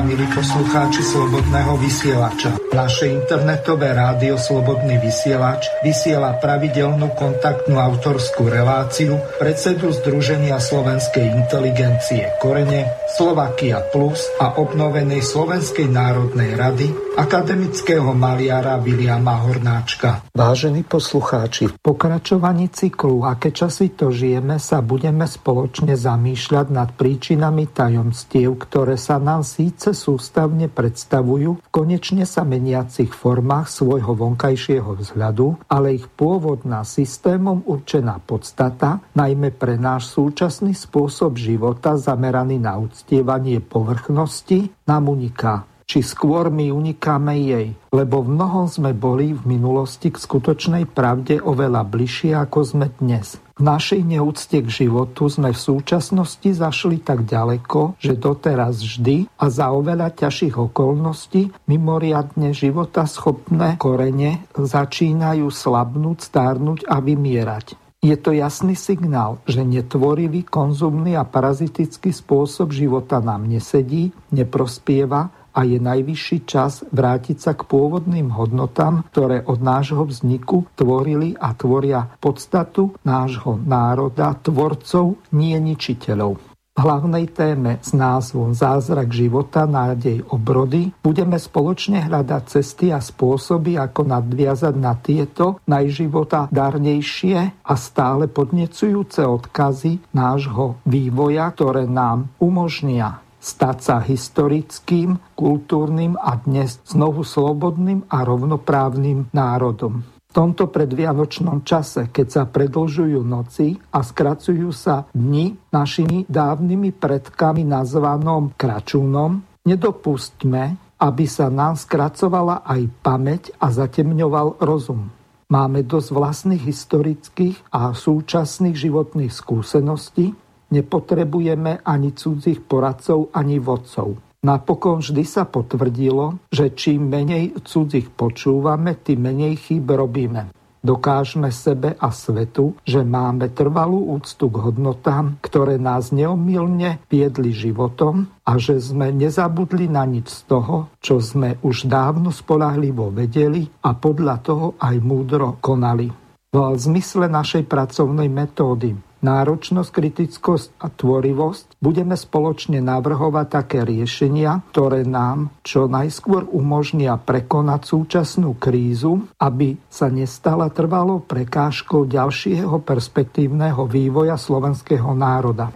Vážení a milí poslucháči Slobodného vysielača, naše internetové rádio Slobodný vysielač vysiela pravidelnú kontaktnú autorskú reláciu predsedu Združenia slovenskej inteligencie Korene, Slovakia Plus a obnovenej Slovenskej národnej rady akademického maliara Viliama Hornáčka. Vážení poslucháči, v pokračovaní cyklu Aké časy to žijeme sa budeme spoločne zamýšľať nad príčinami tajomstiev, ktoré sa nám síce sústavne predstavujú v konečne sa meniacich formách svojho vonkajšieho vzhľadu, ale ich pôvodná systémom určená podstata, najmä pre náš súčasný spôsob života zameraný na uctievanie povrchnosti, nám uniká či skôr my unikáme jej, lebo v mnohom sme boli v minulosti k skutočnej pravde oveľa bližšie ako sme dnes. V našej neúcte k životu sme v súčasnosti zašli tak ďaleko, že doteraz vždy a za oveľa ťažších okolností mimoriadne života schopné korene začínajú slabnúť, stárnuť a vymierať. Je to jasný signál, že netvorivý, konzumný a parazitický spôsob života nám nesedí, neprospieva a je najvyšší čas vrátiť sa k pôvodným hodnotám, ktoré od nášho vzniku tvorili a tvoria podstatu nášho národa, tvorcov, nie ničiteľov. V hlavnej téme s názvom Zázrak života, nádej obrody budeme spoločne hľadať cesty a spôsoby, ako nadviazať na tieto najživota darnejšie a stále podnecujúce odkazy nášho vývoja, ktoré nám umožnia stať sa historickým, kultúrnym a dnes znovu slobodným a rovnoprávnym národom. V tomto predvianočnom čase, keď sa predlžujú noci a skracujú sa dni našimi dávnymi predkami nazvanom kračúnom, nedopustme, aby sa nám skracovala aj pamäť a zatemňoval rozum. Máme dosť vlastných historických a súčasných životných skúseností, Nepotrebujeme ani cudzích poradcov, ani vodcov. Napokon vždy sa potvrdilo, že čím menej cudzích počúvame, tým menej chýb robíme. Dokážme sebe a svetu, že máme trvalú úctu k hodnotám, ktoré nás neomilne viedli životom a že sme nezabudli na nič z toho, čo sme už dávno spolahlivo vedeli a podľa toho aj múdro konali. V zmysle našej pracovnej metódy náročnosť, kritickosť a tvorivosť, budeme spoločne navrhovať také riešenia, ktoré nám čo najskôr umožnia prekonať súčasnú krízu, aby sa nestala trvalou prekážkou ďalšieho perspektívneho vývoja slovenského národa.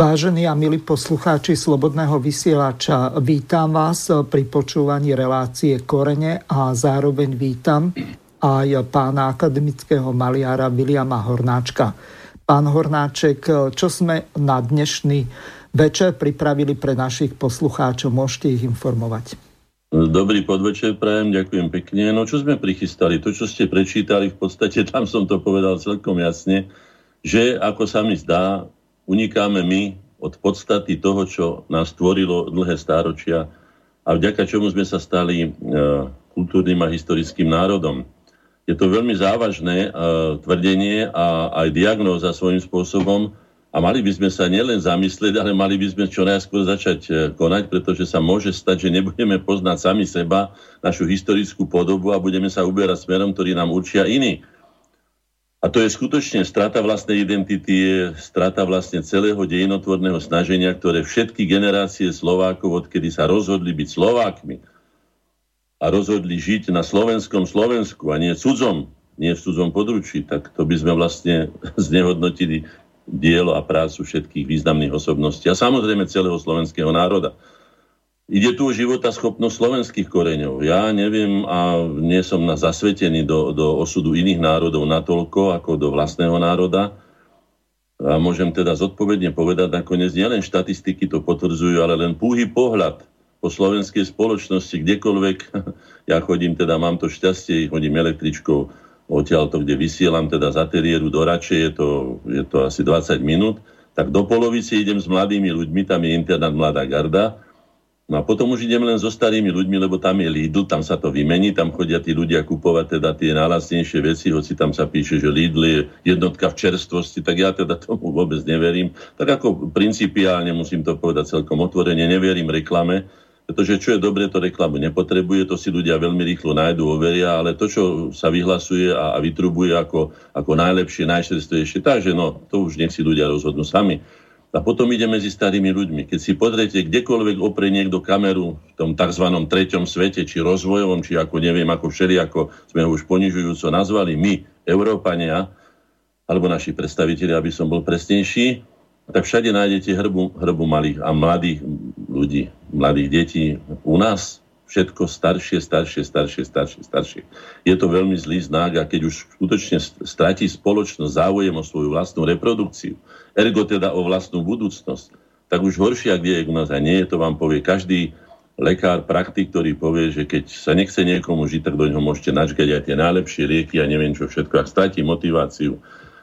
Vážení a milí poslucháči Slobodného vysielača, vítam vás pri počúvaní relácie Korene a zároveň vítam aj pána akademického maliara Viliama Hornáčka. Pán Hornáček, čo sme na dnešný večer pripravili pre našich poslucháčov, môžete ich informovať. Dobrý podvečer, prajem, ďakujem pekne. No čo sme prichystali? To, čo ste prečítali, v podstate tam som to povedal celkom jasne, že ako sa mi zdá, unikáme my od podstaty toho, čo nás tvorilo dlhé stáročia a vďaka čomu sme sa stali e, kultúrnym a historickým národom. Je to veľmi závažné e, tvrdenie a aj diagnóza svojím spôsobom a mali by sme sa nielen zamyslieť, ale mali by sme čo najskôr začať e, konať, pretože sa môže stať, že nebudeme poznať sami seba, našu historickú podobu a budeme sa uberať smerom, ktorý nám určia iní. A to je skutočne strata vlastnej identity, je strata vlastne celého dejinotvorného snaženia, ktoré všetky generácie Slovákov, odkedy sa rozhodli byť Slovákmi a rozhodli žiť na slovenskom Slovensku a nie cudzom, nie v cudzom područí, tak to by sme vlastne znehodnotili dielo a prácu všetkých významných osobností a samozrejme celého slovenského národa. Ide tu o života schopnosť slovenských koreňov. Ja neviem a nie som na zasvetený do, do osudu iných národov natoľko ako do vlastného národa. A môžem teda zodpovedne povedať, nakoniec nielen štatistiky to potvrdzujú, ale len púhy pohľad po slovenskej spoločnosti, kdekoľvek Ja chodím, teda mám to šťastie, chodím električkou odtiaľ to, kde vysielam, teda z ateliéru do Rače, je to, je to asi 20 minút, tak do polovice idem s mladými ľuďmi, tam je internát Mladá garda, No a potom už idem len so starými ľuďmi, lebo tam je Lidl, tam sa to vymení, tam chodia tí ľudia kupovať teda tie najlacnejšie veci, hoci tam sa píše, že Lidl je jednotka v čerstvosti, tak ja teda tomu vôbec neverím. Tak ako principiálne musím to povedať celkom otvorene, neverím reklame, pretože čo je dobre, to reklamu nepotrebuje, to si ľudia veľmi rýchlo nájdu, overia, ale to, čo sa vyhlasuje a, a vytrubuje ako, ako najlepšie, najšerstvejšie, takže no, to už nech si ľudia rozhodnú sami. A potom ide medzi starými ľuďmi. Keď si pozriete, kdekoľvek oprie niekto kameru v tom tzv. treťom svete, či rozvojovom, či ako neviem, ako všelijako sme ho už ponižujúco nazvali, my, Európania, alebo naši predstaviteľi, aby som bol presnejší, tak všade nájdete hrbu, hrbu malých a mladých ľudí, mladých detí. U nás všetko staršie, staršie, staršie, staršie, staršie. Je to veľmi zlý znak a keď už skutočne stratí spoločnosť záujem o svoju vlastnú reprodukciu, ergo teda o vlastnú budúcnosť, tak už horšie, ak je u nás a nie, to vám povie každý lekár, praktik, ktorý povie, že keď sa nechce niekomu žiť, tak do ňoho môžete načkať aj tie najlepšie lieky a neviem čo všetko, ak stratí motiváciu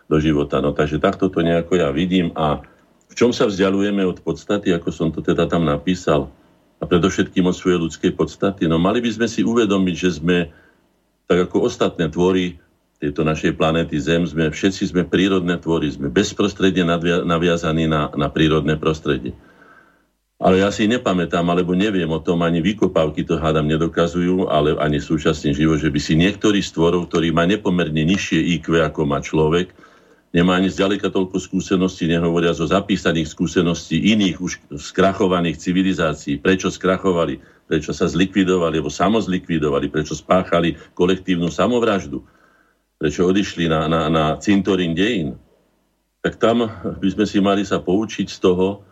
do života. No takže takto to nejako ja vidím a v čom sa vzdialujeme od podstaty, ako som to teda tam napísal, a predovšetkým od svojej ľudskej podstaty. No mali by sme si uvedomiť, že sme, tak ako ostatné tvory tejto našej planéty Zem, sme, všetci sme prírodné tvory, sme bezprostredne naviazaní na, na prírodné prostredie. Ale ja si nepamätám, alebo neviem o tom, ani výkopávky to hádam nedokazujú, ale ani súčasný život, že by si niektorý z tvorov, ktorý má nepomerne nižšie IQ, ako má človek, nemá ani zďaleka toľko skúseností, nehovoria zo zapísaných skúseností iných už skrachovaných civilizácií. Prečo skrachovali, prečo sa zlikvidovali, alebo samozlikvidovali, prečo spáchali kolektívnu samovraždu, prečo odišli na, na, na cintorín dejín. Tak tam by sme si mali sa poučiť z toho,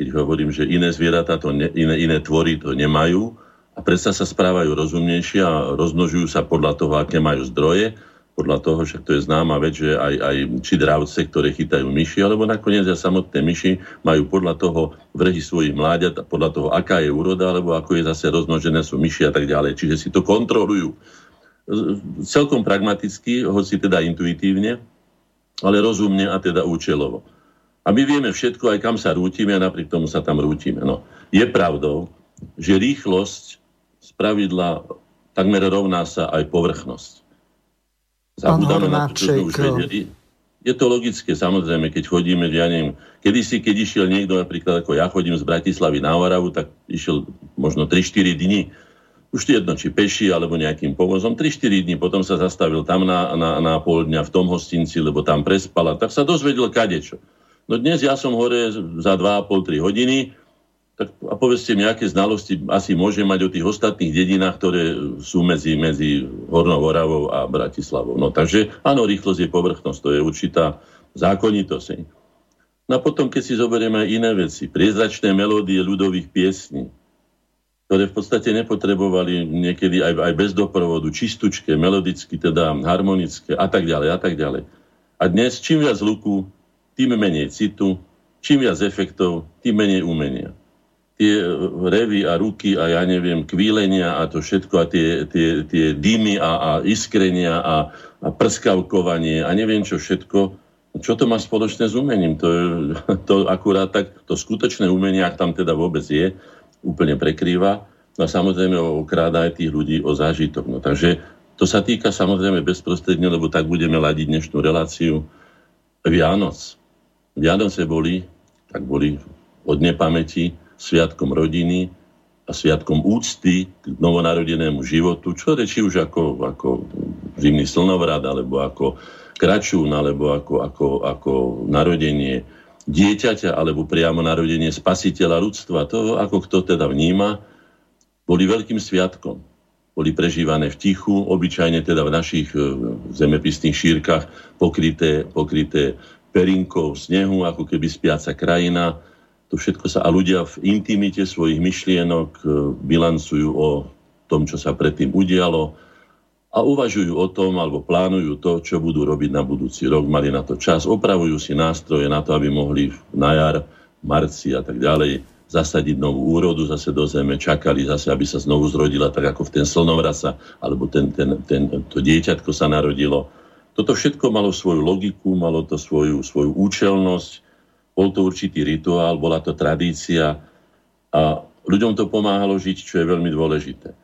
keď hovorím, že iné zvieratá, to iné, iné tvory to nemajú a predsa sa správajú rozumnejšie a rozmnožujú sa podľa toho, aké majú zdroje podľa toho, však to je známa vec, že aj, aj či dravce, ktoré chytajú myši, alebo nakoniec aj samotné myši majú podľa toho vrhy svojich mláďat, podľa toho, aká je úroda, alebo ako je zase rozmnožené sú myši a tak ďalej. Čiže si to kontrolujú. Celkom pragmaticky, hoci teda intuitívne, ale rozumne a teda účelovo. A my vieme všetko, aj kam sa rútime a napriek tomu sa tam rútime. No, je pravdou, že rýchlosť z pravidla takmer rovná sa aj povrchnosť. Zabudáme na to, čo už vedeli. Je to logické, samozrejme, keď chodíme, ja neviem, kedysi, keď išiel niekto, napríklad ako ja chodím z Bratislavy na Oravu, tak išiel možno 3-4 dní, už jedno, či peši alebo nejakým povozom, 3-4 dní, potom sa zastavil tam na, na, na pol dňa v tom hostinci, lebo tam prespala, tak sa dozvedel kadečo. No dnes ja som hore za 2,5-3 hodiny, tak a povedzte mi, aké znalosti asi môže mať o tých ostatných dedinách, ktoré sú medzi, medzi Hornou Oravou a Bratislavou. No takže áno, rýchlosť je povrchnosť, to je určitá zákonitosť. No a potom, keď si zoberieme aj iné veci, priezračné melódie ľudových piesní, ktoré v podstate nepotrebovali niekedy aj, aj bez doprovodu, čistúčke, melodicky, teda harmonické a tak ďalej a tak ďalej. A dnes čím viac luku, tým menej citu, čím viac efektov, tým menej umenia tie revy a ruky a ja neviem, kvílenia a to všetko a tie, tie, tie dymy a, a iskrenia a, a prskavkovanie a neviem čo všetko, čo to má spoločné s umením? To, je, to akurát tak, to skutočné umenie, ak tam teda vôbec je, úplne prekrýva. No a samozrejme okráda aj tých ľudí o zážitok. No, takže to sa týka samozrejme bezprostredne, lebo tak budeme ladiť dnešnú reláciu Vianoc. Vianoce boli, tak boli od nepamäti, sviatkom rodiny a sviatkom úcty k novonarodenému životu, čo reči už ako, ako zimný slnovrad, alebo ako kračún, alebo ako, ako, ako narodenie dieťaťa, alebo priamo narodenie spasiteľa ľudstva. To, ako kto teda vníma, boli veľkým sviatkom. Boli prežívané v tichu, obyčajne teda v našich e, zemepisných šírkach pokryté, pokryté perinkou snehu, ako keby spiaca krajina, to všetko sa a ľudia v intimite svojich myšlienok e, bilancujú o tom, čo sa predtým udialo a uvažujú o tom alebo plánujú to, čo budú robiť na budúci rok. Mali na to čas, opravujú si nástroje na to, aby mohli na jar, marci a tak ďalej zasadiť novú úrodu zase do zeme, čakali zase, aby sa znovu zrodila, tak ako v ten slnovrasa, alebo ten, ten, ten, to dieťatko sa narodilo. Toto všetko malo svoju logiku, malo to svoju, svoju účelnosť, bol to určitý rituál, bola to tradícia a ľuďom to pomáhalo žiť, čo je veľmi dôležité.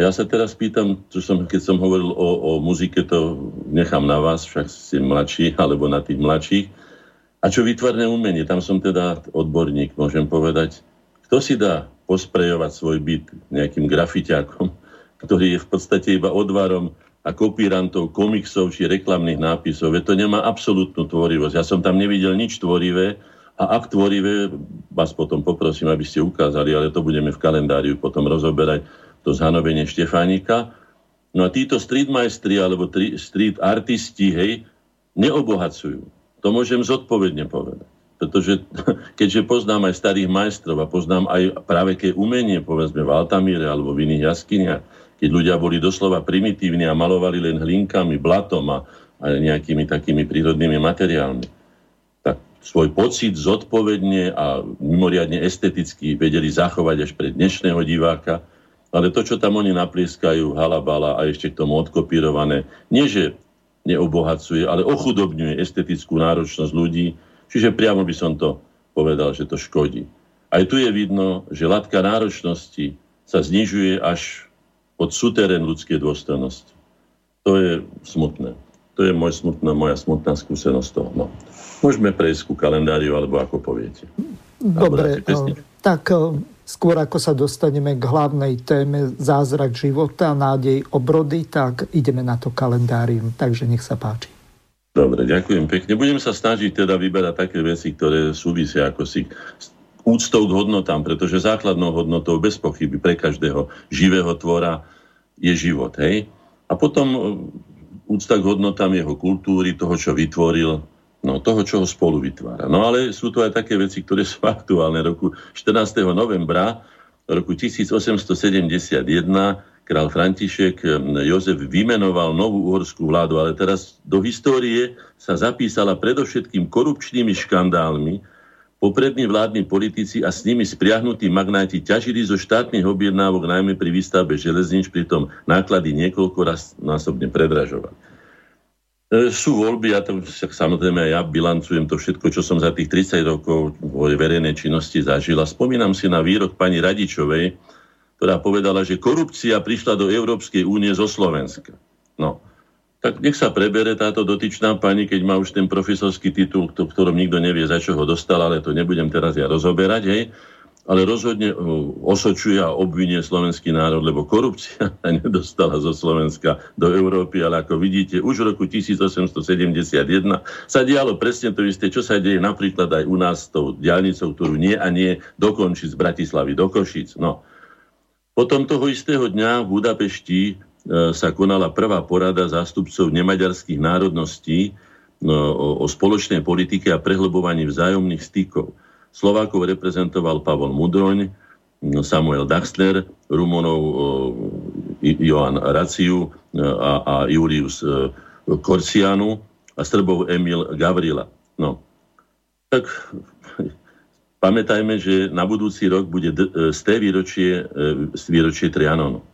Ja sa teraz pýtam, čo som, keď som hovoril o, o muzike, to nechám na vás, však ste mladší, alebo na tých mladších. A čo výtvarné umenie, tam som teda odborník, môžem povedať. Kto si dá posprejovať svoj byt nejakým grafiťákom, ktorý je v podstate iba odvarom a kopírantov komiksov či reklamných nápisov. Veď to nemá absolútnu tvorivosť. Ja som tam nevidel nič tvorivé a ak tvorivé, vás potom poprosím, aby ste ukázali, ale to budeme v kalendáriu potom rozoberať, to zhanovenie Štefánika. No a títo street majstri alebo street artisti, hej, neobohacujú to môžem zodpovedne povedať. Pretože keďže poznám aj starých majstrov a poznám aj práve keď umenie, povedzme v Altamíre alebo v iných jaskyniach, keď ľudia boli doslova primitívni a malovali len hlinkami, blatom a, a nejakými takými prírodnými materiálmi, tak svoj pocit zodpovedne a mimoriadne esteticky vedeli zachovať až pre dnešného diváka, ale to, čo tam oni naplieskajú, halabala a ešte k tomu odkopírované, nie že neobohacuje, ale ochudobňuje estetickú náročnosť ľudí. Čiže priamo by som to povedal, že to škodí. Aj tu je vidno, že latka náročnosti sa znižuje až od suterén ľudskej dôstojnosti. To je smutné. To je môj smutná, moja smutná skúsenosť toho. No. Môžeme prejsť ku kalendáriu, alebo ako poviete. Dobre, tak Skôr ako sa dostaneme k hlavnej téme zázrak života, nádej obrody, tak ideme na to kalendárium. Takže nech sa páči. Dobre, ďakujem pekne. Budem sa snažiť teda vyberať také veci, ktoré súvisia ako si úctou k hodnotám, pretože základnou hodnotou bez pochyby pre každého živého tvora je život. Hej? A potom e, úcta k hodnotám jeho kultúry, toho, čo vytvoril, No, toho, čo ho spolu vytvára. No ale sú to aj také veci, ktoré sú aktuálne. Roku 14. novembra roku 1871 král František Jozef vymenoval novú uhorskú vládu, ale teraz do histórie sa zapísala predovšetkým korupčnými škandálmi. Poprední vládni politici a s nimi spriahnutí magnáti ťažili zo štátnych objednávok najmä pri výstavbe železníc, pritom náklady niekoľko raz násobne predražovali. E, sú voľby, ja to samozrejme ja bilancujem to všetko, čo som za tých 30 rokov vo verejnej činnosti zažil. A spomínam si na výrok pani Radičovej, ktorá povedala, že korupcia prišla do Európskej únie zo Slovenska. No, tak nech sa prebere táto dotyčná pani, keď má už ten profesorský titul, ktorom nikto nevie, za čo ho dostal, ale to nebudem teraz ja rozoberať, hej ale rozhodne uh, osočuje a obvinie slovenský národ, lebo korupcia sa nedostala zo Slovenska do Európy, ale ako vidíte, už v roku 1871 sa dialo presne to isté, čo sa deje napríklad aj u nás s tou diálnicou, ktorú nie a nie dokončí z Bratislavy do Košic. No. Potom toho istého dňa v Budapešti e, sa konala prvá porada zástupcov nemaďarských národností no, o, o spoločnej politike a prehlbovaní vzájomných stykov. Slovákov reprezentoval Pavol Mudroň, Samuel Daxler, Rumunov Johan Raciu a, a Julius e, Korsianu a Srbov Emil Gavrila. No, tak pamätajme, že na budúci rok bude z té výročie, e, výročie Trianonu.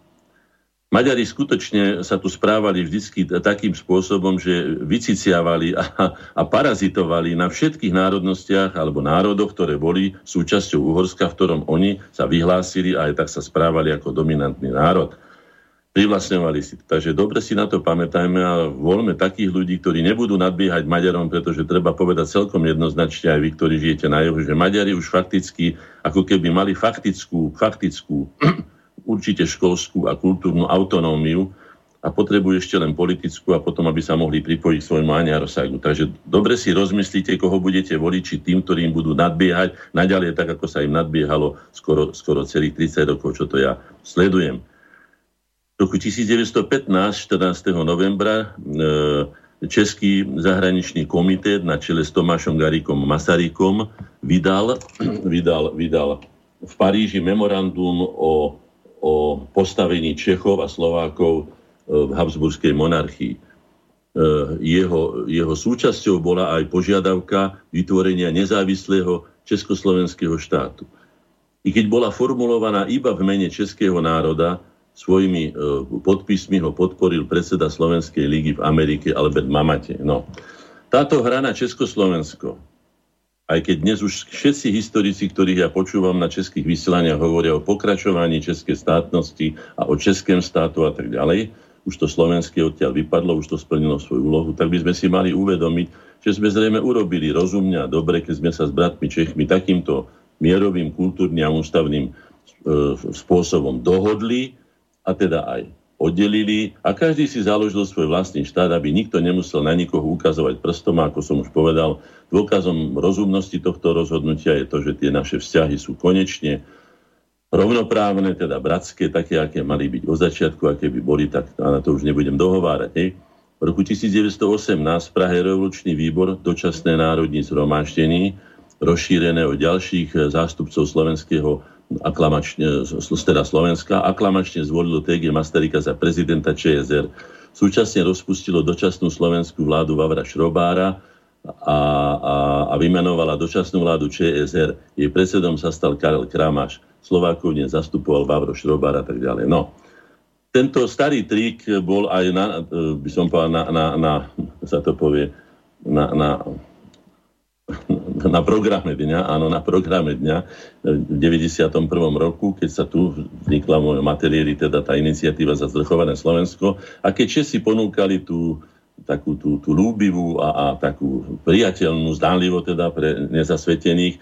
Maďari skutočne sa tu správali vždy takým spôsobom, že vyciciavali a, a parazitovali na všetkých národnostiach alebo národoch, ktoré boli súčasťou Uhorska, v ktorom oni sa vyhlásili a aj tak sa správali ako dominantný národ. Privlastňovali si. Takže dobre si na to pamätajme a voľme takých ľudí, ktorí nebudú nadbiehať Maďarom, pretože treba povedať celkom jednoznačne aj vy, ktorí žijete na juhu, že Maďari už fakticky, ako keby mali faktickú, faktickú určite školskú a kultúrnu autonómiu a potrebujú ešte len politickú a potom, aby sa mohli pripojiť svojmu Rosagu. Takže dobre si rozmyslíte, koho budete voliť, či tým, ktorým budú nadbiehať, naďalej tak, ako sa im nadbiehalo skoro, skoro celých 30 rokov, čo to ja sledujem. V roku 1915, 14. novembra, e, Český zahraničný komitét na čele s Tomášom Garikom Masarykom vydal, vydal, vydal v Paríži memorandum o o postavení Čechov a Slovákov e, v Habsburskej monarchii. E, jeho, jeho súčasťou bola aj požiadavka vytvorenia nezávislého československého štátu. i keď bola formulovaná iba v mene českého národa, svojimi e, podpismi ho podporil predseda Slovenskej ligy v Amerike Albert Mamate. No. Táto hra na Československo, aj keď dnes už všetci historici, ktorých ja počúvam na českých vysielaniach, hovoria o pokračovaní českej státnosti a o českém státu a tak ďalej, už to slovenské odtiaľ vypadlo, už to splnilo svoju úlohu, tak by sme si mali uvedomiť, že sme zrejme urobili rozumne a dobre, keď sme sa s bratmi Čechmi takýmto mierovým, kultúrnym a ústavným e, spôsobom dohodli a teda aj oddelili a každý si založil svoj vlastný štát, aby nikto nemusel na nikoho ukazovať prstom, ako som už povedal. Dôkazom rozumnosti tohto rozhodnutia je to, že tie naše vzťahy sú konečne rovnoprávne, teda bratské, také, aké mali byť od začiatku, aké by boli, tak na to už nebudem dohovárať. Hej. V roku 1918 v Prahe revolučný výbor dočasné národní zhromaždení rozšírené o ďalších zástupcov slovenského aklamačne, teda Slovenska, aklamačne zvolilo TG Masterika za prezidenta ČSR. Súčasne rozpustilo dočasnú slovenskú vládu Vavra Šrobára a, a, a vymenovala dočasnú vládu ČSR. Jej predsedom sa stal Karel Kramaš. Slovákov zastupoval Vavro Šrobár a tak ďalej. No, tento starý trik bol aj na, by som povedal, na, na, na sa to povie, na, na na programe dňa, áno, na programe dňa v 91. roku, keď sa tu vznikla moja materiéry, teda tá iniciatíva za zrchované Slovensko. A keď Česi ponúkali tú takú tú, tú lúbivú a, a takú priateľnú, zdánlivo teda pre nezasvetených, e,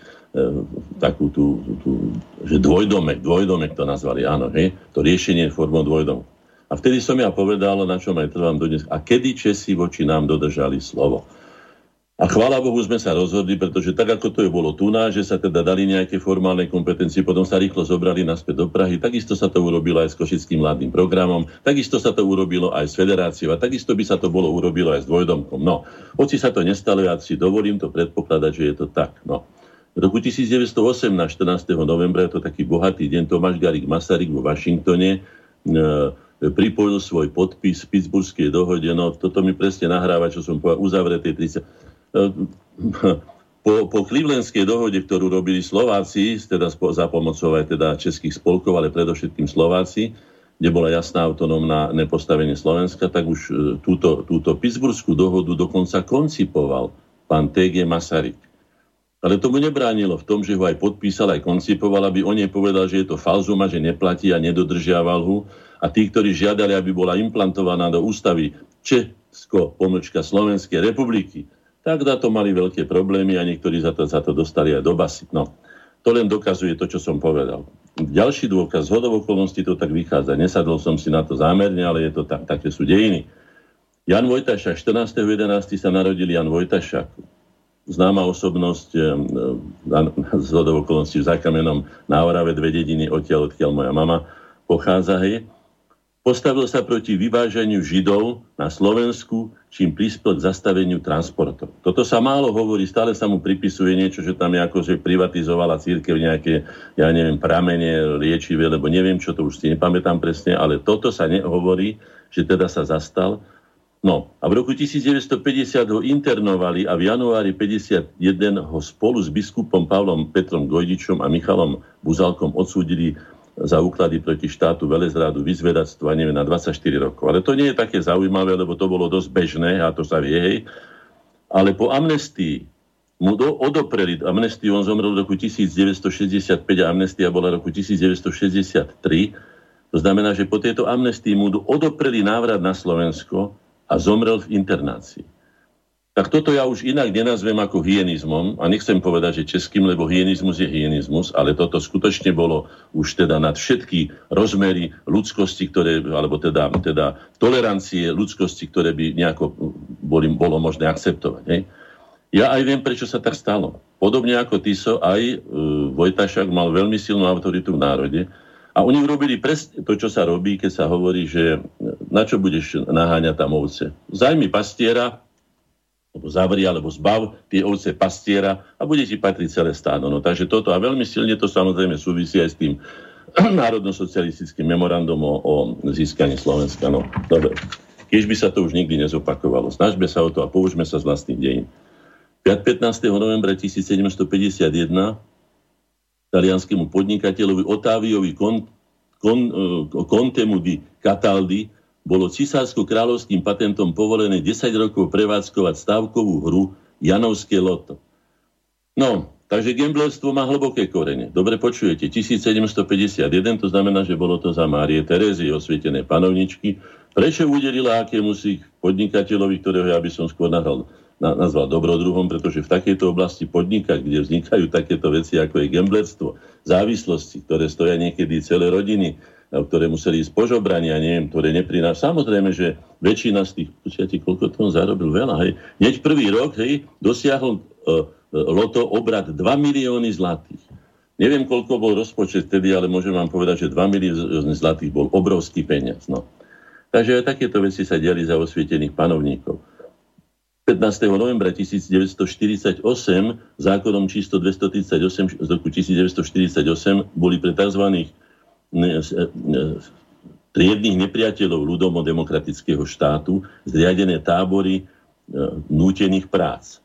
takú tú, tú, že dvojdomek, dvojdomek to nazvali, áno, hej, to riešenie formou dvojdomku. A vtedy som ja povedal, na čom aj trvám dodnes, a kedy Česi voči nám dodržali slovo. A chvála Bohu sme sa rozhodli, pretože tak ako to je bolo tu na, že sa teda dali nejaké formálne kompetencie, potom sa rýchlo zobrali naspäť do Prahy, takisto sa to urobilo aj s Košickým mladým programom, takisto sa to urobilo aj s federáciou a takisto by sa to bolo urobilo aj s dvojdomkom. No, hoci sa to nestalo, ja si dovolím to predpokladať, že je to tak. No. V roku 1918, 14. novembra, je to taký bohatý deň, Tomáš Garik Masaryk vo Washingtone e, pripojil svoj podpis v Pittsburghskej dohode. No, toto mi presne nahráva, čo som povedal, uzavretej 30 po, po Clevelandskej dohode, ktorú robili Slováci, teda za pomocou aj teda českých spolkov, ale predovšetkým Slováci, kde bola jasná autonómna nepostavenie Slovenska, tak už e, túto, túto Pittsburghskú dohodu dokonca koncipoval pán T.G. Masaryk. Ale tomu nebránilo v tom, že ho aj podpísal, aj koncipoval, aby o nej povedal, že je to falzum že neplatí a nedodržiaval ho. A tí, ktorí žiadali, aby bola implantovaná do ústavy Česko, pomlčka Slovenskej republiky, tak na to mali veľké problémy a niektorí za to, za to dostali aj do basy. No, to len dokazuje to, čo som povedal. Ďalší dôkaz, zhodov okolností to tak vychádza. Nesadol som si na to zámerne, ale je to tak, také sú dejiny. Jan Vojtašák, 14.11. sa narodil Jan Vojtašák, známa osobnosť eh, z hodov okolností v Zakamenom na Orave, dve dediny, odtiaľ, odkiaľ moja mama pochádza. Hej. Postavil sa proti vyvážaniu Židov na Slovensku, čím prispel k zastaveniu transportov. Toto sa málo hovorí, stále sa mu pripisuje niečo, že tam je akože privatizovala církev nejaké, ja neviem, pramene liečivé, lebo neviem, čo to už si nepamätám presne, ale toto sa nehovorí, že teda sa zastal. No a v roku 1950 ho internovali a v januári 51 ho spolu s biskupom Pavlom Petrom Gojdičom a Michalom Buzalkom odsúdili za úklady proti štátu, velezrádu, vyzvedactva, neviem, na 24 rokov. Ale to nie je také zaujímavé, lebo to bolo dosť bežné a to sa vie, hej. Ale po amnestii mu do, odopreli amnestiu, on zomrel v roku 1965 a amnestia bola v roku 1963. To znamená, že po tejto amnestii mu odopreli návrat na Slovensko a zomrel v internácii tak toto ja už inak nenazvem ako hyenizmom a nechcem povedať, že českým, lebo hyenizmus je hyenizmus, ale toto skutočne bolo už teda nad všetky rozmery ľudskosti, ktoré, alebo teda, teda tolerancie ľudskosti, ktoré by nejako boli, bolo možné akceptovať. Hej. Ja aj viem, prečo sa tak stalo. Podobne ako Tiso, aj e, Vojtašák mal veľmi silnú autoritu v národe a oni urobili presne to, čo sa robí, keď sa hovorí, že na čo budeš naháňať tam ovce. Zajmi pastiera, alebo zavri, alebo zbav tie ovce pastiera a bude ti patriť celé stádo. No, takže toto a veľmi silne to samozrejme súvisí aj s tým národno-socialistickým memorandum o, o získaní Slovenska. No, dobre. Keď by sa to už nikdy nezopakovalo. Snažme sa o to a použme sa z vlastných dejín. 15. novembra 1751 talianskému podnikateľovi Otáviovi Con, Con, Contemu di Cataldi bolo cisársko-kráľovským patentom povolené 10 rokov prevádzkovať stávkovú hru Janovské loto. No, takže gamblerstvo má hlboké korene. Dobre počujete, 1751, to znamená, že bolo to za Márie Terezie, osvietené panovničky. Prečo udelila akému si podnikateľovi, ktorého ja by som skôr nahral, na, nazval dobrodruhom, pretože v takejto oblasti podnikať, kde vznikajú takéto veci, ako je gamblerstvo, závislosti, ktoré stoja niekedy celé rodiny, ktoré museli ísť požobrania, neviem, ktoré neprináš. Samozrejme, že väčšina z tých, počujete, koľko to on zarobil, veľa, hej. Hneď prvý rok, hej, dosiahol uh, loto obrad 2 milióny zlatých. Neviem, koľko bol rozpočet vtedy, ale môžem vám povedať, že 2 milióny zlatých bol obrovský peniaz. No. Takže aj takéto veci sa diali za osvietených panovníkov. 15. novembra 1948 zákonom číslo 238 z roku 1948 boli pre tzv. Triedných nepriateľov ľudomo-demokratického štátu zriadené tábory e, nútených prác.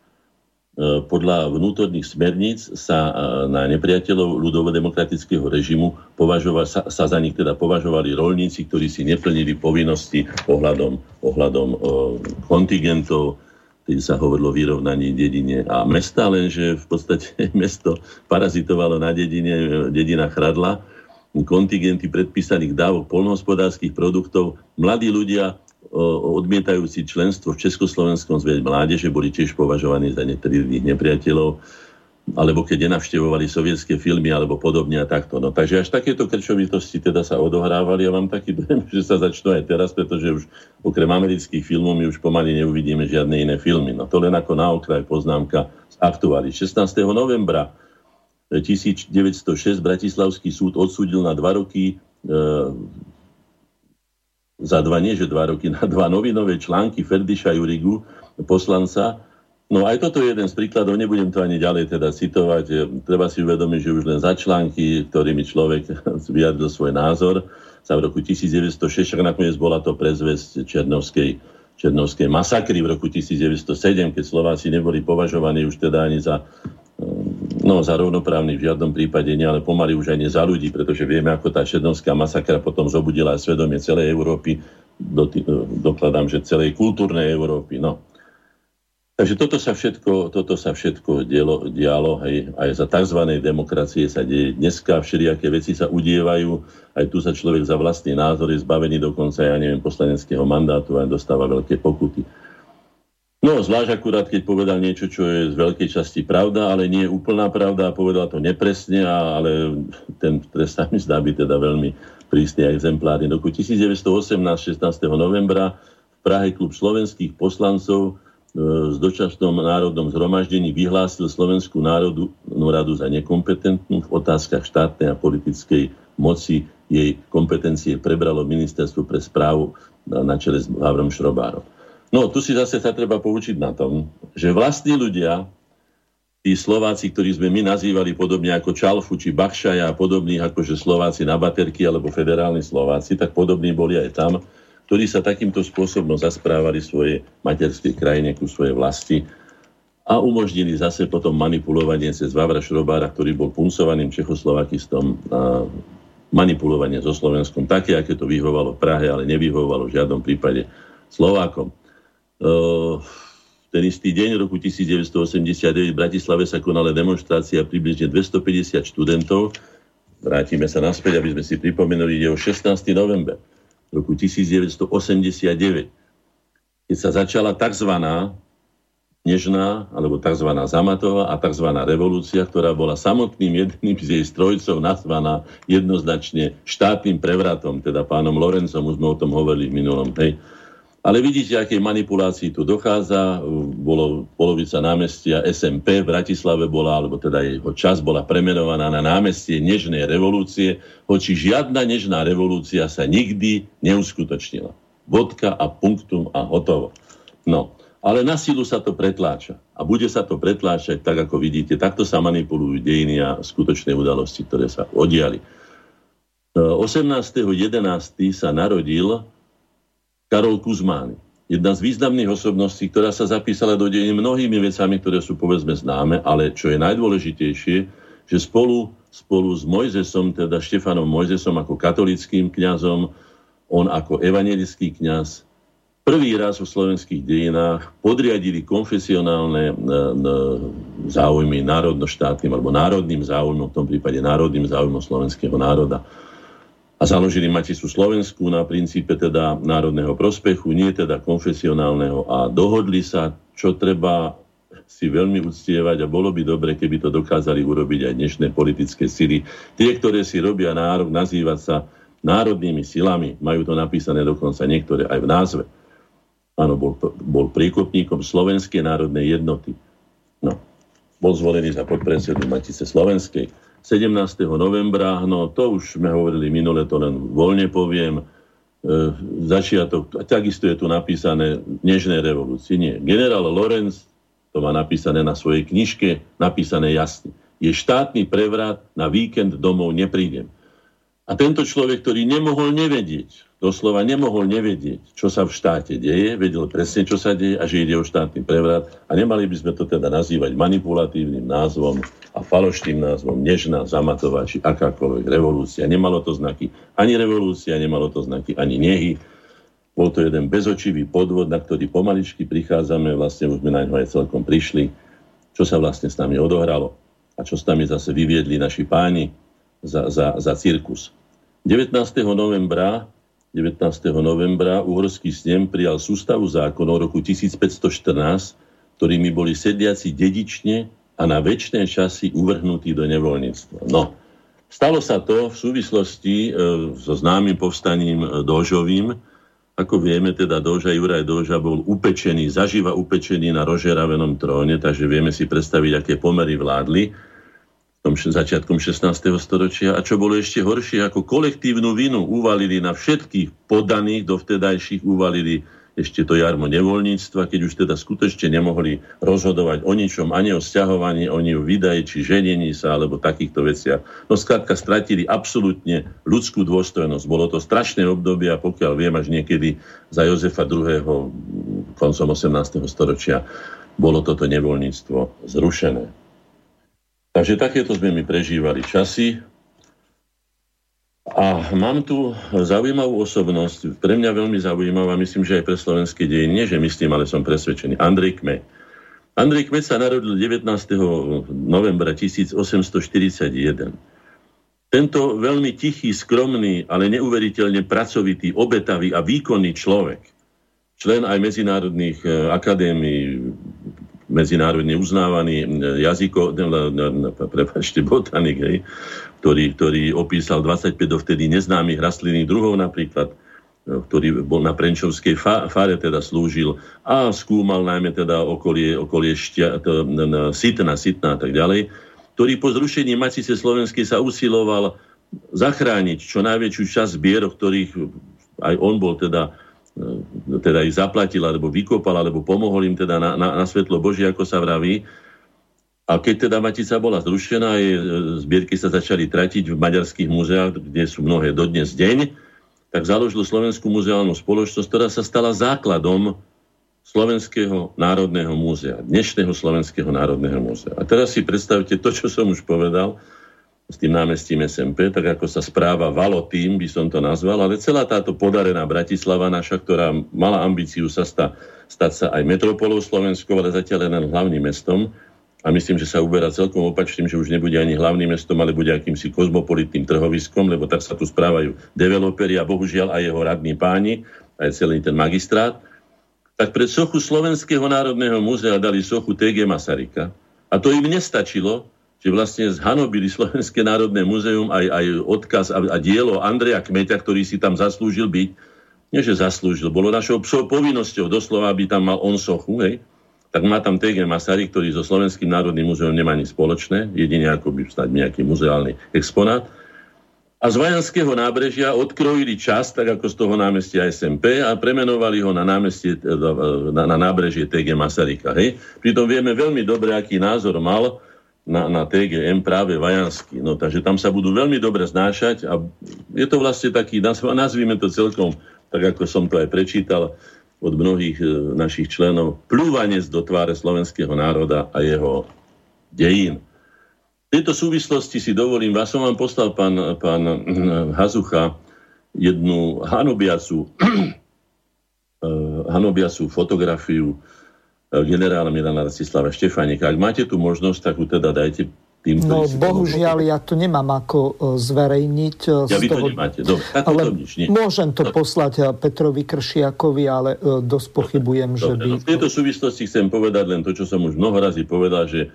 E, podľa vnútorných smerníc sa e, na nepriateľov ľudovo-demokratického režimu sa, sa za nich teda považovali rolníci, ktorí si neplnili povinnosti ohľadom, ohľadom e, kontingentov, keď sa hovorilo o vyrovnaní dedine a mesta, lenže v podstate mesto parazitovalo na dedine, dedina chradla, kontingenty predpísaných dávok polnohospodárských produktov. Mladí ľudia odmietajúci členstvo v Československom zväze mládeže boli tiež považovaní za netriedných nepriateľov, alebo keď nenavštevovali sovietské filmy alebo podobne a takto. No, takže až takéto krčovitosti teda sa odohrávali a mám taký dojem, že sa začnú aj teraz, pretože už okrem amerických filmov my už pomaly neuvidíme žiadne iné filmy. No to len ako na okraj poznámka z aktuály. 16. novembra 1906 Bratislavský súd odsúdil na dva roky e, za dva, nie že dva roky, na dva novinové články Ferdiša Jurigu, poslanca. No aj toto je jeden z príkladov, nebudem to ani ďalej teda citovať. Treba si uvedomiť, že už len za články, ktorými človek vyjadril svoj názor, sa v roku 1906, však nakoniec bola to prezvesť Černovskej, Černovskej masakry v roku 1907, keď Slováci neboli považovaní už teda ani za No, za rovnoprávny v žiadnom prípade nie, ale pomaly už aj nie za ľudí, pretože vieme, ako tá Černovská masakra potom zobudila svedomie celej Európy, do, dokladám, že celej kultúrnej Európy. No. Takže toto sa všetko, toto sa všetko dialo, dialo hej, aj za tzv. demokracie sa deje. Dneska všelijaké veci sa udievajú, aj tu sa človek za vlastný názor je zbavený dokonca, ja neviem, poslaneckého mandátu a dostáva veľké pokuty. No, zvlášť akurát, keď povedal niečo, čo je z veľkej časti pravda, ale nie je úplná pravda a povedal to nepresne, ale ten trest sa mi zdá byť teda veľmi prísny a exemplárny. Roku 1918, 16. novembra v Prahe klub slovenských poslancov e, s dočasnom národnom zhromaždení vyhlásil Slovenskú národnú radu za nekompetentnú v otázkach štátnej a politickej moci. Jej kompetencie prebralo ministerstvo pre správu na čele s Havrom Šrobárom. No, tu si zase sa treba poučiť na tom, že vlastní ľudia, tí Slováci, ktorí sme my nazývali podobne ako Čalfu či Bachšaja a podobných akože Slováci na baterky alebo federálni Slováci, tak podobní boli aj tam, ktorí sa takýmto spôsobom zasprávali svoje materskej krajine ku svojej vlasti a umožnili zase potom manipulovanie cez Vavra Šrobára, ktorý bol puncovaným Čechoslovakistom a manipulovanie so Slovenskom také, aké to vyhovalo Prahe, ale nevyhovalo v žiadnom prípade Slovákom ten istý deň roku 1989 v Bratislave sa konala demonstrácia približne 250 študentov. Vrátime sa naspäť, aby sme si pripomenuli, ide o 16. november roku 1989, keď sa začala tzv. nežná, alebo tzv. zamatová a tzv. revolúcia, ktorá bola samotným jedným z jej strojcov nazvaná jednoznačne štátnym prevratom, teda pánom Lorencom, už sme o tom hovorili v minulom, hej, ale vidíte, aké manipulácii tu dochádza. Bolo polovica námestia SMP v Bratislave bola, alebo teda jeho čas bola premenovaná na námestie Nežnej revolúcie, hoči žiadna nežná revolúcia sa nikdy neuskutočnila. Vodka a punktum a hotovo. No, ale na silu sa to pretláča. A bude sa to pretláčať tak, ako vidíte. Takto sa manipulujú dejiny a skutočné udalosti, ktoré sa odiali. 18.11. sa narodil Karol Kuzmány. Jedna z významných osobností, ktorá sa zapísala do dejiny mnohými vecami, ktoré sú povedzme známe, ale čo je najdôležitejšie, že spolu spolu s Mojzesom, teda Štefanom Mojzesom ako katolickým kňazom, on ako evangelický kňaz, prvý raz v slovenských dejinách podriadili konfesionálne e, záujmy národno-štátnym alebo národným záujmom, v tom prípade národným záujmom slovenského národa a založili Maticu Slovensku na princípe teda národného prospechu, nie teda konfesionálneho a dohodli sa, čo treba si veľmi uctievať a bolo by dobre, keby to dokázali urobiť aj dnešné politické sily. Tie, ktoré si robia nárok nazývať sa národnými silami, majú to napísané dokonca niektoré aj v názve. Áno, bol, bol príkopníkom Slovenskej národnej jednoty. No, bol zvolený za podpredsedu Matice Slovenskej 17. novembra, no to už sme hovorili minule, to len voľne poviem, e, začiatok, takisto je tu napísané Nežnej revolúcie. Nie. Generál Lorenz to má napísané na svojej knižke, napísané jasne. Je štátny prevrat, na víkend domov neprídem. A tento človek, ktorý nemohol nevedieť, doslova nemohol nevedieť, čo sa v štáte deje, vedel presne, čo sa deje a že ide o štátny prevrat a nemali by sme to teda nazývať manipulatívnym názvom a falošným názvom nežná, zamatová či akákoľvek revolúcia. Nemalo to znaky ani revolúcia, nemalo to znaky ani nehy. Bol to jeden bezočivý podvod, na ktorý pomaličky prichádzame, vlastne už sme na ňo aj celkom prišli, čo sa vlastne s nami odohralo a čo s nami zase vyviedli naši páni za, za, za cirkus. 19. novembra 19. novembra uhorský snem prijal sústavu zákonov roku 1514, ktorými boli sediaci dedične a na väčšie časy uvrhnutí do nevoľníctva. No, stalo sa to v súvislosti e, so známym povstaním e, Dožovým. Ako vieme, teda Doža, Juraj Doža bol upečený, zaživa upečený na rožeravenom tróne, takže vieme si predstaviť, aké pomery vládli tom začiatkom 16. storočia a čo bolo ešte horšie, ako kolektívnu vinu uvalili na všetkých podaných, dovtedajších uvalili ešte to jarmo nevoľníctva, keď už teda skutočne nemohli rozhodovať o ničom, ani o sťahovaní, ani o výdaji, či ženení sa, alebo takýchto veciach. No skrátka stratili absolútne ľudskú dôstojnosť. Bolo to strašné obdobie a pokiaľ viem, až niekedy za Jozefa II. koncom 18. storočia bolo toto nevoľníctvo zrušené. Takže takéto sme mi prežívali časy. A mám tu zaujímavú osobnosť, pre mňa veľmi zaujímavá, myslím, že aj pre slovenské dejiny, nie že myslím, ale som presvedčený. Andrej Kme. Andrej Kme sa narodil 19. novembra 1841. Tento veľmi tichý, skromný, ale neuveriteľne pracovitý, obetavý a výkonný človek, člen aj medzinárodných eh, akadémií, medzinárodne uznávaný jazyko, prepačte, botanik, hej, ktorý, ktorý opísal 25 dovtedy neznámych rastlinných druhov napríklad, ktorý bol na Prenčovskej fare teda slúžil a skúmal najmä teda okolie, okolie štia, to, sitna, sitna a tak ďalej, ktorý po zrušení Matice Slovenskej sa usiloval zachrániť čo najväčšiu časť zbier, ktorých aj on bol teda E, teda ich zaplatil, alebo vykopal, alebo pomohol im teda na, na, na svetlo Božie, ako sa vraví. A keď teda Matica bola zrušená, jej e, zbierky sa začali tratiť v maďarských múzeách, kde sú mnohé dodnes deň, tak založil Slovenskú muzeálnu spoločnosť, ktorá sa stala základom Slovenského národného múzea, dnešného Slovenského národného múzea. A teraz si predstavte to, čo som už povedal, s tým námestím SMP, tak ako sa správa Valo tým, by som to nazval, ale celá táto podarená Bratislava naša, ktorá mala ambíciu sa sta, stať sa aj metropolou Slovenskou, ale zatiaľ len hlavným mestom, a myslím, že sa uberá celkom opačným, že už nebude ani hlavným mestom, ale bude akýmsi kozmopolitným trhoviskom, lebo tak sa tu správajú developeri a bohužiaľ aj jeho radní páni, aj celý ten magistrát. Tak pred sochu Slovenského národného múzea dali sochu TG Masarika. A to im nestačilo, že vlastne zhanobili Slovenské národné múzeum aj, aj odkaz a, a dielo Andreja Kmeťa, ktorý si tam zaslúžil byť. Nie, že zaslúžil, bolo našou povinnosťou doslova, aby tam mal on sochu, hej. Tak má tam TG Masaryk, ktorý so Slovenským národným múzeum nemá nič spoločné, jedine ako by stať nejaký muzeálny exponát. A z Vajanského nábrežia odkrojili čas, tak ako z toho námestia SMP a premenovali ho na, námestie, na, na nábrežie TG Masaryka. Hej. Pritom vieme veľmi dobre, aký názor mal na, na TGM práve Vajanský. No, takže tam sa budú veľmi dobre znášať a je to vlastne taký, nazvime to celkom, tak ako som to aj prečítal od mnohých e, našich členov, plúvanec do tváre slovenského národa a jeho dejín. V tejto súvislosti si dovolím, vás som vám poslal pán, pán Hazucha jednu hanobiacu, hanobiacu fotografiu generála Milana Rastislava Štefánika. Ak máte tu možnosť, tak ju teda dajte tým, No bohužiaľ, ja to nemám ako e, zverejniť. E, ja vy toho... to nemáte, dobre, tak ale to nič, nie. Môžem to dobre. poslať Petrovi Kršiakovi, ale dosť pochybujem, dobre, že by... No, v tejto súvislosti chcem povedať len to, čo som už mnoho razy povedal, že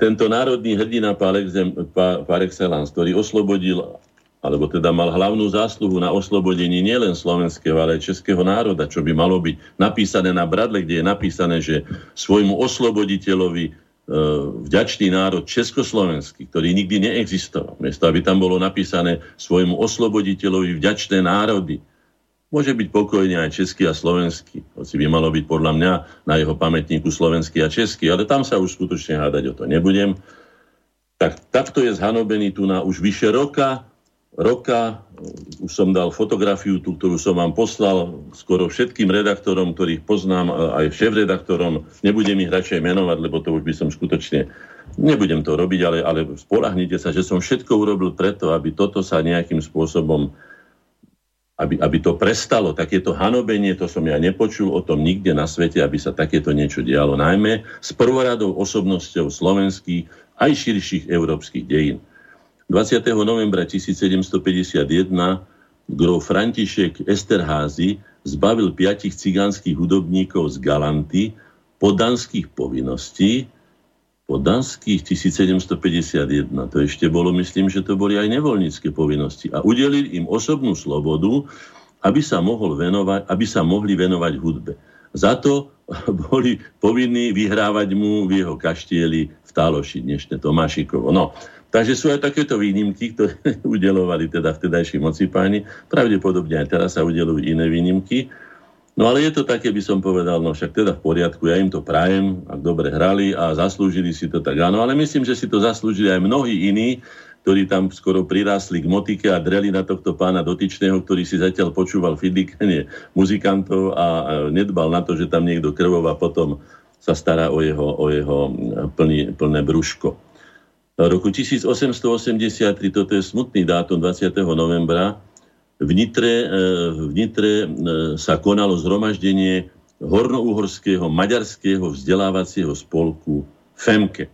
tento národný hrdina par excellence, ktorý oslobodil alebo teda mal hlavnú zásluhu na oslobodení nielen slovenského, ale aj českého národa, čo by malo byť napísané na bradle, kde je napísané, že svojmu osloboditeľovi e, vďačný národ československý, ktorý nikdy neexistoval. Miesto, aby tam bolo napísané svojmu osloboditeľovi vďačné národy. Môže byť pokojne aj český a slovenský, hoci by malo byť podľa mňa na jeho pamätníku slovenský a český, ale tam sa už skutočne hádať o to nebudem. Tak takto je zhanobený tu na už vyše roka roka. Už som dal fotografiu, tú, ktorú som vám poslal skoro všetkým redaktorom, ktorých poznám, aj šéf-redaktorom. Nebudem ich radšej menovať, lebo to už by som skutočne... Nebudem to robiť, ale, ale spolahnite sa, že som všetko urobil preto, aby toto sa nejakým spôsobom aby, aby to prestalo, takéto hanobenie, to som ja nepočul o tom nikde na svete, aby sa takéto niečo dialo, najmä s prvoradou osobnosťou slovenských aj širších európskych dejín. 20. novembra 1751 grof František Esterházy zbavil piatich cigánskych hudobníkov z Galanty podanských povinností, podanských 1751, to ešte bolo, myslím, že to boli aj nevoľnícke povinnosti a udelil im osobnú slobodu, aby sa, mohol venovať, aby sa mohli venovať hudbe. Za to boli povinní vyhrávať mu v jeho kaštieli v Táloši, dnešné Tomášikovo. No, Takže sú aj takéto výnimky, ktoré udelovali teda vtedajší mocipáni. Pravdepodobne aj teraz sa udelujú iné výnimky. No ale je to také, by som povedal, no však teda v poriadku, ja im to prajem, ak dobre hrali a zaslúžili si to tak áno, ale myslím, že si to zaslúžili aj mnohí iní, ktorí tam skoro prirásli k motike a dreli na tohto pána dotyčného, ktorý si zatiaľ počúval fidlikanie muzikantov a nedbal na to, že tam niekto krvov potom sa stará o jeho, o jeho plný, plné brúško roku 1883, toto je smutný dátum 20. novembra, v Nitre, e, v Nitre e, sa konalo zhromaždenie hornouhorského maďarského vzdelávacieho spolku FEMKE.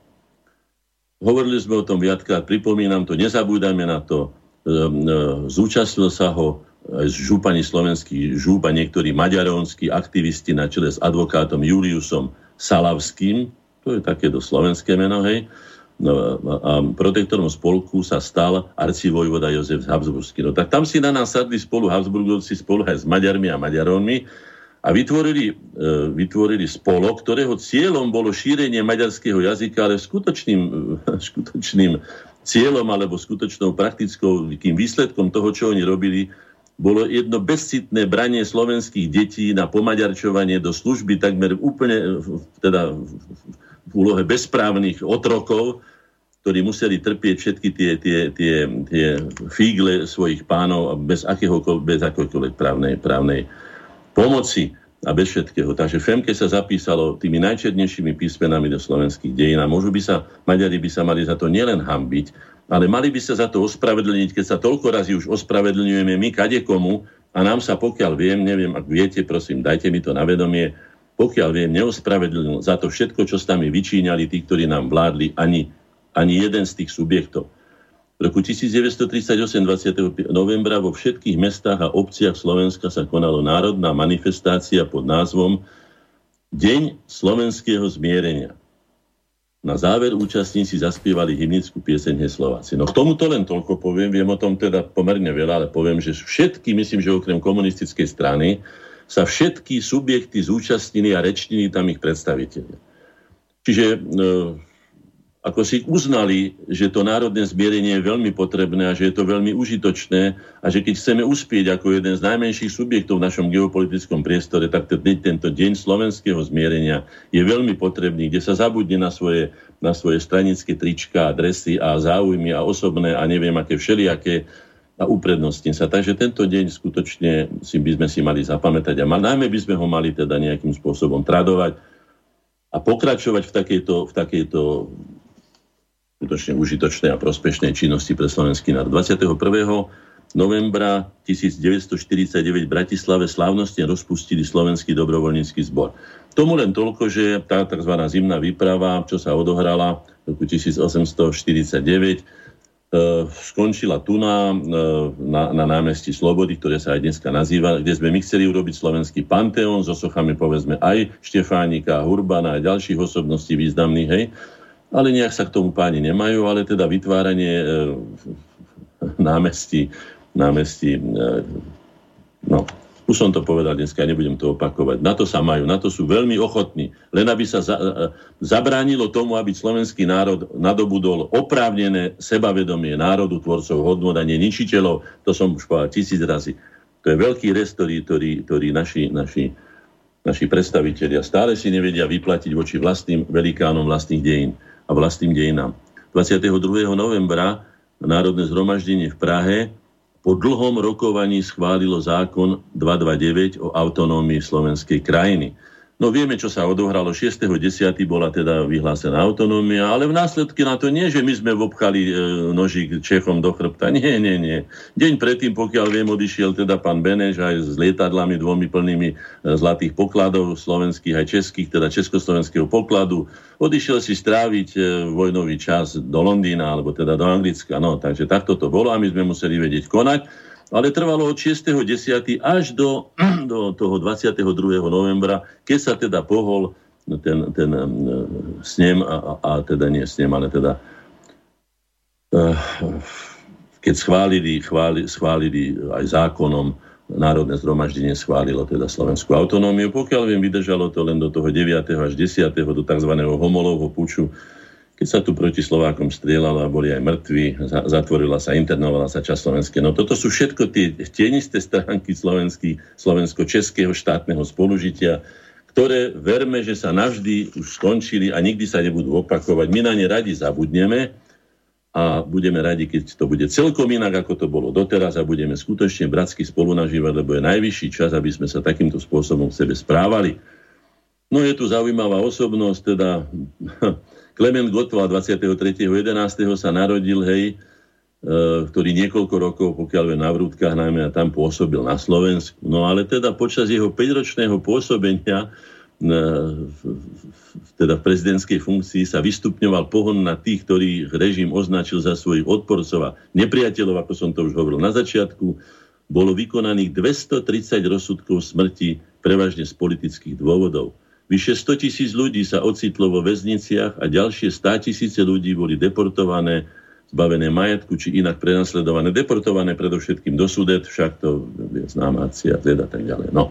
Hovorili sme o tom viackrát, pripomínam to, nezabúdajme na to. E, zúčastnil sa ho župani slovenský žúb a niektorí maďaronskí aktivisti na čele s advokátom Juliusom Salavským, to je také do slovenské meno, hej, protektorom spolku sa stal arcivojvoda Jozef Habsburský. No tak tam si na nás sadli spolu Habsburgovci spolu aj s Maďarmi a Maďarónmi a vytvorili, e, vytvorili spolok, ktorého cieľom bolo šírenie maďarského jazyka, ale skutočným, skutočným cieľom alebo skutočnou praktickou tým výsledkom toho, čo oni robili, bolo jedno bezcitné branie slovenských detí na pomaďarčovanie do služby takmer úplne teda v úlohe bezprávnych otrokov, ktorí museli trpieť všetky tie, tie, tie, tie fígle svojich pánov bez, bez akéhokoľvek právnej, právnej pomoci a bez všetkého. Takže Femke sa zapísalo tými najčernejšími písmenami do slovenských dejín a môžu by sa, Maďari by sa mali za to nielen hambiť, ale mali by sa za to ospravedlniť, keď sa toľko razy už ospravedlňujeme my kadekomu a nám sa, pokiaľ viem, neviem, ak viete, prosím, dajte mi to na vedomie, pokiaľ viem, neospravedlnil za to všetko, čo s nami vyčíňali tí, ktorí nám vládli, ani, ani jeden z tých subjektov. V roku 1938, 20. novembra vo všetkých mestách a obciach Slovenska sa konalo národná manifestácia pod názvom Deň slovenského zmierenia. Na záver účastníci zaspievali hymnickú pieseň Heslováci. No k tomuto len toľko poviem, viem o tom teda pomerne veľa, ale poviem, že všetky, myslím, že okrem komunistickej strany, sa všetky subjekty zúčastnili a rečnili tam ich predstaviteľe. Čiže e, ako si uznali, že to národné zmierenie je veľmi potrebné a že je to veľmi užitočné a že keď chceme uspieť ako jeden z najmenších subjektov v našom geopolitickom priestore, tak tento deň slovenského zmierenia je veľmi potrebný, kde sa zabudne na svoje, na svoje stranické trička, adresy a záujmy a osobné a neviem aké všelijaké a uprednostní sa. Takže tento deň skutočne si by sme si mali zapamätať a najmä by sme ho mali teda nejakým spôsobom tradovať a pokračovať v takejto, v takejto skutočne užitočnej a prospešnej činnosti pre slovenský národ. 21. novembra 1949 v Bratislave slávnostne rozpustili slovenský dobrovoľnícky zbor. Tomu len toľko, že tá tzv. zimná výprava, čo sa odohrala v roku 1849, E, skončila tu na, e, na, na námestí Slobody, ktoré sa aj dneska nazýva, kde sme my chceli urobiť slovenský panteón so sochami povedzme aj Štefánika, Hurbana a ďalších osobností významných, hej. Ale nejak sa k tomu páni nemajú, ale teda vytváranie e, námestí, námestí e, no, už som to povedal dneska, nebudem to opakovať. Na to sa majú, na to sú veľmi ochotní. Len aby sa za, e, zabránilo tomu, aby slovenský národ nadobudol oprávnené sebavedomie národu, tvorcov hodnot a ničiteľov. To som už povedal tisíc razy. To je veľký rest, ktorý, ktorý, ktorý naši, naši, naši predstavitelia stále si nevedia vyplatiť voči vlastným velikánom vlastných dejín a vlastným dejinám. 22. novembra Národné zhromaždenie v Prahe po dlhom rokovaní schválilo zákon 229 o autonómii slovenskej krajiny. No vieme, čo sa odohralo. 6.10. bola teda vyhlásená autonómia, ale v následky na to nie, že my sme vobchali e, nožík Čechom do chrbta. Nie, nie, nie. Deň predtým, pokiaľ viem, odišiel teda pán Beneš aj s lietadlami dvomi plnými e, zlatých pokladov slovenských aj českých, teda československého pokladu. Odišiel si stráviť e, vojnový čas do Londýna, alebo teda do Anglicka. No, takže takto to bolo a my sme museli vedieť konať ale trvalo od 6.10. až do, do toho 22. novembra, keď sa teda pohol ten, ten um, snem, a, a teda nie snem, ale teda uh, keď schválili, chváli, schválili aj zákonom Národné zhromaždenie schválilo teda slovenskú autonómiu. Pokiaľ viem, vydržalo to len do toho 9. až 10. do tzv. homolovho puču keď sa tu proti Slovákom strieľalo a boli aj mŕtvi, zatvorila sa, internovala sa časť slovenské. No toto sú všetko tie tienisté stránky slovensko-českého štátneho spolužitia, ktoré verme, že sa navždy už skončili a nikdy sa nebudú opakovať. My na ne radi zabudneme a budeme radi, keď to bude celkom inak, ako to bolo doteraz a budeme skutočne bratsky spolu nažívať, lebo je najvyšší čas, aby sme sa takýmto spôsobom v sebe správali. No je tu zaujímavá osobnosť, teda Klement Gottwald 23.11. sa narodil, hej, e, ktorý niekoľko rokov, pokiaľ je na Vrútkach najmä a tam pôsobil na Slovensku. No ale teda počas jeho 5-ročného pôsobenia e, teda v prezidentskej funkcii sa vystupňoval pohon na tých, ktorých režim označil za svojich odporcov a nepriateľov, ako som to už hovoril na začiatku, bolo vykonaných 230 rozsudkov smrti, prevažne z politických dôvodov. Vyše 100 tisíc ľudí sa ocitlo vo väzniciach a ďalšie 100 tisíce ľudí boli deportované, zbavené majetku či inak prenasledované, deportované predovšetkým do Sudet, však to je známa akcia a tak ďalej. No.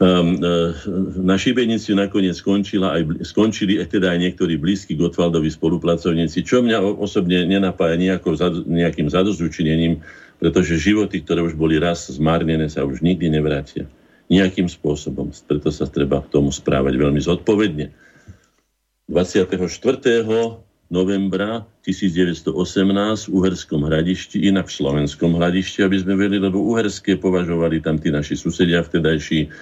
Um, uh, na Šibenici nakoniec skončila aj, skončili aj teda aj niektorí blízki Gotwaldovi spolupracovníci, čo mňa osobne nenapája nejako, nejakým zadozučinením, pretože životy, ktoré už boli raz zmárnené, sa už nikdy nevrátia nejakým spôsobom. Preto sa treba k tomu správať veľmi zodpovedne. 24. novembra 1918 v Uherskom hradišti, inak v Slovenskom hradišti, aby sme vedeli, lebo Uherské považovali tam tí naši susedia vtedajší,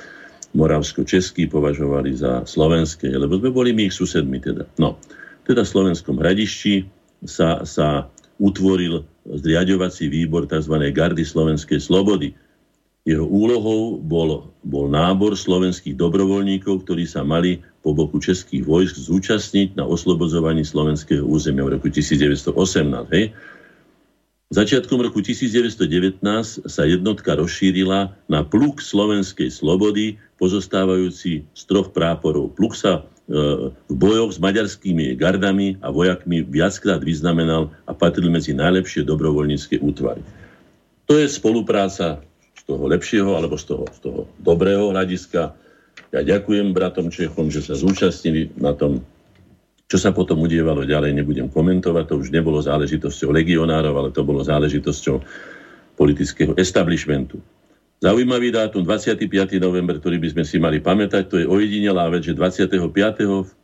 Moravsko-Český považovali za slovenské, lebo sme boli my ich susedmi teda. No, teda v Slovenskom hradišti sa, sa utvoril zriadovací výbor tzv. Gardy Slovenskej slobody jeho úlohou bol, bol nábor slovenských dobrovoľníkov, ktorí sa mali po boku českých vojsk zúčastniť na oslobozovaní slovenského územia v roku 1918. Hej. Začiatkom roku 1919 sa jednotka rozšírila na pluk slovenskej slobody, pozostávajúci z troch práporov. Pluk sa e, v bojoch s maďarskými gardami a vojakmi viackrát vyznamenal a patril medzi najlepšie dobrovoľnícke útvary. To je spolupráca toho lepšieho alebo z toho, z toho dobrého hľadiska. Ja ďakujem bratom Čechom, že sa zúčastnili na tom, čo sa potom udievalo ďalej, nebudem komentovať, to už nebolo záležitosťou legionárov, ale to bolo záležitosťou politického establishmentu. Zaujímavý dátum 25. november, ktorý by sme si mali pamätať, to je ojedinelá vec, že 25.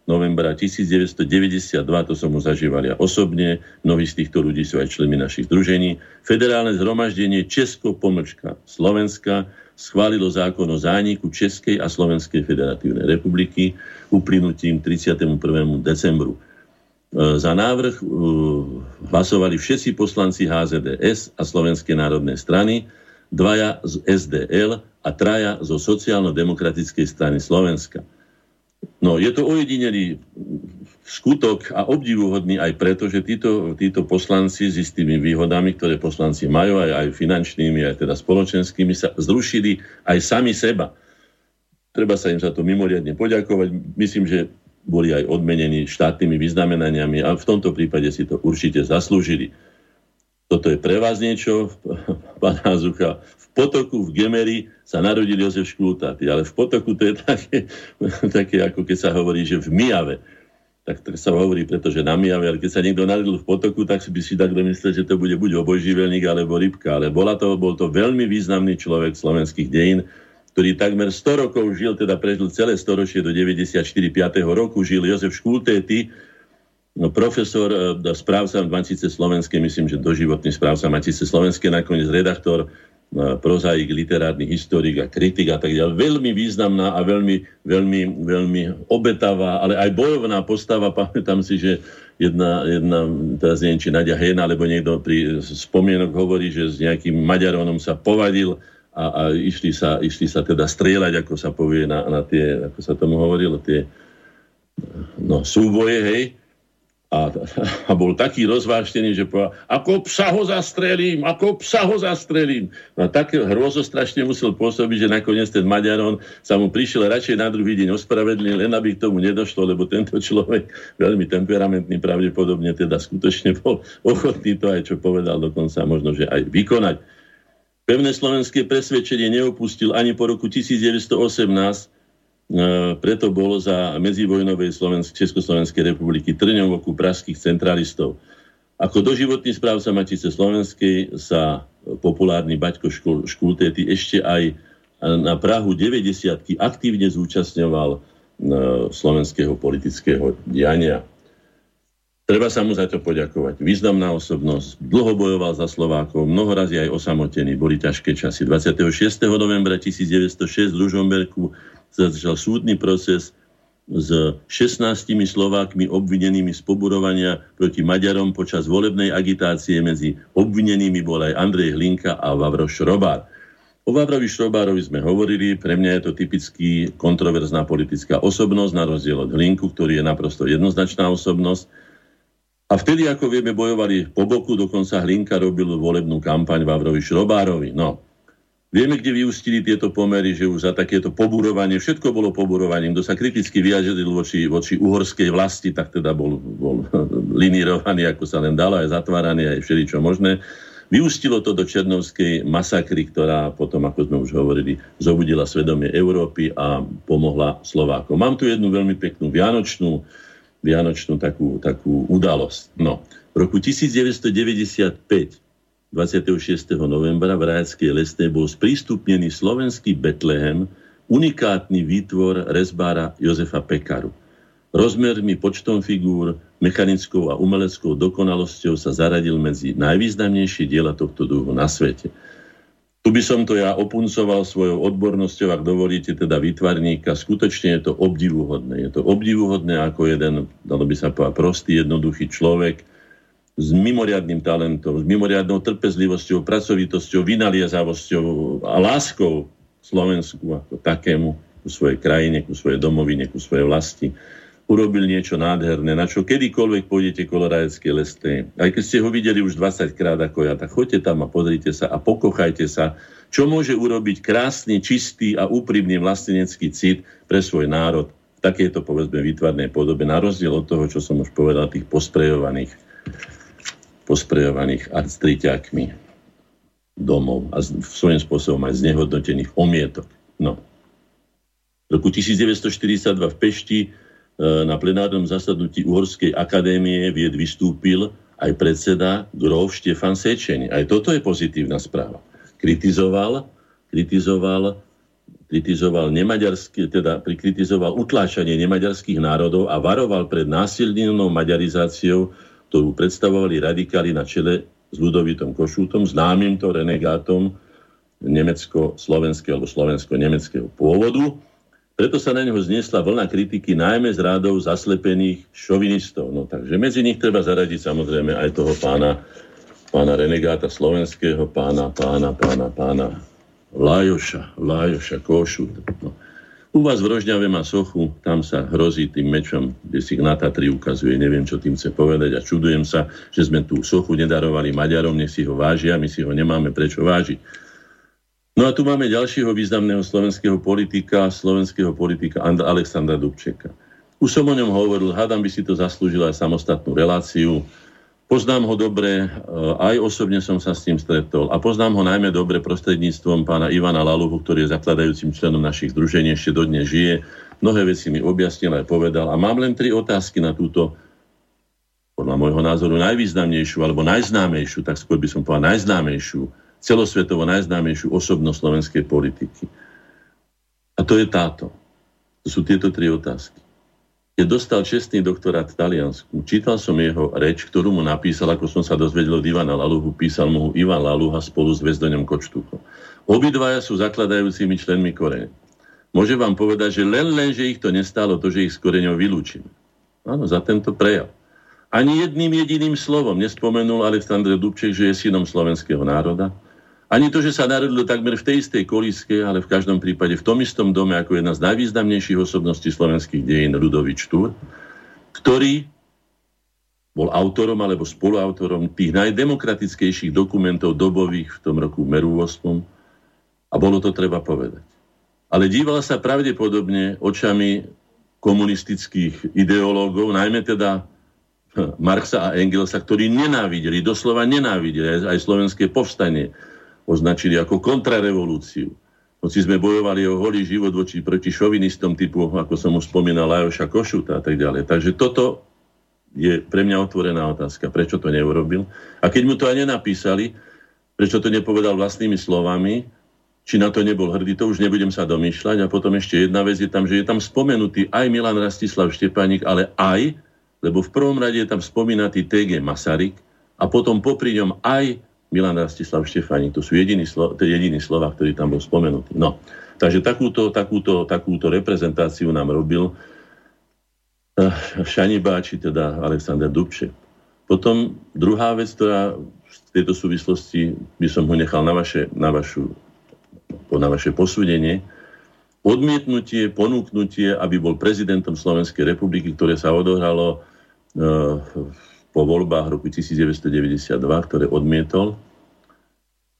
novembra 1992, to som mu zažíval ja osobne, mnohí z týchto ľudí sú aj členmi našich združení, federálne zhromaždenie Česko pomlčka Slovenska schválilo zákon o zániku Českej a Slovenskej federatívnej republiky uplynutím 31. decembru. za návrh hlasovali všetci poslanci HZDS a Slovenskej národnej strany, dvaja z SDL a traja zo sociálno-demokratickej strany Slovenska. No, je to ojedinelý skutok a obdivuhodný aj preto, že títo, títo poslanci s istými výhodami, ktoré poslanci majú, aj, aj finančnými, aj teda spoločenskými, sa zrušili aj sami seba. Treba sa im za to mimoriadne poďakovať. Myslím, že boli aj odmenení štátnymi vyznamenaniami a v tomto prípade si to určite zaslúžili. Toto je pre vás niečo, pán Hazucha. V potoku v Gemeri sa narodil Jozef Škultáty, ale v potoku to je také, také, ako keď sa hovorí, že v Mijave tak, tak sa hovorí, pretože na Mijave, ale keď sa niekto narodil v potoku, tak si by si tak domyslel, že to bude buď obojživelník alebo rybka. Ale bola to, bol to veľmi významný človek slovenských dejín, ktorý takmer 100 rokov žil, teda prežil celé storočie do 94. 5. roku, žil Jozef Škultéty, no, profesor, e, správca Matice Slovenskej, myslím, že doživotný správca Matice Slovenskej, nakoniec redaktor prozaik, literárny historik a kritik a tak ďalej. Veľmi významná a veľmi, veľmi, veľmi obetavá, ale aj bojovná postava. Pamätám si, že jedna, jedna teraz neviem, či Nadia Hena, alebo niekto pri spomienok hovorí, že s nejakým Maďaronom sa povadil a, a išli, sa, išli sa teda strieľať, ako sa povie na, na tie, ako sa tomu hovorilo, tie no, súboje, hej a, a bol taký rozváštený, že povedal, ako psa ho zastrelím, ako psa ho zastrelím. No a tak hrozostrašne musel pôsobiť, že nakoniec ten Maďaron sa mu prišiel radšej na druhý deň ospravedlný, len aby k tomu nedošlo, lebo tento človek, veľmi temperamentný, pravdepodobne teda skutočne bol ochotný to aj, čo povedal, dokonca možno, že aj vykonať. Pevné slovenské presvedčenie neopustil ani po roku 1918, E, preto bol za medzivojnovej Slovensk- Československej republiky trňom oku pražských centralistov. Ako doživotný správca Matice Slovenskej sa populárny Baťko Škultéty ešte aj na Prahu 90 aktívne zúčastňoval e, slovenského politického diania. Treba sa mu za to poďakovať. Významná osobnosť, dlho bojoval za Slovákov, mnoho razy aj osamotený, boli ťažké časy. 26. novembra 1906 v Lužomberku začal súdny proces s 16 Slovákmi obvinenými z poburovania proti Maďarom počas volebnej agitácie medzi obvinenými bol aj Andrej Hlinka a Vavro Šrobár. O Vavrovi Šrobárovi sme hovorili, pre mňa je to typický kontroverzná politická osobnosť, na rozdiel od Hlinku, ktorý je naprosto jednoznačná osobnosť. A vtedy, ako vieme, bojovali po boku, dokonca Hlinka robil volebnú kampaň Vavrovi Šrobárovi. No, Vieme, kde vyústili tieto pomery, že už za takéto poburovanie, všetko bolo poburovaním. Kto sa kriticky vyjadril voči, voči uhorskej vlasti, tak teda bol, bol linírovaný, ako sa len dalo, aj zatváraný, aj všeličo možné. Vyústilo to do Černovskej masakry, ktorá potom, ako sme už hovorili, zobudila svedomie Európy a pomohla Slovákom. Mám tu jednu veľmi peknú vianočnú, vianočnú takú, takú udalosť. No, v roku 1995 26. novembra v Rajackej lesnej bol sprístupnený slovenský Betlehem, unikátny výtvor rezbára Jozefa Pekaru. Rozmermi, počtom figúr, mechanickou a umeleckou dokonalosťou sa zaradil medzi najvýznamnejšie diela tohto druhu na svete. Tu by som to ja opuncoval svojou odbornosťou, ak dovolíte, teda výtvarníka. Skutočne je to obdivuhodné. Je to obdivuhodné ako jeden, dalo by sa povedať, prostý, jednoduchý človek, s mimoriadným talentom, s mimoriadnou trpezlivosťou, pracovitosťou, vynaliezavosťou a láskou Slovensku ako takému, ku svojej krajine, ku svojej domovine, ku svojej vlasti. Urobil niečo nádherné, na čo kedykoľvek pôjdete kolorajecké lesné. Aj keď ste ho videli už 20 krát ako ja, tak choďte tam a pozrite sa a pokochajte sa, čo môže urobiť krásny, čistý a úprimný vlastenecký cit pre svoj národ v takejto, povedzme, výtvarnej podobe, na rozdiel od toho, čo som už povedal, tých posprejovaných posprejovaných arstriťakmi domov a svojím spôsobom aj znehodnotených omietok. No. V roku 1942 v Pešti e, na plenárnom zasadnutí Uhorskej akadémie vied vystúpil aj predseda Grof Štefan Sečeni. Aj toto je pozitívna správa. Kritizoval, kritizoval, kritizoval nemaďarské, teda prikritizoval utláčanie nemaďarských národov a varoval pred násilnou maďarizáciou ktorú predstavovali radikáli na čele s Ludovitom Košútom, známym to renegátom nemecko-slovenského alebo slovensko-nemeckého pôvodu. Preto sa na neho zniesla vlna kritiky najmä z rádov zaslepených šovinistov. No takže medzi nich treba zaradiť samozrejme aj toho pána, pána renegáta slovenského, pána, pána, pána, pána Lajoša, Lajoša, Košu. U vás v Rožňave má sochu, tam sa hrozí tým mečom, kde si na Tatry ukazuje, neviem, čo tým chce povedať a čudujem sa, že sme tú sochu nedarovali Maďarom, nech si ho vážia, my si ho nemáme prečo vážiť. No a tu máme ďalšieho významného slovenského politika, slovenského politika Alexandra Dubčeka. Už som o ňom hovoril, hádam by si to zaslúžil aj samostatnú reláciu. Poznám ho dobre, eh, aj osobne som sa s ním stretol a poznám ho najmä dobre prostredníctvom pána Ivana Laluhu, ktorý je zakladajúcim členom našich združení, ešte dodnes žije. Mnohé veci mi objasnil aj povedal a mám len tri otázky na túto podľa môjho názoru najvýznamnejšiu alebo najznámejšiu, tak skôr by som povedal najznámejšiu celosvetovo najznámejšiu osobnosť slovenskej politiky. A to je táto. To sú tieto tri otázky. Keď dostal čestný doktorát v Taliansku, čítal som jeho reč, ktorú mu napísal, ako som sa dozvedel od Ivana Laluhu, písal mu Ivan Laluha spolu s Vezdoňom Kočtúchom. Obidvaja sú zakladajúcimi členmi Korene. Môžem vám povedať, že len len, že ich to nestalo, to, že ich s koreňou vylúčime. Áno, za tento prejav. Ani jedným jediným slovom nespomenul Aleksandr Dubček, že je synom slovenského národa, ani to, že sa narodil takmer v tej istej kolíske, ale v každom prípade v tom istom dome ako jedna z najvýznamnejších osobností slovenských dejín Ludovič Túr, ktorý bol autorom alebo spoluautorom tých najdemokratickejších dokumentov dobových v tom roku Meru 8. A bolo to treba povedať. Ale díval sa pravdepodobne očami komunistických ideológov, najmä teda Marxa a Engelsa, ktorí nenávideli, doslova nenávideli aj slovenské povstanie označili ako kontrarevolúciu. Hoci sme bojovali o holý život voči proti šovinistom typu, ako som už spomínal, Lajoša Košuta a tak ďalej. Takže toto je pre mňa otvorená otázka, prečo to neurobil. A keď mu to aj nenapísali, prečo to nepovedal vlastnými slovami, či na to nebol hrdý, to už nebudem sa domýšľať. A potom ešte jedna vec je tam, že je tam spomenutý aj Milan Rastislav Štepánik, ale aj, lebo v prvom rade je tam spomínatý TG Masaryk a potom popri ňom aj Milan Rastislav Štefani. To sú jediní, slo, to je jediný slova, ktorý tam bol spomenutý. No, takže takúto, takúto, takúto reprezentáciu nám robil uh, Šani Báči, teda Aleksandr Dubček. Potom druhá vec, ktorá v tejto súvislosti by som ho nechal na vaše, na vašu, na vaše posúdenie, odmietnutie, ponúknutie, aby bol prezidentom Slovenskej republiky, ktoré sa odohralo uh, po voľbách roku 1992, ktoré odmietol.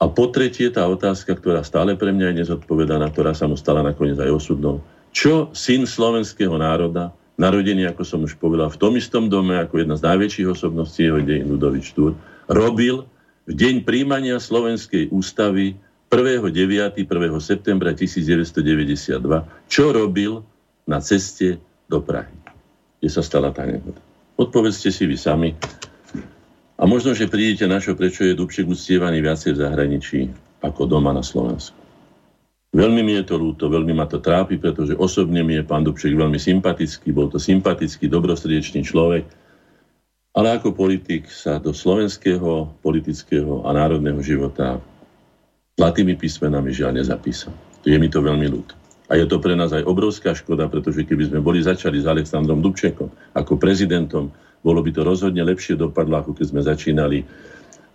A po tretie tá otázka, ktorá stále pre mňa je nezodpovedaná, ktorá sa mu stala nakoniec aj osudnou. Čo syn slovenského národa, narodený, ako som už povedal, v tom istom dome, ako jedna z najväčších osobností jeho dejín Ludovič Túr, robil v deň príjmania Slovenskej ústavy 1.9. 1. septembra 1992, čo robil na ceste do Prahy, kde sa stala tá nehoda. Odpovedzte si vy sami. A možno, že prídete na čo, prečo je Dubček uctievaný viacej v zahraničí ako doma na Slovensku. Veľmi mi je to ľúto, veľmi ma to trápi, pretože osobne mi je pán Dubček veľmi sympatický, bol to sympatický, dobrostriečný človek, ale ako politik sa do slovenského politického a národného života zlatými písmenami žiaľ nezapísal. Je mi to veľmi ľúto. A je to pre nás aj obrovská škoda, pretože keby sme boli začali s Aleksandrom Dubčekom ako prezidentom, bolo by to rozhodne lepšie dopadlo, ako keď sme začínali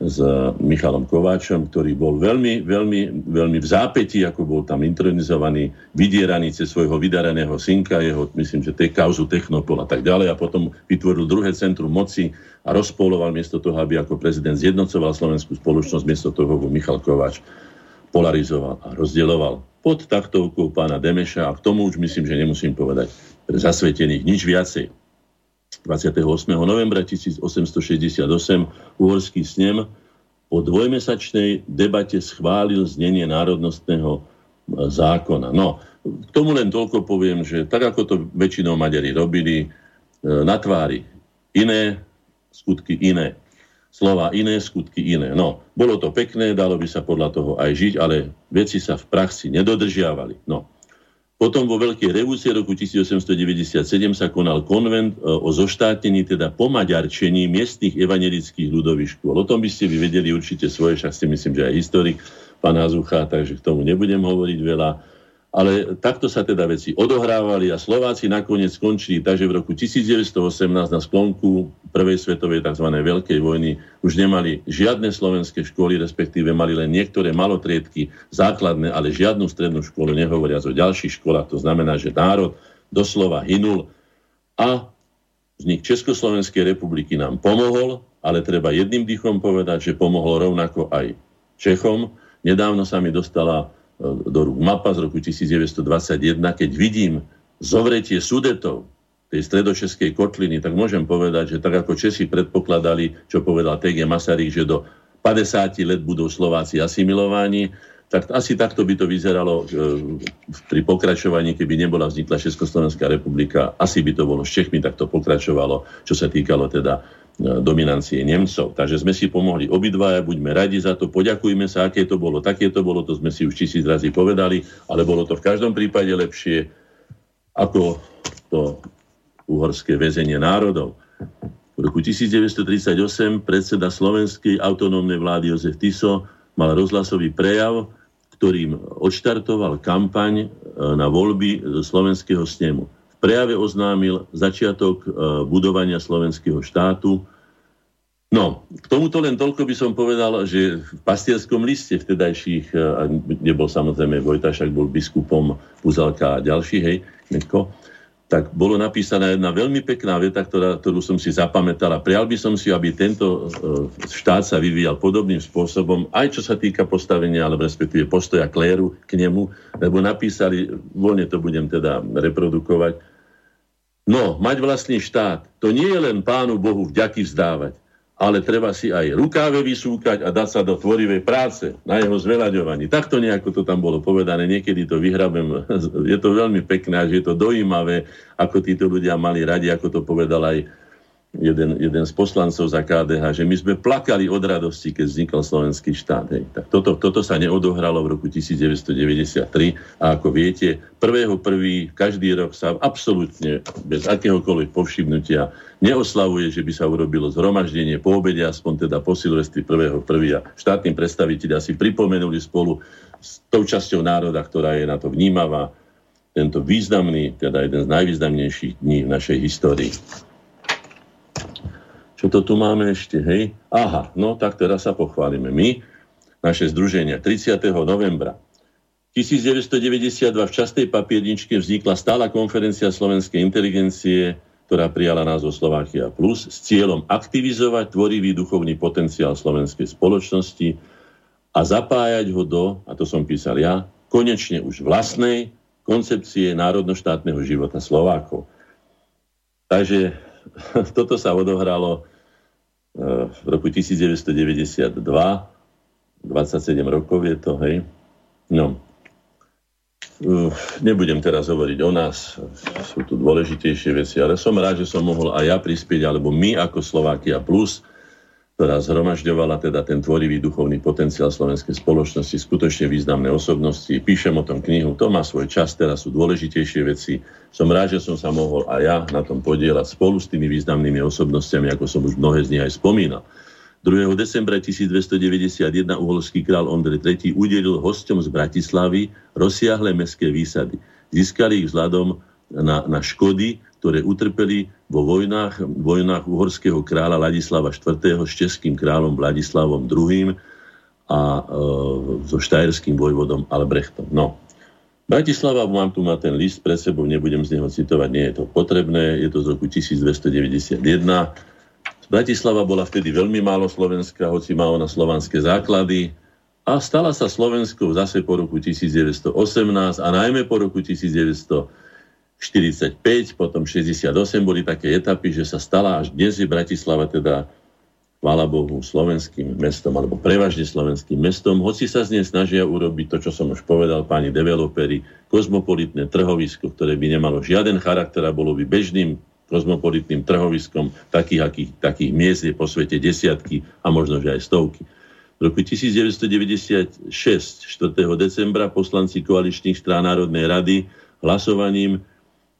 s Michalom Kováčom, ktorý bol veľmi, veľmi, veľmi v zápäti, ako bol tam intronizovaný, vydieraný cez svojho vydaraného synka, jeho, myslím, že tej kauzu Technopol a tak ďalej, a potom vytvoril druhé centrum moci a rozpoloval miesto toho, aby ako prezident zjednocoval slovenskú spoločnosť, miesto toho ho Michal Kováč polarizoval a rozdieloval pod taktovkou pána Demeša a k tomu už myslím, že nemusím povedať pre zasvetených nič viacej. 28. novembra 1868 uhorský snem po dvojmesačnej debate schválil znenie národnostného e, zákona. No, k tomu len toľko poviem, že tak ako to väčšinou Maďari robili, e, na tvári iné, skutky iné slova iné, skutky iné. No, bolo to pekné, dalo by sa podľa toho aj žiť, ale veci sa v praxi nedodržiavali. No. Potom vo Veľkej revúcii roku 1897 sa konal konvent e, o zoštátnení, teda pomaďarčení miestnych evangelických ľudových škôl. O tom by ste vy vedeli určite svoje, však si myslím, že aj historik pán Hazucha, takže k tomu nebudem hovoriť veľa. Ale takto sa teda veci odohrávali a Slováci nakoniec skončili takže v roku 1918 na sklonku Prvej svetovej tzv. Veľkej vojny už nemali žiadne slovenské školy, respektíve mali len niektoré malotriedky základné, ale žiadnu strednú školu, nehovoriac o ďalších školách. To znamená, že národ doslova hynul a vznik Československej republiky nám pomohol, ale treba jedným dýchom povedať, že pomohol rovnako aj Čechom. Nedávno sa mi dostala do rúk mapa z roku 1921, keď vidím zovretie sudetov tej stredočeskej kotliny, tak môžem povedať, že tak ako Česi predpokladali, čo povedal T.G. Masaryk, že do 50 let budú Slováci asimilovaní, tak asi takto by to vyzeralo e, pri pokračovaní, keby nebola vznikla Československá republika. Asi by to bolo s Čechmi, tak to pokračovalo, čo sa týkalo teda e, dominancie Nemcov. Takže sme si pomohli obidvaja, buďme radi za to, poďakujme sa, aké to bolo, také to bolo, to sme si už tisíc razy povedali, ale bolo to v každom prípade lepšie ako to uhorské väzenie národov. V roku 1938 predseda slovenskej autonómnej vlády Jozef Tiso mal rozhlasový prejav, ktorým odštartoval kampaň e, na voľby slovenského snemu. V prejave oznámil začiatok e, budovania slovenského štátu. No, k tomuto len toľko by som povedal, že v pastierskom liste vtedajších, e, nebol samozrejme Vojtašak, bol biskupom Puzalka a ďalší, hej, Netko, tak bolo napísaná jedna veľmi pekná veta, ktorá, ktorú som si zapamätal a prial by som si, aby tento e, štát sa vyvíjal podobným spôsobom, aj čo sa týka postavenia, alebo respektíve postoja kléru k nemu, lebo napísali, voľne to budem teda reprodukovať, no, mať vlastný štát, to nie je len pánu Bohu vďaky vzdávať, ale treba si aj rukáve vysúkať a dať sa do tvorivej práce na jeho zveľaďovaní. Takto nejako to tam bolo povedané, niekedy to vyhrabem, je to veľmi pekné, že je to dojímavé, ako títo ľudia mali radi, ako to povedal aj jeden, jeden z poslancov za KDH, že my sme plakali od radosti, keď vznikol slovenský štát. Hej. Tak toto, toto sa neodohralo v roku 1993 a ako viete, prvého prvý každý rok sa absolútne bez akéhokoľvek povšimnutia neoslavuje, že by sa urobilo zhromaždenie po obede, aspoň teda po silvestri prvého prvý a štátnym predstaviteľia si pripomenuli spolu s tou časťou národa, ktorá je na to vnímavá, tento významný, teda jeden z najvýznamnejších dní v našej histórii. Čo to tu máme ešte, hej? Aha, no tak teraz sa pochválime my, naše združenia. 30. novembra 1992 v častej papierničke vznikla stála konferencia slovenskej inteligencie, ktorá prijala názov Slovakia Plus s cieľom aktivizovať tvorivý duchovný potenciál slovenskej spoločnosti a zapájať ho do, a to som písal ja, konečne už vlastnej koncepcie národnoštátneho života Slovákov. Takže toto sa odohralo v roku 1992, 27 rokov je to, hej. No, nebudem teraz hovoriť o nás, sú tu dôležitejšie veci, ale som rád, že som mohol aj ja prispieť, alebo my ako Slovakia Plus, ktorá zhromažďovala teda ten tvorivý duchovný potenciál slovenskej spoločnosti, skutočne významné osobnosti. Píšem o tom knihu, to má svoj čas, teraz sú dôležitejšie veci. Som rád, že som sa mohol aj ja na tom podielať spolu s tými významnými osobnostiami, ako som už mnohé z nich aj spomínal. 2. decembra 1291 uholský král Ondrej III udelil hosťom z Bratislavy rozsiahle mestské výsady. Získali ich vzhľadom na, na škody, ktoré utrpeli vo vojnách, vojnách uhorského kráľa Ladislava IV. s českým kráľom Vladislavom II. a e, so štajerským vojvodom Albrechtom. No, Bratislava, mám tu má ten list pred sebou, nebudem z neho citovať, nie je to potrebné, je to z roku 1291. Bratislava bola vtedy veľmi málo slovenská, hoci má ona slovanské základy a stala sa Slovenskou zase po roku 1918 a najmä po roku 1900 45, potom 68 boli také etapy, že sa stala až dnes je Bratislava teda chvála Bohu, slovenským mestom, alebo prevažne slovenským mestom, hoci sa z nej snažia urobiť to, čo som už povedal, páni developery, kozmopolitné trhovisko, ktoré by nemalo žiaden charakter a bolo by bežným kozmopolitným trhoviskom, takých, akých, takých miest je po svete desiatky a možno, že aj stovky. V roku 1996, 4. decembra, poslanci koaličných strán Národnej rady hlasovaním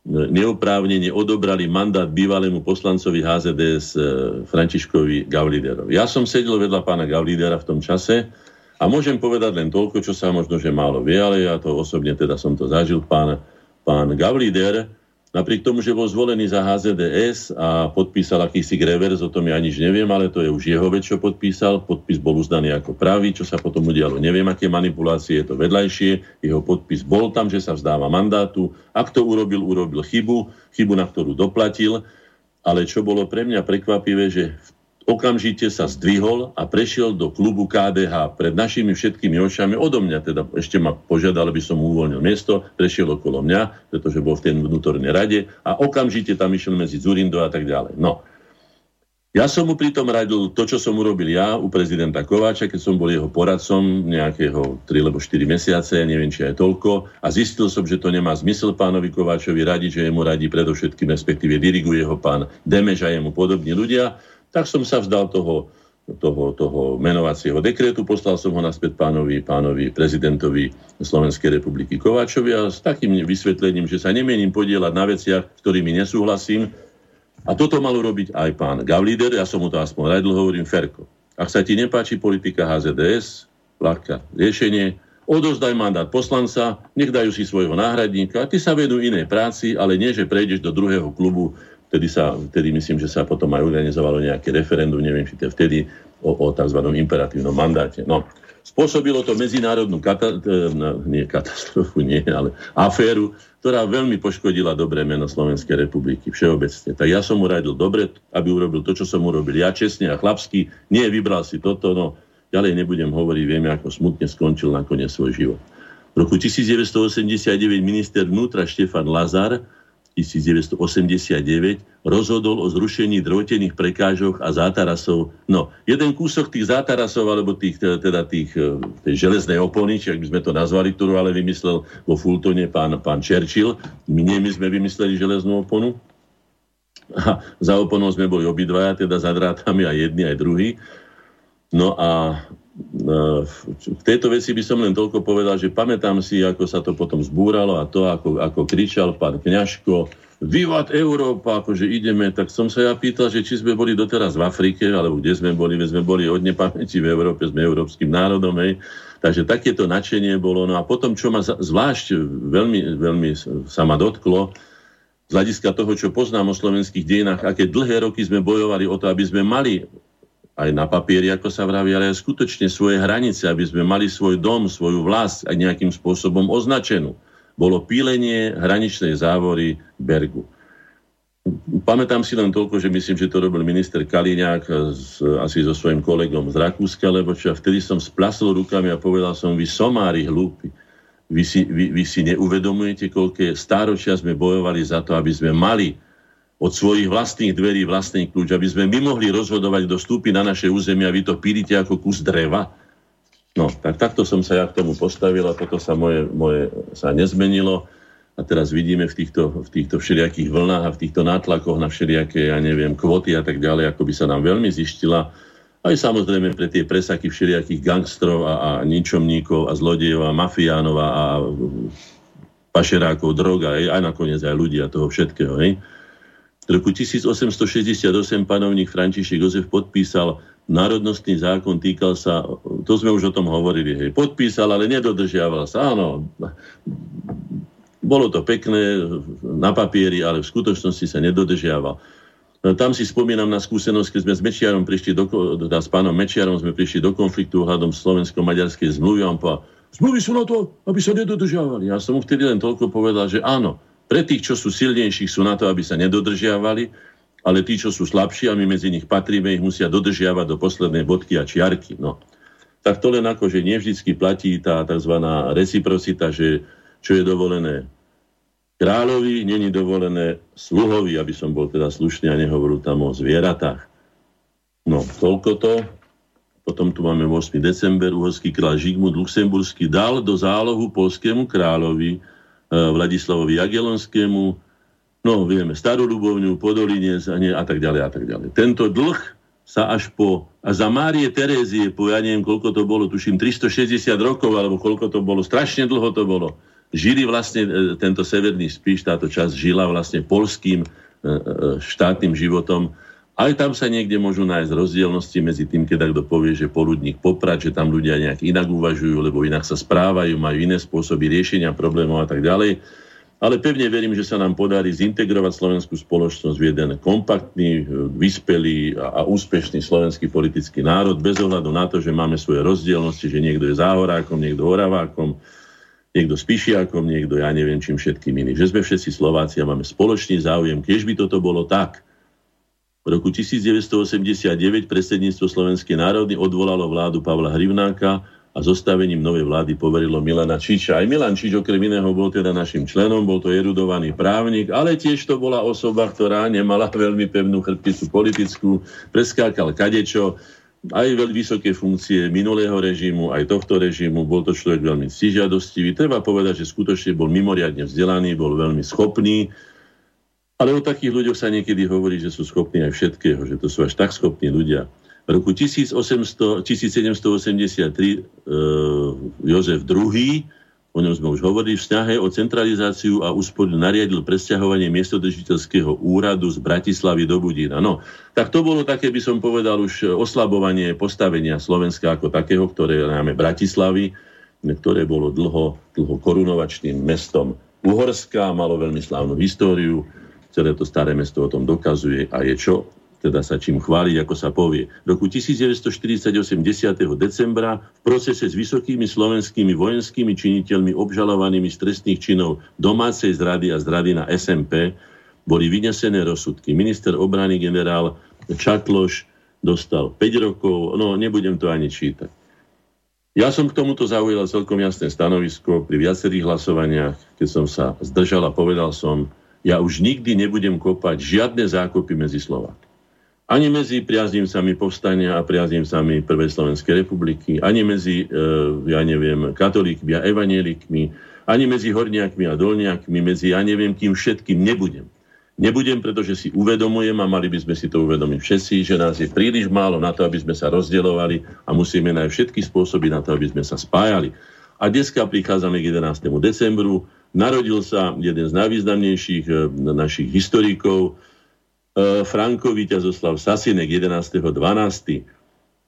neoprávnene odobrali mandát bývalému poslancovi HZDS e, Františkovi Gavliderovi. Ja som sedel vedľa pána Gavlidera v tom čase A môžem povedať len toľko, čo sa možno, že málo vie, ale ja to osobne teda som to zažil. Pán, pán Gavlider, napriek tomu, že bol zvolený za HZDS a podpísal akýsi revers, o tom ja nič neviem, ale to je už jeho vec, čo podpísal. Podpis bol uznaný ako pravý, čo sa potom udialo. Neviem, aké manipulácie je to vedľajšie. Jeho podpis bol tam, že sa vzdáva mandátu. Ak to urobil, urobil chybu, chybu, na ktorú doplatil. Ale čo bolo pre mňa prekvapivé, že v okamžite sa zdvihol a prešiel do klubu KDH pred našimi všetkými očami. Odo mňa teda ešte ma požiadal, aby som mu uvoľnil miesto, prešiel okolo mňa, pretože bol v tej vnútornej rade a okamžite tam išiel medzi Zurindo a tak ďalej. No. Ja som mu pritom radil to, čo som urobil ja u prezidenta Kováča, keď som bol jeho poradcom nejakého 3 alebo 4 mesiace, neviem, či aj toľko, a zistil som, že to nemá zmysel pánovi Kováčovi radiť, že jemu radí predovšetkým, respektíve diriguje ho pán Demeš a jemu podobní ľudia tak som sa vzdal toho, toho, toho menovacieho dekretu, poslal som ho naspäť pánovi, pánovi prezidentovi Slovenskej republiky Kováčovi a s takým vysvetlením, že sa nemienim podielať na veciach, s ktorými nesúhlasím. A toto mal urobiť aj pán Gavlider, ja som mu to aspoň radil, hovorím Ferko. Ak sa ti nepáči politika HZDS, ľahká riešenie, odozdaj mandát poslanca, nech dajú si svojho náhradníka, ty sa vedú inej práci, ale nie, že prejdeš do druhého klubu Vtedy, sa, vtedy myslím, že sa potom aj organizovalo nejaké referendum, neviem, či to vtedy o, o tzv. imperatívnom mandáte. No, spôsobilo to medzinárodnú kata- e, nie katastrofu, nie, ale aféru, ktorá veľmi poškodila dobré meno Slovenskej republiky všeobecne. Tak ja som mu radil dobre, aby urobil to, čo som urobil ja čestne a chlapsky. Nie, vybral si toto, no ďalej nebudem hovoriť, vieme, ako smutne skončil nakoniec svoj život. V roku 1989 minister vnútra Štefan Lazar 1989 rozhodol o zrušení drotených prekážok a zátarasov. No, jeden kúsok tých zátarasov, alebo tých, teda tých, e, tej železnej opony, či ak by sme to nazvali, ktorú ale vymyslel vo Fultone pán, pán Churchill. My nie my sme vymysleli železnú oponu. A za oponou sme boli obidvaja, teda za drátami aj jedni, aj druhý. No a v tejto veci by som len toľko povedal, že pamätám si, ako sa to potom zbúralo a to, ako, ako kričal pán Kňažko, Vivat Európa, akože ideme, tak som sa ja pýtal, že či sme boli doteraz v Afrike, alebo kde sme boli, my sme boli od nepamäti v Európe, sme európskym národom, hej. Takže takéto nadšenie bolo. No a potom, čo ma zvlášť veľmi, veľmi sa ma dotklo, z hľadiska toho, čo poznám o slovenských dejinách, aké dlhé roky sme bojovali o to, aby sme mali aj na papieri, ako sa vraví, ale aj skutočne svoje hranice, aby sme mali svoj dom, svoju vlast a nejakým spôsobom označenú. Bolo pílenie hraničnej závory Bergu. Pamätám si len toľko, že myslím, že to robil minister Kaliňák s, asi so svojím kolegom z Rakúska, lebo čo vtedy som splasol rukami a povedal som, vy somári hlúpi, vy si, vy, vy si neuvedomujete, koľké stáročia sme bojovali za to, aby sme mali od svojich vlastných dverí vlastný kľúč, aby sme my mohli rozhodovať, kto vstúpi na naše územie a vy to pílite ako kus dreva. No, tak takto som sa ja k tomu postavil a toto sa moje, moje sa nezmenilo. A teraz vidíme v týchto, v týchto všelijakých vlnách a v týchto nátlakoch na všelijaké, ja neviem, kvoty a tak ďalej, ako by sa nám veľmi zištila. Aj samozrejme pre tie presaky všelijakých gangstrov a, a ničomníkov a zlodejov a mafiánov a, a pašerákov, droga, aj, aj nakoniec aj ľudia toho všetkého. Hej. V roku 1868 panovník František Jozef podpísal národnostný zákon, týkal sa, to sme už o tom hovorili, hej, podpísal, ale nedodržiaval sa. Áno, bolo to pekné na papieri, ale v skutočnosti sa nedodržiaval. Tam si spomínam na skúsenosť, keď sme s Mečiarom prišli do, teda s pánom Mečiarom sme prišli do konfliktu ohľadom slovensko-maďarskej zmluvy a on povedal, zmluvy sú na to, aby sa nedodržiavali. Ja som mu vtedy len toľko povedal, že áno, pre tých, čo sú silnejších, sú na to, aby sa nedodržiavali, ale tí, čo sú slabší a my medzi nich patríme, ich musia dodržiavať do poslednej bodky a čiarky. No. Tak to len ako, že nevždycky platí tá tzv. reciprocita, že čo je dovolené kráľovi, není dovolené sluhovi, aby som bol teda slušný a nehovoril tam o zvieratách. No, toľko to. Potom tu máme 8. december, uhorský kráľ Žigmund Luxemburský dal do zálohu polskému kráľovi Vladislavovi Jagelonskému, no vieme, Starú Ľubovňu, Podolinec a, a tak ďalej a tak ďalej. Tento dlh sa až po, a za Márie Terézie, po ja neviem, koľko to bolo, tuším 360 rokov, alebo koľko to bolo, strašne dlho to bolo, žili vlastne, e, tento severný Spíš, táto časť žila vlastne polským e, štátnym životom Ale tam sa niekde môžu nájsť rozdielnosti medzi tým, keď kto povie, že poludník poprať, že tam ľudia nejak inak uvažujú, lebo inak sa správajú, majú iné spôsoby riešenia problémov a tak ďalej. Ale pevne verím, že sa nám podarí zintegrovať slovenskú spoločnosť v jeden kompaktný, vyspelý a, a úspešný slovenský politický národ, bez ohľadu na to, že máme svoje rozdielnosti, že niekto je záhorákom, niekto oravákom, niekto spíšiakom, niekto ja neviem čím všetkým iným. Že sme všetci Slováci a máme spoločný záujem. Keď by toto bolo tak, v roku 1989 predsedníctvo Slovenskej národy odvolalo vládu Pavla Hrivnáka a zostavením novej vlády poverilo Milana Čiča. Aj Milan Čič okrem iného bol teda našim členom, bol to erudovaný právnik, ale tiež to bola osoba, ktorá nemala veľmi pevnú chrbticu politickú, preskákal kadečo, aj veľmi vysoké funkcie minulého režimu, aj tohto režimu. Bol to človek veľmi stižiadostivý. Treba povedať, že skutočne bol mimoriadne vzdelaný, bol veľmi schopný ale o takých ľuďoch sa niekedy hovorí, že sú schopní aj všetkého, že to sú až tak schopní ľudia. V roku 1800, 1783 e, Jozef II, o ňom sme už hovorili, v snahe o centralizáciu a úsporu nariadil presťahovanie miestodržiteľského úradu z Bratislavy do Budína. No, tak to bolo také, by som povedal, už oslabovanie postavenia Slovenska ako takého, ktoré máme Bratislavy, ktoré bolo dlho, dlho korunovačným mestom Uhorska, malo veľmi slávnu históriu, Celé to staré mesto o tom dokazuje a je čo teda sa čím chváliť, ako sa povie. V roku 1948 10. decembra v procese s vysokými slovenskými vojenskými činiteľmi obžalovanými z trestných činov domácej zrady a zrady na SMP boli vynesené rozsudky. Minister obrany generál Čakloš dostal 5 rokov, no nebudem to ani čítať. Ja som k tomuto zaujal celkom jasné stanovisko pri viacerých hlasovaniach, keď som sa zdržal a povedal som, ja už nikdy nebudem kopať žiadne zákopy medzi Slovákmi. Ani medzi priaznivcami povstania a priaznivcami Prvej Slovenskej republiky, ani medzi, e, ja neviem, katolíkmi a evanielikmi, ani medzi horniakmi a dolniakmi, medzi ja neviem kým všetkým nebudem. Nebudem, pretože si uvedomujem a mali by sme si to uvedomiť všetci, že nás je príliš málo na to, aby sme sa rozdielovali a musíme nájsť všetky spôsoby na to, aby sme sa spájali. A dneska prichádzame k 11. decembru, Narodil sa jeden z najvýznamnejších e, našich historikov, e, Franko Víťazoslav Sasinek, 11.12.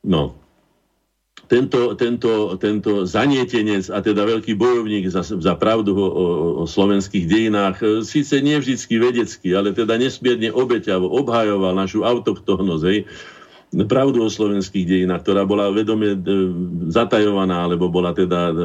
No, tento, tento, tento zanietenec a teda veľký bojovník za, za pravdu o, o, o slovenských dejinách, e, síce nie vždycky vedecky, ale teda nesmierne obeťavo obhajoval našu autochtónnosť, hej, pravdu o slovenských dejinách, ktorá bola vedome e, zatajovaná, alebo bola teda, e,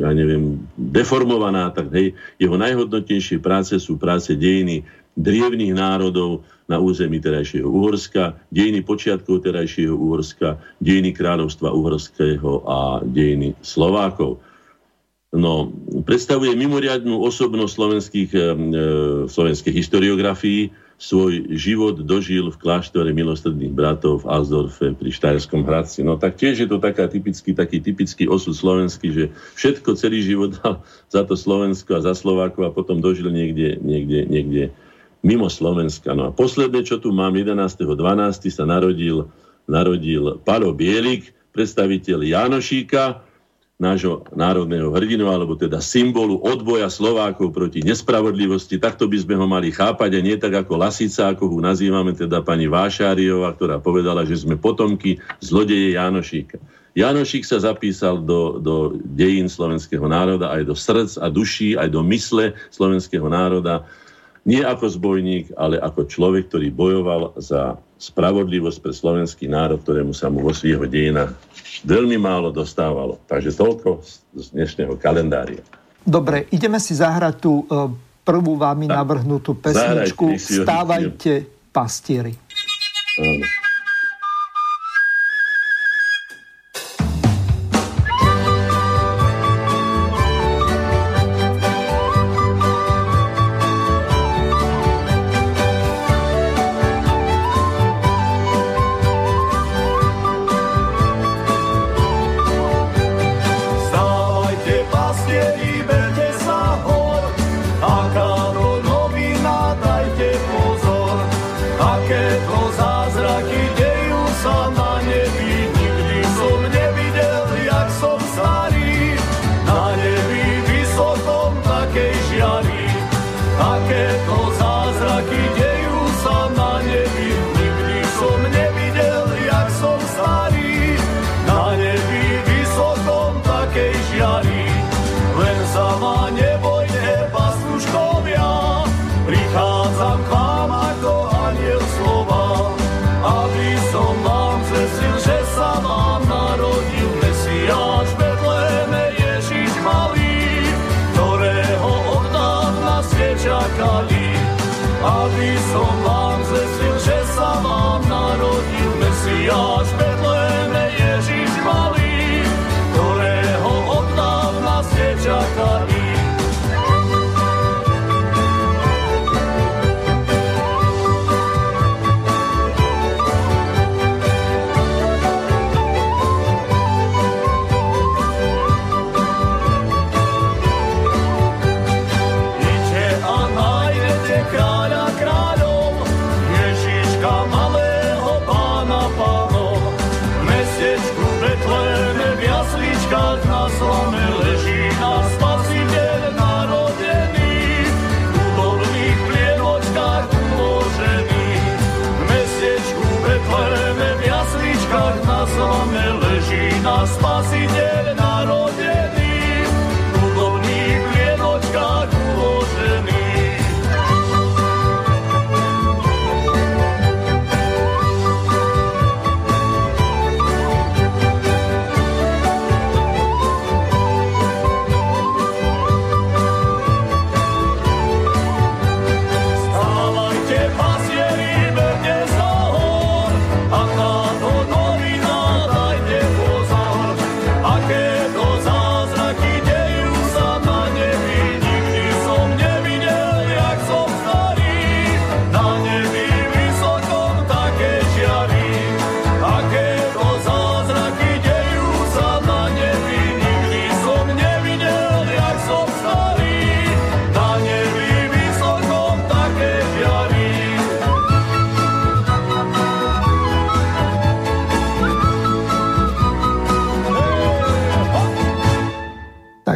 ja neviem, deformovaná, tak hej, jeho najhodnotnejšie práce sú práce dejiny drievných národov na území terajšieho Uhorska, dejiny počiatkov terajšieho Uhorska, dejiny kráľovstva Uhorského a dejiny Slovákov. No, predstavuje mimoriadnú osobnosť slovenských, e, slovenskej historiografii, svoj život dožil v kláštore milostredných bratov v Alsdorfe pri Štajerskom Hradci. No tak tiež je to taká typický, taký typický osud slovenský, že všetko celý život dal za to Slovensko a za Slovákov a potom dožil niekde, niekde, niekde mimo Slovenska. No a posledné, čo tu mám, 11.12. sa narodil, narodil Palo Bielik, predstaviteľ Janošíka, nášho národného hrdinu, alebo teda symbolu odboja Slovákov proti nespravodlivosti. Takto by sme ho mali chápať a nie tak ako Lasica, ako ho nazývame teda pani Vášáriová, ktorá povedala, že sme potomky zlodeje Jánošíka. Janošík sa zapísal do, do dejín slovenského národa, aj do srdc a duší, aj do mysle slovenského národa. Nie ako zbojník, ale ako človek, ktorý bojoval za spravodlivosť pre slovenský národ, ktorému sa mu vo svojho dejinách veľmi málo dostávalo. Takže toľko z dnešného kalendária. Dobre, ideme si zahrať tú e, prvú vámi navrhnutú pesničku Stávajte pastieri. Áno.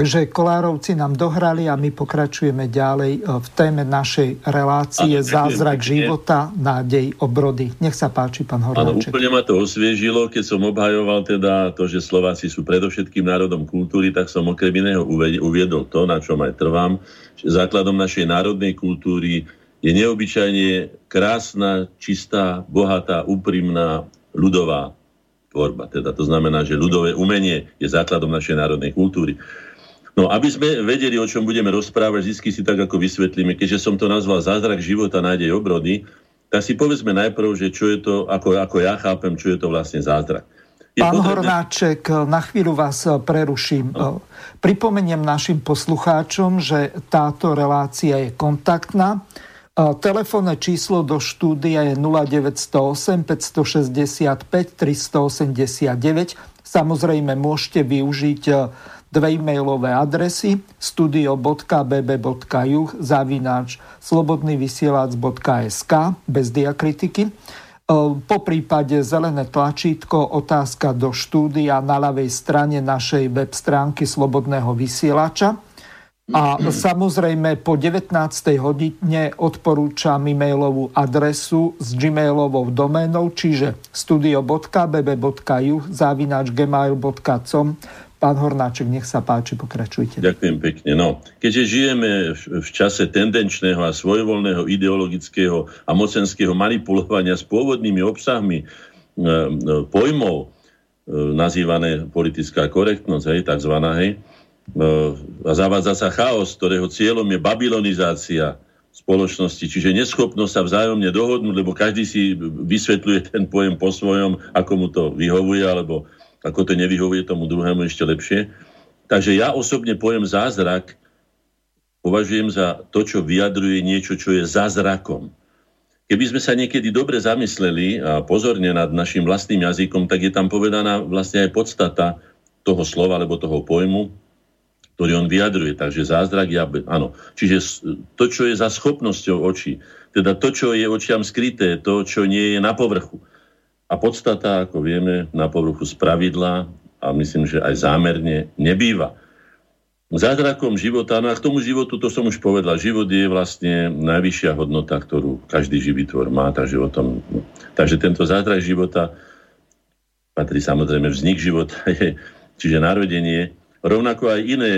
Takže Kolárovci nám dohrali a my pokračujeme ďalej e, v téme našej relácie a, Zázrak pekne. života, nádej, obrody. Nech sa páči, pán Hornáček. Áno, úplne ma to osviežilo, keď som obhajoval teda to, že Slováci sú predovšetkým národom kultúry, tak som okrem iného uviedol to, na čom aj trvám, že základom našej národnej kultúry je neobyčajne krásna, čistá, bohatá, úprimná, ľudová tvorba. Teda to znamená, že ľudové umenie je základom našej národnej kultúry. No, aby sme vedeli, o čom budeme rozprávať, vždy si tak ako vysvetlíme, keďže som to nazval zázrak života, nádej obrody, tak si povedzme najprv, že čo je to, ako, ako ja chápem, čo je to vlastne zázrak. Je Pán potrebné... Hornáček, na chvíľu vás eh, preruším. No. Pripomeniem našim poslucháčom, že táto relácia je kontaktná. Eh, telefónne číslo do štúdia je 0908 565 389. Samozrejme, môžete využiť dve e-mailové adresy studio.bb.juh zavináč slobodnyvysielac.sk bez diakritiky. E, po prípade zelené tlačítko otázka do štúdia na ľavej strane našej web stránky Slobodného vysielača. A samozrejme po 19. hodine odporúčam e-mailovú adresu s gmailovou doménou, čiže studio.bb.juh zavinač gmail.com Pán Hornáček, nech sa páči, pokračujte. Ďakujem pekne. No, keďže žijeme v čase tendenčného a svojvoľného ideologického a mocenského manipulovania s pôvodnými obsahmi e, e, pojmov, e, nazývané politická korektnosť, hej, takzvaná, hej, a zavádza sa chaos, ktorého cieľom je babylonizácia spoločnosti, čiže neschopnosť sa vzájomne dohodnúť, lebo každý si vysvetľuje ten pojem po svojom, ako mu to vyhovuje, alebo ako to nevyhovuje tomu druhému ešte lepšie. Takže ja osobne pojem zázrak považujem za to, čo vyjadruje niečo, čo je zázrakom. Keby sme sa niekedy dobre zamysleli a pozorne nad našim vlastným jazykom, tak je tam povedaná vlastne aj podstata toho slova alebo toho pojmu, ktorý on vyjadruje. Takže zázrak, ja, áno. Čiže to, čo je za schopnosťou očí, teda to, čo je očiam skryté, to, čo nie je na povrchu. A podstata, ako vieme, na povrchu z pravidla a myslím, že aj zámerne nebýva. Zázrakom života, no a k tomu životu, to som už povedal, život je vlastne najvyššia hodnota, ktorú každý živý tvor má, takže, o tom, takže tento zázrak života patrí samozrejme vznik života, čiže narodenie, Rovnako aj iné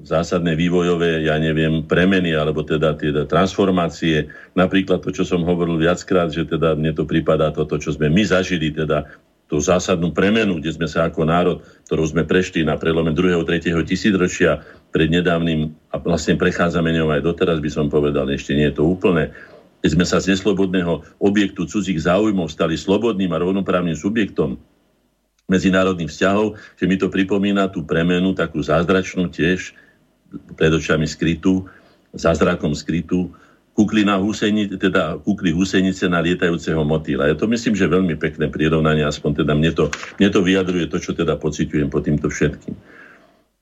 zásadné vývojové, ja neviem, premeny, alebo teda tie transformácie. Napríklad to, čo som hovoril viackrát, že teda mne to prípada toto, čo sme my zažili, teda tú zásadnú premenu, kde sme sa ako národ, ktorú sme prešli na prelome 2. 3. tisícročia pred nedávnym a vlastne prechádzame ňou aj doteraz, by som povedal, ešte nie je to úplné, keď sme sa z neslobodného objektu cudzích záujmov stali slobodným a rovnoprávnym subjektom medzinárodných vzťahov, že mi to pripomína tú premenu, takú zázračnú tiež, pred očami skrytú, zázrakom skrytú, kukli, na húsenice, teda kukli húsenice na lietajúceho motýla. Ja to myslím, že veľmi pekné prirovnanie, aspoň teda mne to, mne to vyjadruje to, čo teda pociťujem po týmto všetkým.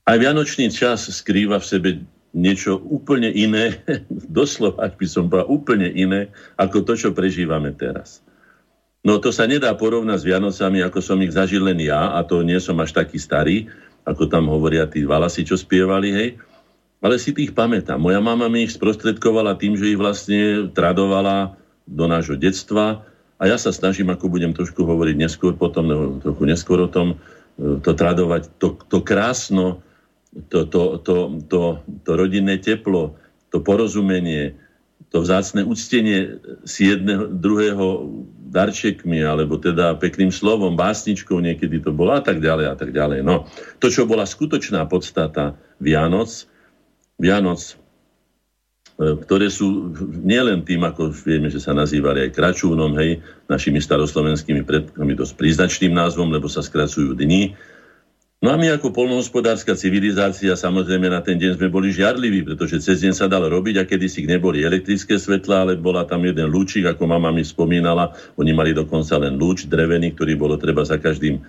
Aj Vianočný čas skrýva v sebe niečo úplne iné, doslova, ak by som povedal, úplne iné, ako to, čo prežívame teraz. No to sa nedá porovnať s Vianocami, ako som ich zažil len ja, a to nie som až taký starý, ako tam hovoria tí valasy, čo spievali, hej ale si tých pamätám. Moja mama mi ich sprostredkovala tým, že ich vlastne tradovala do nášho detstva a ja sa snažím, ako budem trošku hovoriť neskôr potom, nebo trochu neskôr o tom, e, to tradovať, to, to krásno, to, to, to, to, to rodinné teplo, to porozumenie, to vzácne úctenie si jedného, druhého darčekmi, alebo teda pekným slovom, básničkou niekedy to bolo a tak ďalej a tak ďalej. No, to, čo bola skutočná podstata Vianoc, Vianoc, e, ktoré sú nielen tým, ako vieme, že sa nazývali aj kračúnom, hej, našimi staroslovenskými predkami dosť príznačným názvom, lebo sa skracujú dni, No a my ako polnohospodárska civilizácia samozrejme na ten deň sme boli žiarliví, pretože cez deň sa dal robiť a kedysi neboli elektrické svetla, ale bola tam jeden lúčik, ako mama mi spomínala. Oni mali dokonca len lúč drevený, ktorý bolo treba za každým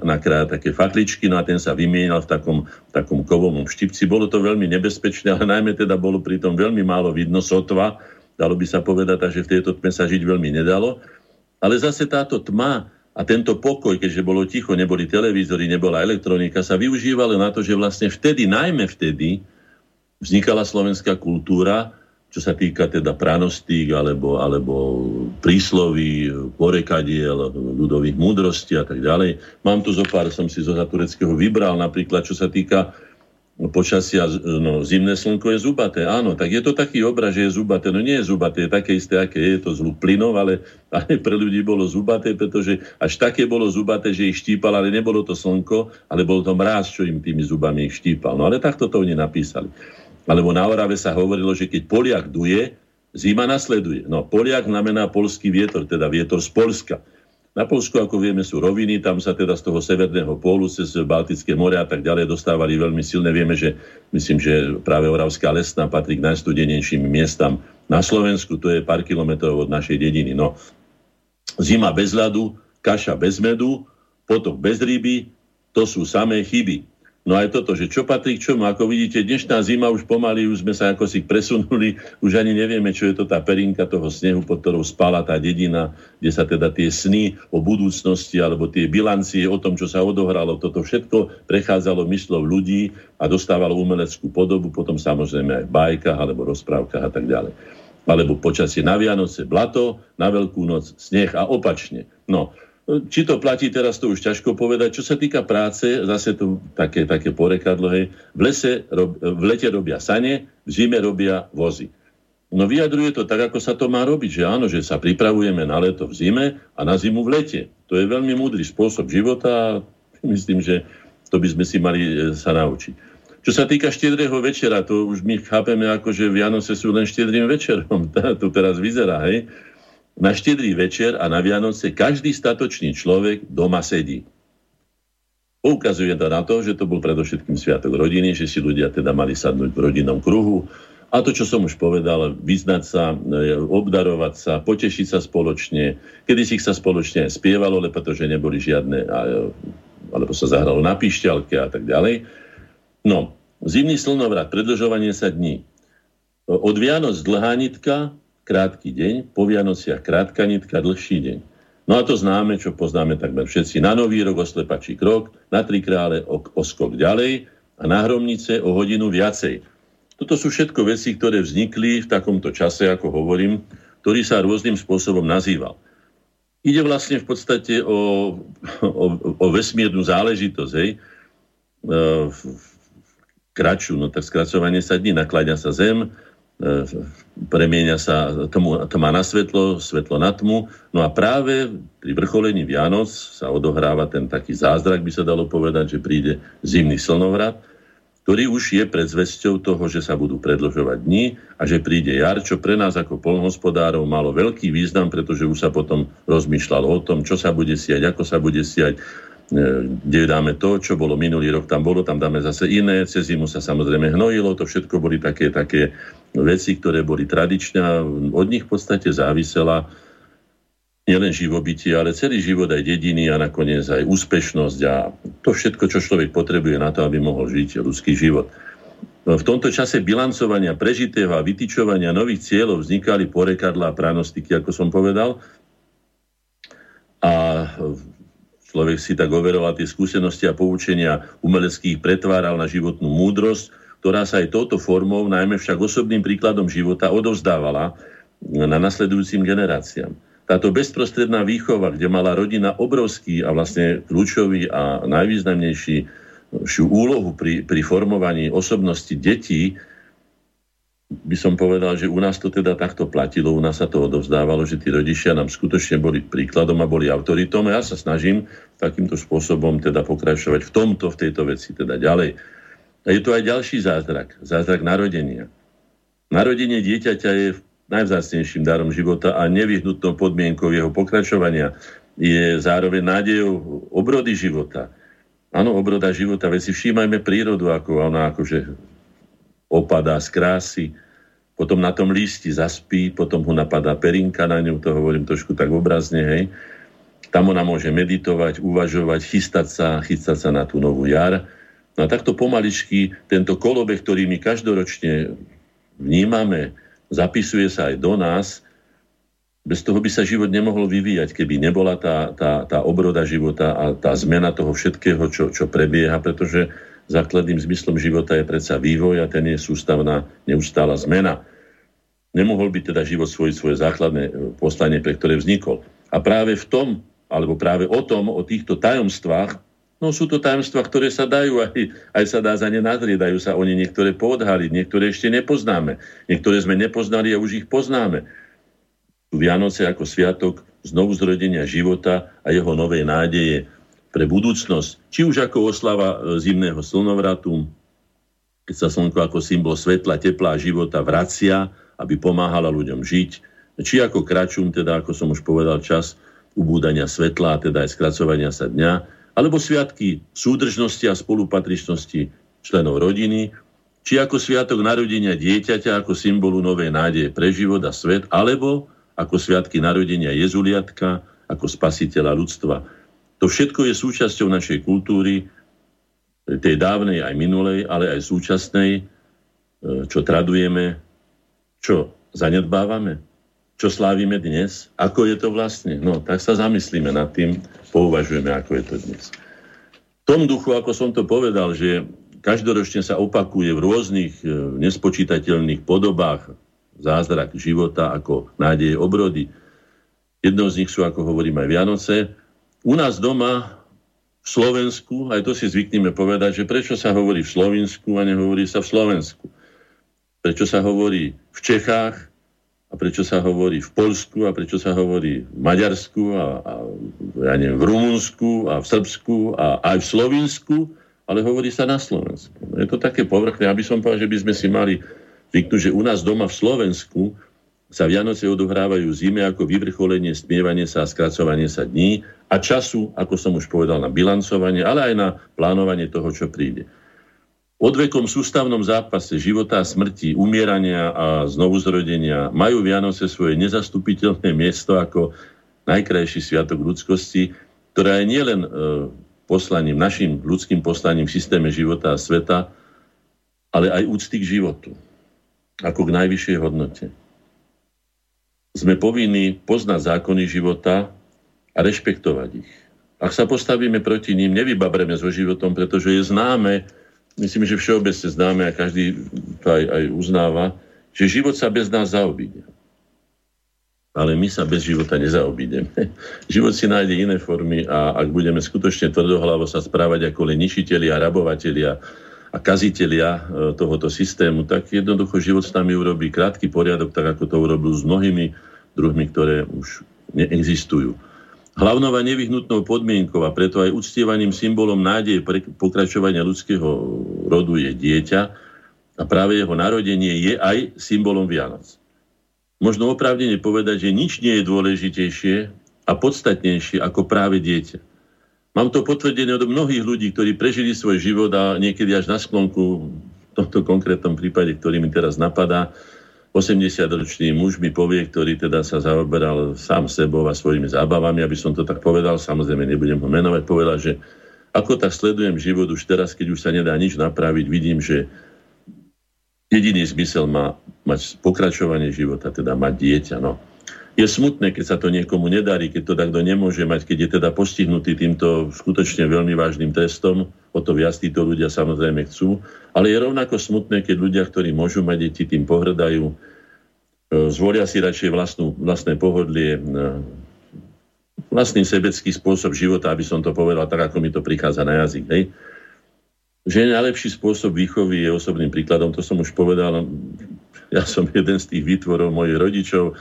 nakrájať také fakličky, no a ten sa vymienal v takom, takom kovovom štipci. Bolo to veľmi nebezpečné, ale najmä teda bolo pritom veľmi málo vidno sotva. Dalo by sa povedať, že v tejto tme sa žiť veľmi nedalo. Ale zase táto tma a tento pokoj, keďže bolo ticho, neboli televízory, nebola elektronika, sa využívalo na to, že vlastne vtedy, najmä vtedy, vznikala slovenská kultúra, čo sa týka teda pranostík alebo, alebo prísloví, porekadiel, ľudových múdrostí a tak ďalej. Mám tu zo pár, som si zo Tureckého vybral, napríklad čo sa týka počasia, no, zimné slnko je zubaté. Áno, tak je to taký obraz, že je zubaté. No nie je zubaté, je také isté, aké je to z plynov, ale, ale pre ľudí bolo zubaté, pretože až také bolo zubaté, že ich štípal, ale nebolo to slnko, ale bol to mráz, čo im tými zubami ich štípal. No ale takto to oni napísali. Alebo na Orave sa hovorilo, že keď Poliak duje, zima nasleduje. No, Poliak znamená polský vietor, teda vietor z Polska. Na Polsku, ako vieme, sú roviny, tam sa teda z toho severného pólu cez Baltické more a tak ďalej dostávali veľmi silné. Vieme, že myslím, že práve Oravská lesná patrí k najstudenejším miestam na Slovensku, to je pár kilometrov od našej dediny. No, zima bez ľadu, kaša bez medu, potok bez ryby, to sú samé chyby. No aj toto, že čo patrí k čomu. Ako vidíte, dnešná zima už pomaly, už sme sa ako si presunuli, už ani nevieme, čo je to tá perinka toho snehu, pod ktorou spala tá dedina, kde sa teda tie sny o budúcnosti alebo tie bilancie o tom, čo sa odohralo, toto všetko prechádzalo myslov ľudí a dostávalo umeleckú podobu, potom samozrejme aj v bajkách alebo rozprávkach a tak ďalej. Alebo počasie na Vianoce blato, na Veľkú noc sneh a opačne. No, či to platí teraz, to už ťažko povedať. Čo sa týka práce, zase tu také, také porekadlo, hej, v, lese, rob, v lete robia sane, v zime robia vozy. No vyjadruje to tak, ako sa to má robiť, že áno, že sa pripravujeme na leto v zime a na zimu v lete. To je veľmi múdry spôsob života a myslím, že to by sme si mali e, sa naučiť. Čo sa týka štedrého večera, to už my chápeme ako, že Vianoce sú len štedrým večerom. to teraz vyzerá, hej na štedrý večer a na Vianoce každý statočný človek doma sedí. Poukazuje to na to, že to bol predovšetkým sviatok rodiny, že si ľudia teda mali sadnúť v rodinnom kruhu a to, čo som už povedal, vyznať sa, e, obdarovať sa, potešiť sa spoločne. Kedy si sa spoločne aj spievalo, ale pretože neboli žiadne, alebo sa zahralo na píšťalke a tak ďalej. No, zimný slnovrat, predlžovanie sa dní. Od Vianoc dlhá nitka, krátky deň, po Vianociach krátka nitka, dlhší deň. No a to známe, čo poznáme takmer všetci. Na Nový rok oslepačí krok, na Tri krále o, o skok ďalej a na Hromnice o hodinu viacej. Toto sú všetko veci, ktoré vznikli v takomto čase, ako hovorím, ktorý sa rôznym spôsobom nazýval. Ide vlastne v podstate o, o, o vesmírnu záležitosť, hej, e, kraču, no tak skracovanie sa dní, nakláňa sa zem, premieňa sa tmu, tma na svetlo, svetlo na tmu. No a práve pri vrcholení Vianoc sa odohráva ten taký zázrak, by sa dalo povedať, že príde zimný slnovrat, ktorý už je predzvesťou toho, že sa budú predlžovať dni a že príde jar, čo pre nás ako polnohospodárov malo veľký význam, pretože už sa potom rozmýšľalo o tom, čo sa bude siať, ako sa bude siať, e, kde dáme to, čo bolo minulý rok, tam bolo, tam dáme zase iné, cez zimu sa samozrejme hnojilo, to všetko boli také, také veci, ktoré boli tradičné a od nich v podstate závisela nielen živobytie, ale celý život aj dediny a nakoniec aj úspešnosť a to všetko, čo človek potrebuje na to, aby mohol žiť ľudský život. V tomto čase bilancovania prežitého a vytyčovania nových cieľov vznikali porekadla a pranostiky, ako som povedal. A človek si tak overoval tie skúsenosti a poučenia umeleckých pretváral na životnú múdrosť, ktorá sa aj touto formou, najmä však osobným príkladom života, odovzdávala na nasledujúcim generáciám. Táto bezprostredná výchova, kde mala rodina obrovský a vlastne kľúčový a najvýznamnejší úlohu pri, pri formovaní osobnosti detí, by som povedal, že u nás to teda takto platilo, u nás sa to odovzdávalo, že tí rodičia nám skutočne boli príkladom a boli autoritom a ja sa snažím takýmto spôsobom teda pokračovať v tomto, v tejto veci teda ďalej. A je tu aj ďalší zázrak, zázrak narodenia. Narodenie dieťaťa je najvzácnejším darom života a nevyhnutnou podmienkou jeho pokračovania je zároveň nádejou obrody života. Áno, obroda života, veď si všímajme prírodu, ako ona akože opadá z krásy, potom na tom lísti zaspí, potom ho napadá perinka na ňu, to hovorím trošku tak obrazne, hej. Tam ona môže meditovať, uvažovať, chystať sa, chystať sa na tú novú jar. No a takto pomaličky tento kolobeh, ktorý my každoročne vnímame, zapisuje sa aj do nás. Bez toho by sa život nemohol vyvíjať, keby nebola tá, tá, tá obroda života a tá zmena toho všetkého, čo, čo prebieha, pretože základným zmyslom života je predsa vývoj a ten je sústavná neustála zmena. Nemohol by teda život svojiť svoje základné e, poslanie, pre ktoré vznikol. A práve v tom, alebo práve o tom, o týchto tajomstvách, No sú to tajomstvá, ktoré sa dajú, aj, aj sa dá za ne nadrieť, dajú sa oni niektoré poodhaliť, niektoré ešte nepoznáme. Niektoré sme nepoznali a už ich poznáme. Vianoce ako sviatok znovu zrodenia života a jeho novej nádeje pre budúcnosť. Či už ako oslava e, zimného slnovratu, keď sa slnko ako symbol svetla, tepla a života vracia, aby pomáhala ľuďom žiť, či ako kračum, teda ako som už povedal, čas ubúdania svetla, teda aj skracovania sa dňa, alebo sviatky súdržnosti a spolupatričnosti členov rodiny, či ako sviatok narodenia dieťaťa ako symbolu novej nádeje pre život a svet, alebo ako sviatky narodenia Jezuliatka ako spasiteľa ľudstva. To všetko je súčasťou našej kultúry, tej dávnej aj minulej, ale aj súčasnej, e, čo tradujeme, čo zanedbávame, čo slávime dnes, ako je to vlastne. No, tak sa zamyslíme nad tým, pouvažujeme, ako je to dnes. V tom duchu, ako som to povedal, že každoročne sa opakuje v rôznych e, nespočítateľných podobách zázrak života ako nádeje obrody. Jednou z nich sú, ako hovorím, aj Vianoce. U nás doma v Slovensku, aj to si zvykneme povedať, že prečo sa hovorí v Slovensku a nehovorí sa v Slovensku. Prečo sa hovorí v Čechách a prečo sa hovorí v Polsku a prečo sa hovorí v Maďarsku a, a ja neviem, v Rumunsku a v Srbsku a aj v Slovinsku, ale hovorí sa na Slovensku. Je to také povrchné, aby som povedal, že by sme si mali zvyknúť, že u nás doma v Slovensku sa Vianoce odohrávajú zime ako vyvrcholenie, smievanie sa a skracovanie sa dní a času, ako som už povedal, na bilancovanie, ale aj na plánovanie toho, čo príde odvekom sústavnom zápase života a smrti, umierania a znovuzrodenia majú Vianoce svoje nezastupiteľné miesto ako najkrajší sviatok ľudskosti, ktorá je nielen e, poslaním, našim ľudským poslaním v systéme života a sveta, ale aj úcty k životu, ako k najvyššej hodnote. Sme povinní poznať zákony života a rešpektovať ich. Ak sa postavíme proti ním, nevybabreme so životom, pretože je známe, myslím, že všeobecne známe a každý to aj, aj uznáva, že život sa bez nás zaobíde. Ale my sa bez života nezaobídeme. Život si nájde iné formy a ak budeme skutočne tvrdohlavo sa správať ako len ničiteľi a rabovatelia a kazitelia e, tohoto systému, tak jednoducho život s nami urobí krátky poriadok, tak ako to urobil s mnohými druhmi, ktoré už neexistujú. Hlavnou a nevyhnutnou podmienkou a preto aj uctievaním symbolom nádeje pre pokračovania ľudského rodu je dieťa a práve jeho narodenie je aj symbolom Vianoc. Možno oprávnene povedať, že nič nie je dôležitejšie a podstatnejšie ako práve dieťa. Mám to potvrdené od mnohých ľudí, ktorí prežili svoj život a niekedy až na sklonku, v tomto konkrétnom prípade, ktorý mi teraz napadá, 80-ročný muž mi povie, ktorý teda sa zaoberal sám sebou a svojimi zábavami, aby som to tak povedal, samozrejme nebudem ho menovať, povedal, že ako tak sledujem život už teraz, keď už sa nedá nič napraviť, vidím, že jediný zmysel má mať pokračovanie života, teda mať dieťa. No je smutné, keď sa to niekomu nedarí, keď to takto nemôže mať, keď je teda postihnutý týmto skutočne veľmi vážnym testom, o to viac títo ľudia samozrejme chcú, ale je rovnako smutné, keď ľudia, ktorí môžu mať deti, tým pohrdajú, e, zvolia si radšej vlastnú, vlastné pohodlie, e, vlastný sebecký spôsob života, aby som to povedal tak, ako mi to prichádza na jazyk. Hej? Že najlepší spôsob výchovy je osobným príkladom, to som už povedal, ja som jeden z tých výtvorov mojich rodičov,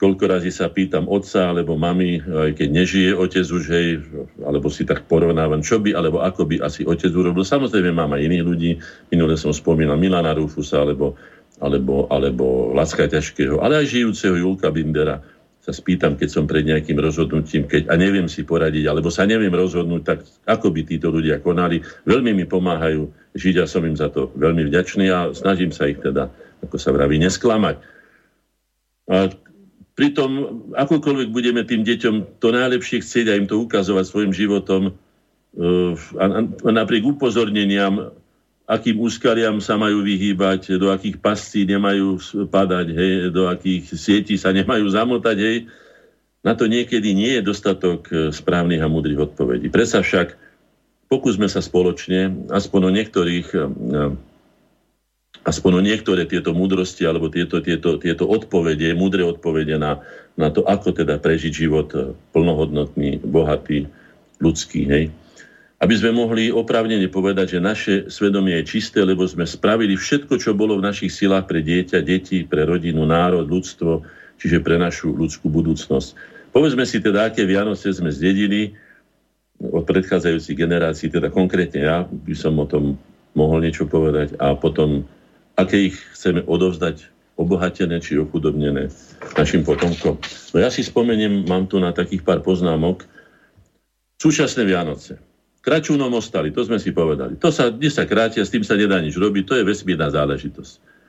koľko razy sa pýtam otca alebo mami, aj keď nežije otec už, hej, alebo si tak porovnávam, čo by, alebo ako by asi otec urobil. Samozrejme mám aj iných ľudí, minule som spomínal Milana Rufusa, alebo, alebo, alebo Lacka Ťažkého, ale aj žijúceho Julka Bindera sa spýtam, keď som pred nejakým rozhodnutím, keď a neviem si poradiť, alebo sa neviem rozhodnúť, tak ako by títo ľudia konali. Veľmi mi pomáhajú žiť a som im za to veľmi vďačný a snažím sa ich teda, ako sa vraví, nesklamať. A Pritom, akokoľvek budeme tým deťom to najlepšie chcieť a im to ukazovať svojim životom, eh, a, napriek upozorneniam, akým úskaliam sa majú vyhýbať, do akých pastí nemajú padať, hej, do akých sietí sa nemajú zamotať, hej, na to niekedy nie je dostatok eh, správnych a múdrych odpovedí. Presa však pokúsme sa spoločne, aspoň o niektorých eh, aspoň o niektoré tieto múdrosti alebo tieto, tieto, tieto odpovede, múdre odpovede na, na to, ako teda prežiť život eh, plnohodnotný, bohatý, ľudský. Hej. Aby sme mohli oprávnene povedať, že naše svedomie je čisté, lebo sme spravili všetko, čo bolo v našich silách pre dieťa, deti, pre rodinu, národ, ľudstvo, čiže pre našu ľudskú budúcnosť. Povedzme si teda, aké Vianoce sme zdedili od predchádzajúcich generácií, teda konkrétne ja by som o tom mohol niečo povedať a potom aké ich chceme odovzdať obohatené či ochudobnené našim potomkom. No ja si spomeniem, mám tu na takých pár poznámok, súčasné Vianoce. Kračúnom ostali, to sme si povedali. To sa, kde sa krátia, s tým sa nedá nič robiť, to je vesmírna záležitosť.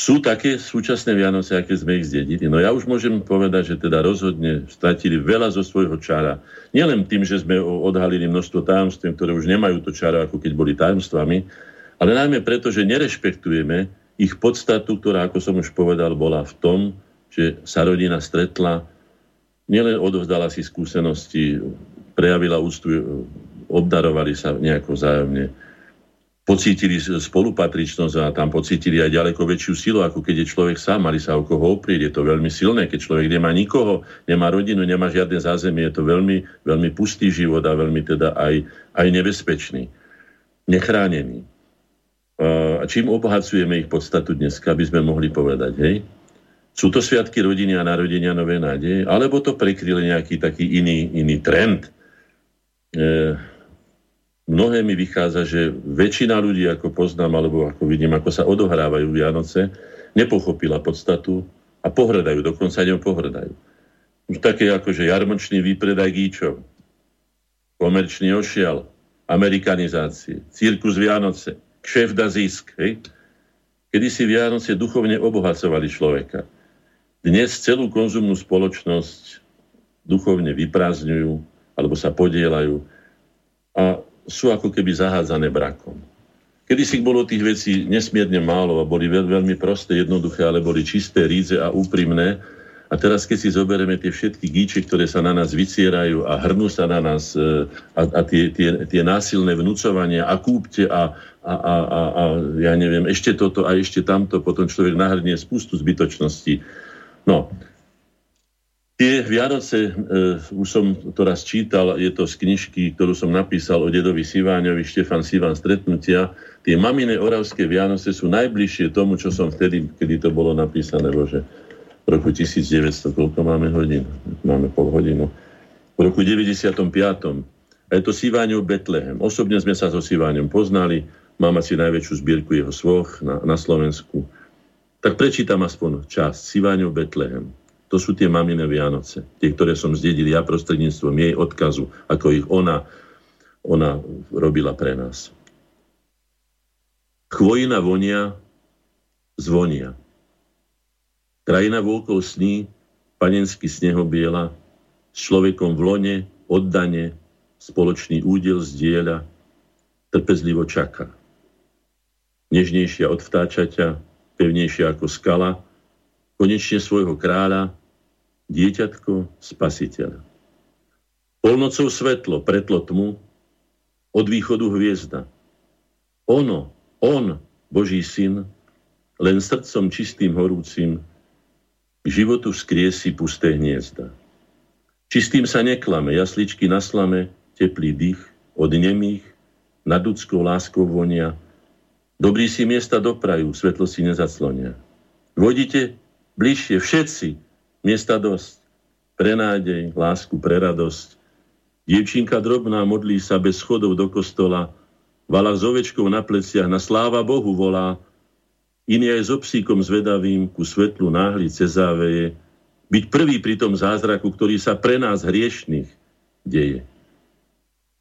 Sú také súčasné Vianoce, aké sme ich zdedili? No ja už môžem povedať, že teda rozhodne stratili veľa zo svojho čara. Nielen tým, že sme odhalili množstvo tajomstv, ktoré už nemajú to čaro, ako keď boli tajomstvami, ale najmä preto, že nerešpektujeme ich podstatu, ktorá, ako som už povedal, bola v tom, že sa rodina stretla, nielen odovzdala si skúsenosti, prejavila úctu, obdarovali sa nejako vzájomne, pocítili spolupatričnosť a tam pocítili aj ďaleko väčšiu silu, ako keď je človek sám, mali sa o koho oprieť. Je to veľmi silné, keď človek nemá nikoho, nemá rodinu, nemá žiadne zázemie, je to veľmi, veľmi pustý život a veľmi teda aj, aj nebezpečný, nechránený. A čím obohacujeme ich podstatu dneska, aby sme mohli povedať, hej? Sú to sviatky rodiny a narodenia nové nádeje? Alebo to prekryl nejaký taký iný, iný trend? E, mnohé mi vychádza, že väčšina ľudí, ako poznám, alebo ako vidím, ako sa odohrávajú Vianoce, nepochopila podstatu a pohrdajú, dokonca ňou pohrdajú. Už také ako, že jarmočný výpredaj gíčov, komerčný ošial, amerikanizácie, cirkus Vianoce, kšef da zisk. Hej? Kedy si Vianoce duchovne obohacovali človeka. Dnes celú konzumnú spoločnosť duchovne vyprázdňujú alebo sa podielajú a sú ako keby zahádzané brakom. Kedy si bolo tých vecí nesmierne málo a boli veľ, veľmi prosté, jednoduché, ale boli čisté, ríze a úprimné a teraz, keď si zoberieme tie všetky gíče, ktoré sa na nás vycierajú a hrnú sa na nás e, a, a tie, tie, tie násilné vnúcovania a kúpte a, a, a, a, a ja neviem, ešte toto a ešte tamto, potom človek nahrnie spustu zbytočností. No, Tie Vianoce, e, už som to raz čítal, je to z knižky, ktorú som napísal o dedovi Siváňovi, Štefan Sivan stretnutia. Tie mamine oravské Vianoce sú najbližšie tomu, čo som vtedy, kedy to bolo napísané, bože, v roku 1900, koľko máme hodín? Máme pol hodinu. V roku 95. A je to Siváňov Betlehem. Osobne sme sa so Siváňom poznali, mám asi najväčšiu zbierku jeho svoch na, na Slovensku. Tak prečítam aspoň časť Siváňov Betlehem. To sú tie mamine Vianoce. Tie, ktoré som zdedil ja prostredníctvom jej odkazu, ako ich ona, ona robila pre nás. Chvojina vonia, zvonia. Krajina vôkol sní, panenský snehobiela, s človekom v lone, oddane, spoločný údel zdieľa, trpezlivo čaká. Nežnejšia od vtáčaťa, pevnejšia ako skala, konečne svojho kráľa dieťatko spasiteľa. Polnocou svetlo pretlo tmu, od východu hviezda. Ono, on, Boží syn, len srdcom čistým horúcim, životu vzkriesi pusté hniezda. Čistým sa neklame, jasličky na slame, teplý dých, od nemých, nad ľudskou láskou vonia. Dobrý si miesta doprajú, svetlo si nezaclonia. Vodite bližšie všetci, Miesta dosť. Pre nádej, lásku, pre radosť. Dievčinka drobná modlí sa bez schodov do kostola, vala s ovečkou na pleciach, na sláva Bohu volá, iný aj s obsíkom zvedavým ku svetlu náhli cezáveje, byť prvý pri tom zázraku, ktorý sa pre nás hriešných deje.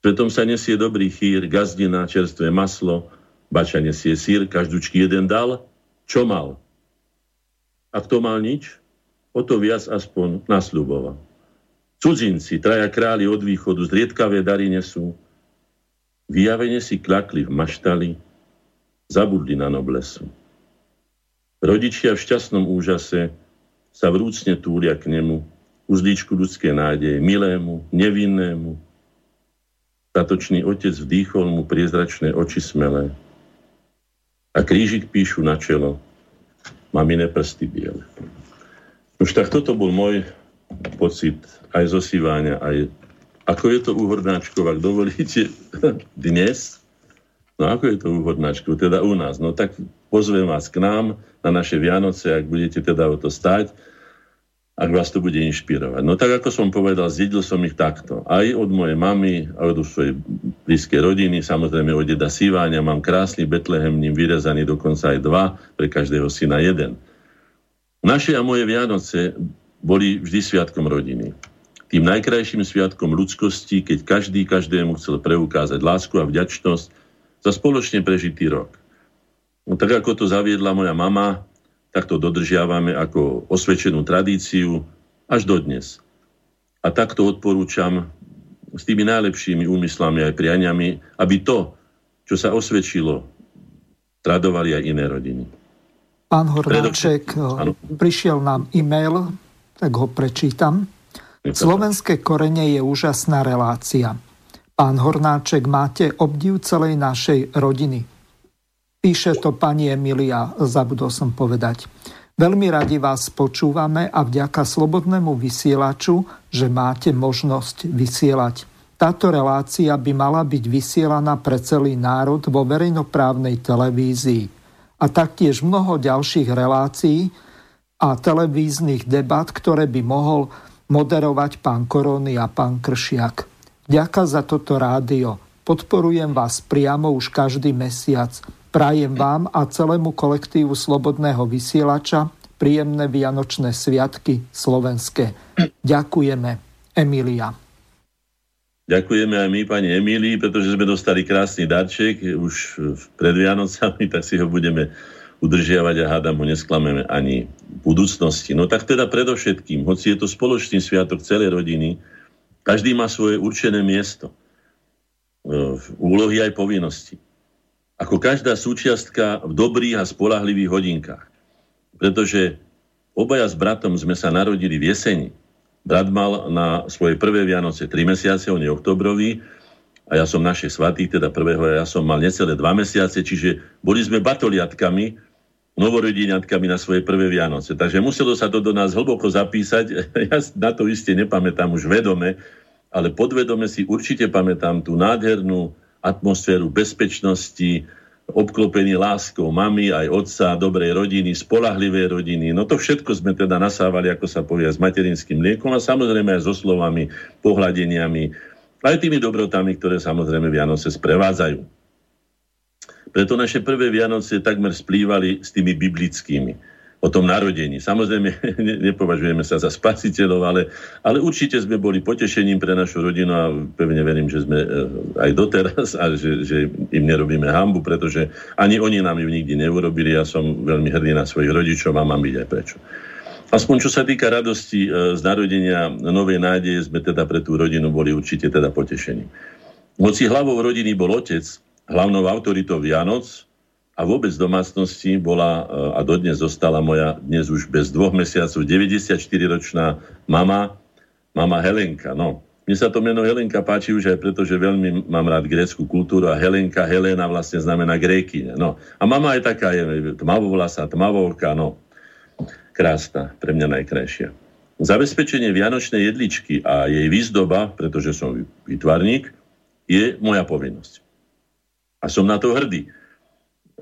Svetom sa nesie dobrý chýr, gazdina, čerstvé maslo, bača nesie sír, každúčky jeden dal, čo mal. A kto mal nič, o to viac aspoň nasľuboval. Cudzinci, traja králi od východu, zriedkavé dary nesú. Vyjavene si klakli v maštali, zabudli na noblesu. Rodičia v šťastnom úžase sa vrúcne túlia k nemu, uzlíčku ľudské nádeje, milému, nevinnému. Tatočný otec vdýchol mu priezračné oči smelé a krížik píšu na čelo, mamine prsty biele. Už tak toto bol môj pocit aj zosývania, aj ako je to u Hornáčkov, ak dovolíte, dnes, no ako je to u Hornáčkov, teda u nás, no tak pozvem vás k nám na naše Vianoce, ak budete teda o to stať, ak vás to bude inšpirovať. No tak ako som povedal, zjedil som ich takto. Aj od mojej mamy, aj od svojej blízkej rodiny, samozrejme od deda Siváňa, mám krásny Betlehem, ním vyrezaný dokonca aj dva, pre každého syna jeden. Naše a moje Vianoce boli vždy sviatkom rodiny. Tým najkrajším sviatkom ľudskosti, keď každý každému chcel preukázať lásku a vďačnosť za spoločne prežitý rok. No, tak ako to zaviedla moja mama, tak to dodržiavame ako osvedčenú tradíciu až dodnes. A takto odporúčam s tými najlepšími úmyslami aj prianiami, aby to, čo sa osvedčilo, tradovali aj iné rodiny. Pán Hornáček, ano. prišiel nám e-mail, tak ho prečítam. Slovenské korene je úžasná relácia. Pán Hornáček, máte obdiv celej našej rodiny. Píše to pani Emilia, zabudol som povedať. Veľmi radi vás počúvame a vďaka slobodnému vysielaču, že máte možnosť vysielať. Táto relácia by mala byť vysielaná pre celý národ vo verejnoprávnej televízii a taktiež mnoho ďalších relácií a televíznych debat, ktoré by mohol moderovať pán Korony a pán Kršiak. Ďaká za toto rádio. Podporujem vás priamo už každý mesiac. Prajem vám a celému kolektívu Slobodného vysielača príjemné Vianočné sviatky slovenské. Ďakujeme. Emilia. Ďakujeme aj my, pani Emílii, pretože sme dostali krásny darček už pred Vianocami, tak si ho budeme udržiavať a hádam ho nesklameme ani v budúcnosti. No tak teda predovšetkým, hoci je to spoločný sviatok celej rodiny, každý má svoje určené miesto, e, úlohy aj povinnosti. Ako každá súčiastka v dobrých a spolahlivých hodinkách. Pretože obaja s bratom sme sa narodili v jeseni Brat mal na svoje prvé Vianoce 3 mesiace, on je oktobrový, a ja som naše svatý, teda prvého, ja som mal necelé dva mesiace, čiže boli sme batoliatkami, novorodiniatkami na svoje prvé Vianoce. Takže muselo sa to do nás hlboko zapísať. Ja na to iste nepamätám už vedome, ale podvedome si určite pamätám tú nádhernú atmosféru bezpečnosti, obklopený láskou mamy, aj otca, dobrej rodiny, spolahlivé rodiny. No to všetko sme teda nasávali, ako sa povie, s materinským liekom a samozrejme aj so slovami, pohľadeniami, aj tými dobrotami, ktoré samozrejme Vianoce sprevádzajú. Preto naše prvé Vianoce takmer splývali s tými biblickými o tom narodení. Samozrejme, nepovažujeme sa za spasiteľov, ale, ale určite sme boli potešením pre našu rodinu a pevne verím, že sme eh, aj doteraz a že, že im nerobíme hambu, pretože ani oni nám ju nikdy neurobili. Ja som veľmi hrdý na svojich rodičov a mám byť aj prečo. Aspoň čo sa týka radosti eh, z narodenia novej nádeje, sme teda pre tú rodinu boli určite teda potešení. Hoci hlavou rodiny bol otec, hlavnou autoritou Vianoc, a vôbec domácnosti bola e, a dodnes zostala moja dnes už bez dvoch mesiacov 94-ročná mama, mama Helenka. No, mne sa to meno Helenka páči už aj preto, že veľmi mám rád grécku kultúru a Helenka, Helena vlastne znamená grékyňa. No. A mama je taká, je tmavovlasá, tmavovka, no. Krásna, pre mňa najkrajšia. Zabezpečenie vianočnej jedličky a jej výzdoba, pretože som vytvarník, je moja povinnosť. A som na to hrdý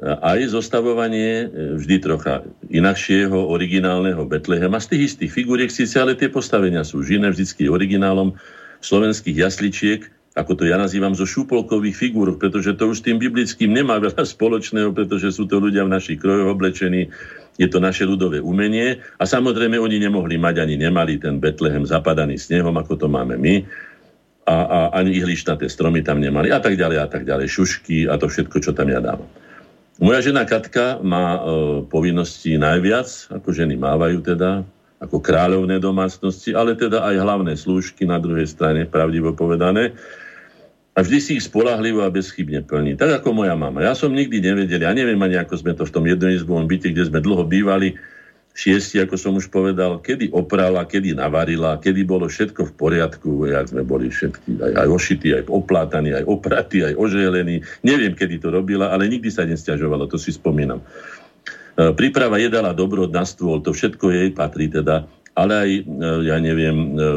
aj zostavovanie e, vždy trocha inakšieho, originálneho Betlehema. Z tých istých figuriek síce, ale tie postavenia sú žiné, vždycky originálom slovenských jasličiek, ako to ja nazývam, zo šúpolkových figúr, pretože to už s tým biblickým nemá veľa spoločného, pretože sú to ľudia v našich krojoch oblečení, je to naše ľudové umenie. A samozrejme oni nemohli mať ani nemali ten Betlehem zapadaný snehom, ako to máme my. A, a ani ihlišnaté stromy tam nemali. A tak ďalej a tak ďalej, šušky a to všetko, čo tam ja dávam. Moja žena Katka má e, povinnosti najviac, ako ženy mávajú teda, ako kráľovné domácnosti, ale teda aj hlavné slúžky na druhej strane, pravdivo povedané. A vždy si ich spolahlivo a bezchybne plní. Tak ako moja mama. Ja som nikdy nevedel, ja neviem ani ako sme to v tom jednoizbovom byte, kde sme dlho bývali, šiesti, ako som už povedal, kedy oprala, kedy navarila, kedy bolo všetko v poriadku, jak sme boli všetky, aj, aj ošití, aj oplátaní, aj opratí, aj oželení. Neviem, kedy to robila, ale nikdy sa nestiažovalo, to si spomínam. E, príprava jedala dobrod na stôl, to všetko jej patrí teda, ale aj, e, ja neviem, e,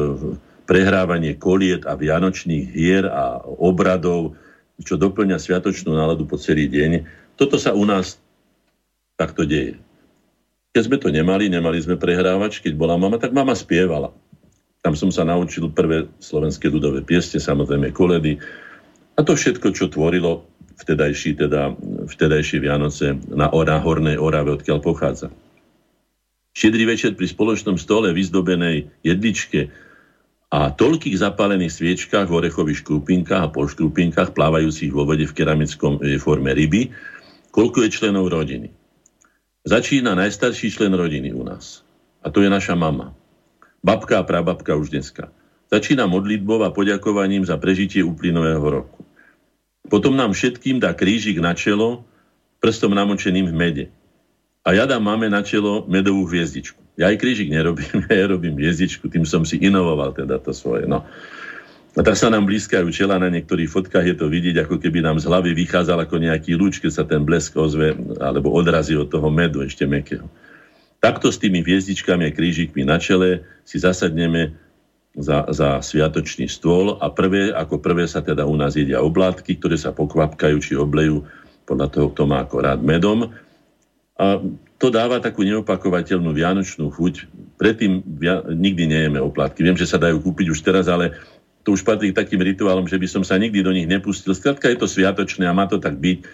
prehrávanie koliet a vianočných hier a obradov, čo doplňa sviatočnú náladu po celý deň. Toto sa u nás takto deje. Keď sme to nemali, nemali sme prehrávač, keď bola mama, tak mama spievala. Tam som sa naučil prvé slovenské ľudové pieste, samozrejme koledy. A to všetko, čo tvorilo vtedajší, teda, vtedajšie Vianoce na, na Hornej Orave, odkiaľ pochádza. Šedrý večer pri spoločnom stole vyzdobenej jedličke a toľkých zapálených sviečkách v orechových škrupinkách a polškrupinkách plávajúcich vo vode v keramickom forme ryby, koľko je členov rodiny. Začína najstarší člen rodiny u nás. A to je naša mama. Babka a prababka už dneska. Začína modlitbou a poďakovaním za prežitie úplynulého roku. Potom nám všetkým dá krížik na čelo, prstom namočeným v mede. A ja dám máme na čelo medovú hviezdičku. Ja aj krížik nerobím, ja robím hviezdičku, tým som si inovoval teda to svoje. No. A tak sa nám blízkajú čela, na niektorých fotkách je to vidieť, ako keby nám z hlavy vychádzal ako nejaký lúč, keď sa ten blesk ozve, alebo odrazí od toho medu ešte mekého. Takto s tými hviezdičkami a krížikmi na čele si zasadneme za, za sviatočný stôl a prvé, ako prvé sa teda u nás jedia oblátky, ktoré sa pokvapkajú či oblejú podľa toho, kto má ako rád medom. A to dáva takú neopakovateľnú vianočnú chuť. Predtým via, nikdy nejeme oplátky. Viem, že sa dajú kúpiť už teraz, ale to už patrí k takým rituálom, že by som sa nikdy do nich nepustil. Skrátka je to sviatočné a má to tak byť.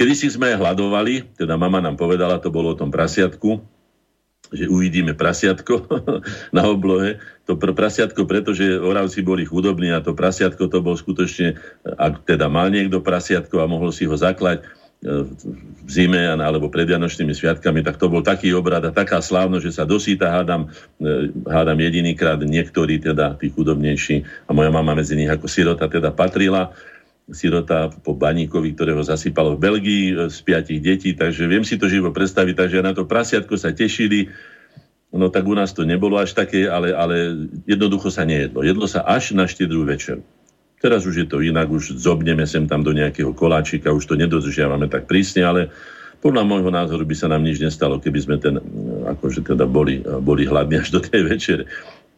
Kedy si sme hľadovali, teda mama nám povedala, to bolo o tom prasiatku, že uvidíme prasiatko na oblohe. To pr- prasiatko, pretože Oravci boli chudobní a to prasiatko to bol skutočne, ak teda mal niekto prasiatko a mohol si ho zaklať, v zime alebo pred Vianočnými sviatkami, tak to bol taký obrad a taká slávnosť, že sa dosýta hádam, e, hádam jedinýkrát niektorí, teda tí chudobnejší a moja mama medzi nich ako sirota teda patrila sirota po baníkovi, ktorého zasypalo v Belgii e, z piatich detí, takže viem si to živo predstaviť, takže na to prasiatko sa tešili, no tak u nás to nebolo až také, ale, ale jednoducho sa nejedlo. Jedlo sa až na štedrú večer. Teraz už je to inak, už zobneme sem tam do nejakého koláčika, už to nedodržiavame tak prísne, ale Podľa môjho názoru by sa nám nič nestalo, keby sme ten, akože teda boli, boli hladní až do tej večere.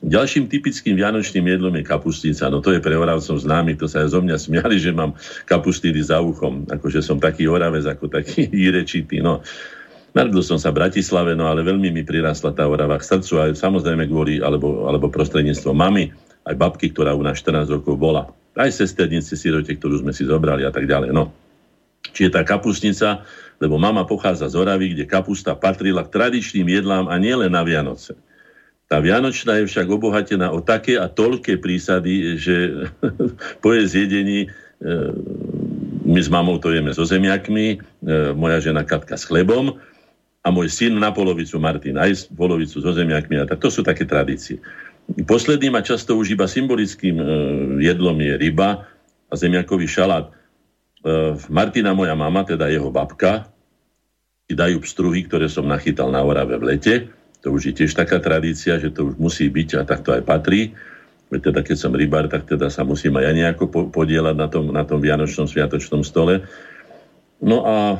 Ďalším typickým vianočným jedlom je kapustica. No to je pre Oravcov známy, to sa aj zo mňa smiali, že mám kapustídy za uchom. Akože som taký Oravec, ako taký Irečitý. No. Narodil som sa v Bratislave, no ale veľmi mi prirastla tá Orava k srdcu aj samozrejme kvôli, alebo, alebo prostredníctvom mamy, aj babky, ktorá u nás 14 rokov bola. Aj sesternici sirote, ktorú sme si zobrali a tak ďalej. No. Čiže tá kapustnica, lebo mama pochádza z Oravy, kde kapusta patrila k tradičným jedlám a nielen na Vianoce. Tá Vianočná je však obohatená o také a toľké prísady, že po jej zjedení e, my s mamou to jeme so zemiakmi, e, moja žena Katka s chlebom a môj syn na polovicu Martin aj polovicu so zemiakmi. A to sú také tradície. Posledným a často už iba symbolickým e, jedlom je ryba a zemiakový šalát. Martina, moja mama, teda jeho babka, ti dajú pstruhy, ktoré som nachytal na Orave v lete to už je tiež taká tradícia, že to už musí byť a tak to aj patrí. Teda keď som rybár, tak teda sa musím aj ja nejako podielať na tom, na tom vianočnom sviatočnom stole. No a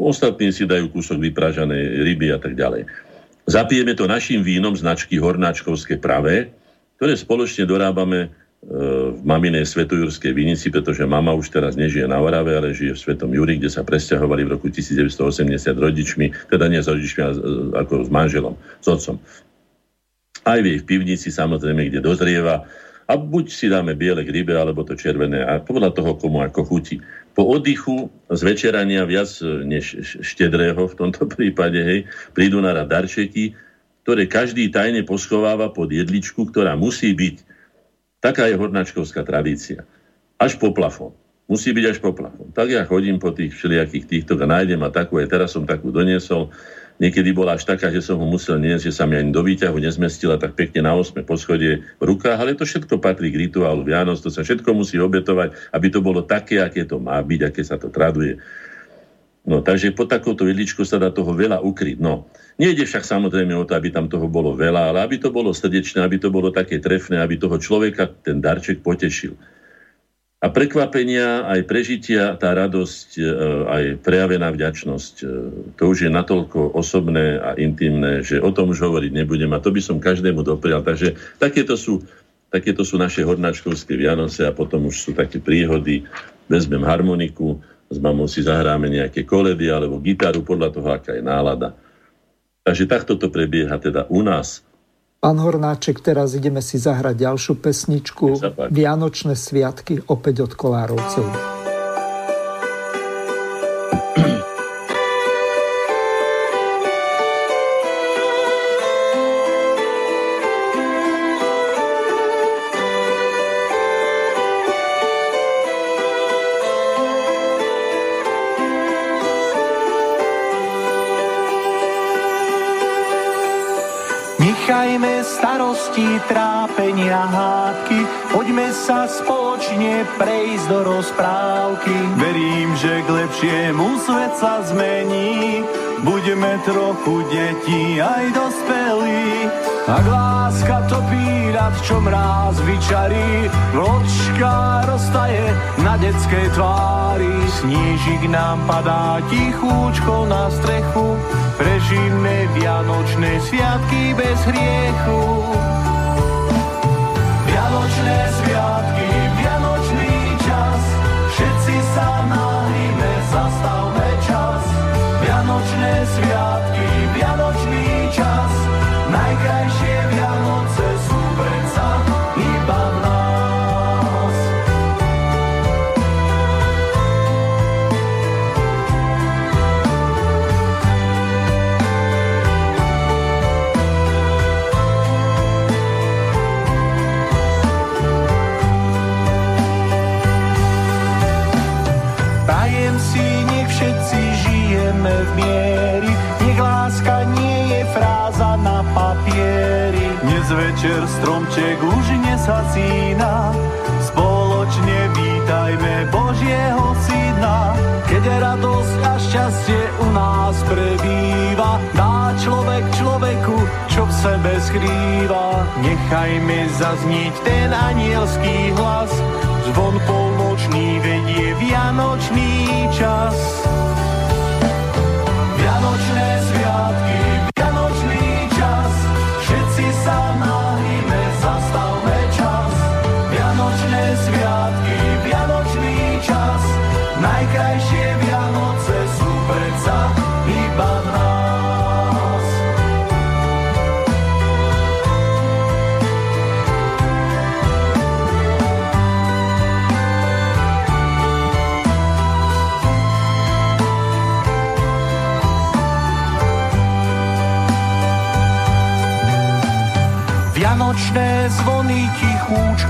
ostatní si dajú kúsok vypražanej ryby a tak ďalej. Zapijeme to našim vínom značky Hornáčkovské pravé, ktoré spoločne dorábame v maminej Svetojurskej vinici, pretože mama už teraz nežije na Orave, ale žije v Svetom Juri, kde sa presťahovali v roku 1980 rodičmi, teda nie s rodičmi, ale ako s manželom, s otcom. Aj v jej pivnici samozrejme, kde dozrieva. A buď si dáme biele k rybe, alebo to červené. A podľa toho, komu ako chutí. Po oddychu z večerania viac než štedrého v tomto prípade, hej, prídu na rad darčeky, ktoré každý tajne poschováva pod jedličku, ktorá musí byť Taká je hornáčkovská tradícia. Až po plafón. Musí byť až po plafón. Tak ja chodím po tých všelijakých týchto a nájdem a takú, aj teraz som takú doniesol. Niekedy bola až taká, že som ho musel niesť, že sa mi ani do výťahu nezmestila tak pekne na 8 poschodie v rukách, ale to všetko patrí k rituálu Vianoc, to sa všetko musí obetovať, aby to bolo také, aké to má byť, aké sa to traduje. No, takže pod takouto jedličkou sa dá toho veľa ukryť. No, nejde však samozrejme o to, aby tam toho bolo veľa, ale aby to bolo srdečné, aby to bolo také trefné, aby toho človeka ten darček potešil. A prekvapenia, aj prežitia, tá radosť, e, aj prejavená vďačnosť, e, to už je natoľko osobné a intimné, že o tom už hovoriť nebudem a to by som každému doprial. Takže takéto sú, takéto sú naše hornáčkovské Vianoce a potom už sú také príhody, vezmem harmoniku, s mamou si zahráme nejaké koledy alebo gitaru podľa toho, aká je nálada. Takže takto to prebieha teda u nás. Pán Hornáček, teraz ideme si zahrať ďalšiu pesničku Vianočné sviatky opäť od Kolárovcov. Svet sa zmení, budeme trochu deti aj dospelí. Ak láska topí ľad, čo mráz vyčarí, vločka roztaje na detskej tvári. Snížik nám padá tichúčko na strechu, prežíme vianočné sviatky bez hriechu. Vianočné sviatky, Vianočné večer stromček už nesasína, spoločne vítajme Božieho Syna. Keď radosť a šťastie u nás prebýva, dá človek človeku, čo v sebe skrýva. Nechajme zaznieť ten anielský hlas, zvon polnočný vedie vianočný čas.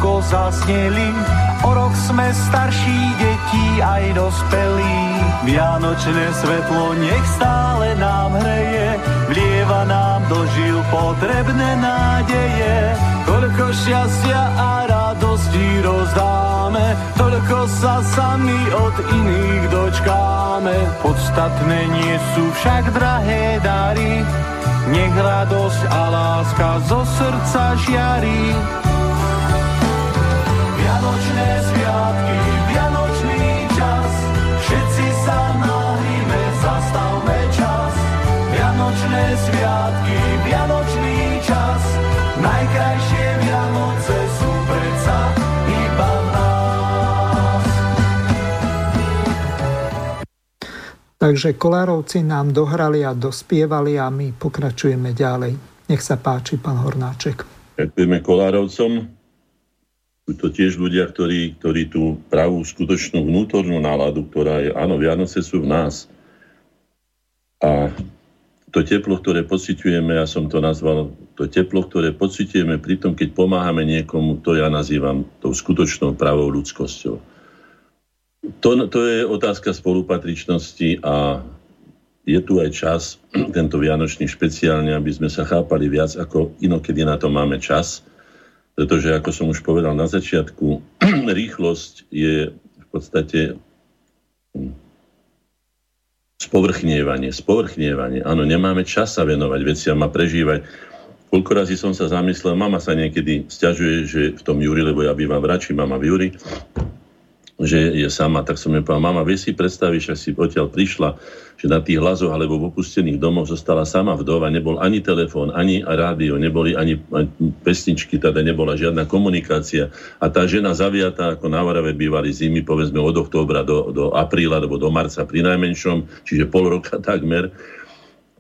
Tichúčko zasneli, o rok sme starší detí aj dospelí. Vianočné svetlo nech stále nám hreje, vlieva nám do žil potrebné nádeje. Toľko šťastia a radosti rozdáme, toľko sa sami od iných dočkáme. Podstatné nie sú však drahé dary, nech radosť a láska zo srdca žiari. Vianočné sviatky, Vianočný čas, všetci sa nahríme, zastavme čas. Vianočné sviatky, Vianočný čas, najkrajšie Vianoce sú predsa iba v nás. Takže Kolárovci nám dohrali a dospievali a my pokračujeme ďalej. Nech sa páči, pán Hornáček. Ďakujeme Kolárovcom. Sú to tiež ľudia, ktorí, ktorí tú pravú, skutočnú vnútornú náladu, ktorá je, áno, Vianoce sú v nás. A to teplo, ktoré pociťujeme, ja som to nazval, to teplo, ktoré pociťujeme pri tom, keď pomáhame niekomu, to ja nazývam tou skutočnou pravou ľudskosťou to, to je otázka spolupatričnosti a je tu aj čas, tento Vianočný špeciálne, aby sme sa chápali viac, ako inokedy na to máme čas. Pretože, ako som už povedal na začiatku, rýchlosť je v podstate hm, spovrchnievanie, spovrchnievanie. Áno, nemáme čas sa venovať veciam a prežívať. Koľko razy som sa zamyslel, mama sa niekedy stiažuje, že v tom Júri, lebo ja bývam v Rači, mama v Júri, že je sama, tak som jej povedal, mama, vie si predstaviť, že si odtiaľ prišla, že na tých hlazoch alebo v opustených domoch zostala sama vdova, nebol ani telefón, ani rádio, neboli ani, ani pesničky, teda nebola žiadna komunikácia. A tá žena zaviatá, ako na Varave bývali zimy, povedzme od októbra do, do apríla, alebo do marca pri najmenšom, čiže pol roka takmer,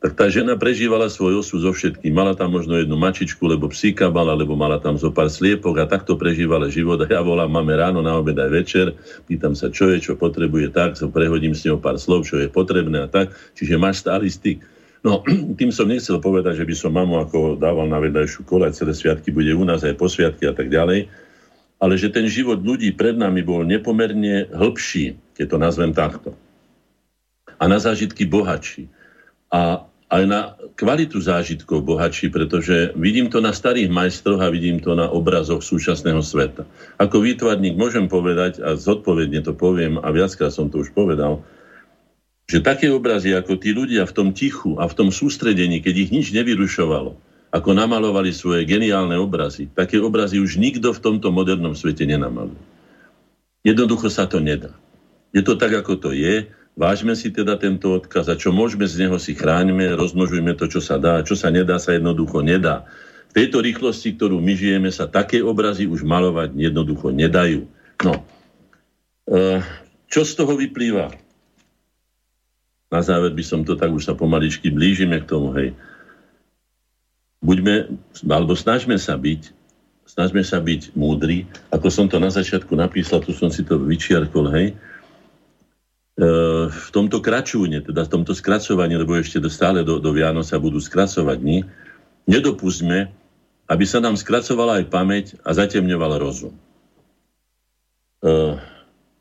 tak tá žena prežívala svoj osud so všetkým. Mala tam možno jednu mačičku, lebo psíka mala, lebo mala tam zo pár sliepok a takto prežívala život. A ja volám, máme ráno, na obed aj večer, pýtam sa, čo je, čo potrebuje, tak, so prehodím s ňou pár slov, čo je potrebné a tak. Čiže máš stály styk. No, tým som nechcel povedať, že by som mamu ako dával na vedľajšiu kola, celé sviatky bude u nás aj po sviatky a tak ďalej, ale že ten život ľudí pred nami bol nepomerne hĺbší, keď to nazvem takto. A na zážitky bohatší. A aj na kvalitu zážitkov bohatší, pretože vidím to na starých majstroch a vidím to na obrazoch súčasného sveta. Ako výtvarník môžem povedať, a zodpovedne to poviem, a viackrát som to už povedal, že také obrazy, ako tí ľudia v tom tichu a v tom sústredení, keď ich nič nevyrušovalo, ako namalovali svoje geniálne obrazy, také obrazy už nikto v tomto modernom svete nenamaluje. Jednoducho sa to nedá. Je to tak, ako to je Vážme si teda tento odkaz a čo môžeme z neho si chráňme, rozmnožujme to, čo sa dá, čo sa nedá, sa jednoducho nedá. V tejto rýchlosti, ktorú my žijeme, sa také obrazy už malovať jednoducho nedajú. No, e, čo z toho vyplýva? Na záver by som to tak už sa pomaličky blížime k tomu, hej. Buďme, alebo snažme sa byť, snažme sa byť múdri, ako som to na začiatku napísal, tu som si to vyčiarkol, hej, v tomto kračúne, teda v tomto skracovaní, lebo ešte stále do, do Vianoca budú skracovať dní, nedopustme, aby sa nám skracovala aj pamäť a zatemňoval rozum. E,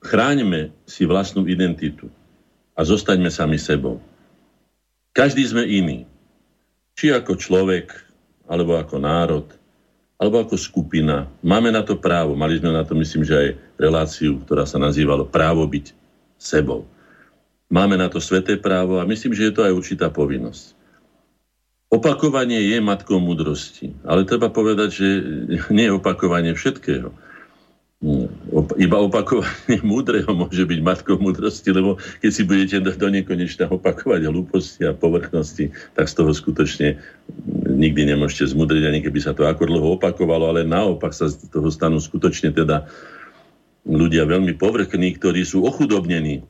chráňme si vlastnú identitu a zostaňme sami sebou. Každý sme iný. Či ako človek, alebo ako národ, alebo ako skupina. Máme na to právo. Mali sme na to, myslím, že aj reláciu, ktorá sa nazývala Právo byť sebou. Máme na to sveté právo a myslím, že je to aj určitá povinnosť. Opakovanie je matkou múdrosti, ale treba povedať, že nie je opakovanie všetkého. Iba opakovanie múdreho môže byť matkou múdrosti, lebo keď si budete do, do nekonečna opakovať hlúposti a povrchnosti, tak z toho skutočne nikdy nemôžete zmudriť, ani keby sa to ako dlho opakovalo, ale naopak sa z toho stanú skutočne teda ľudia veľmi povrchní, ktorí sú ochudobnení.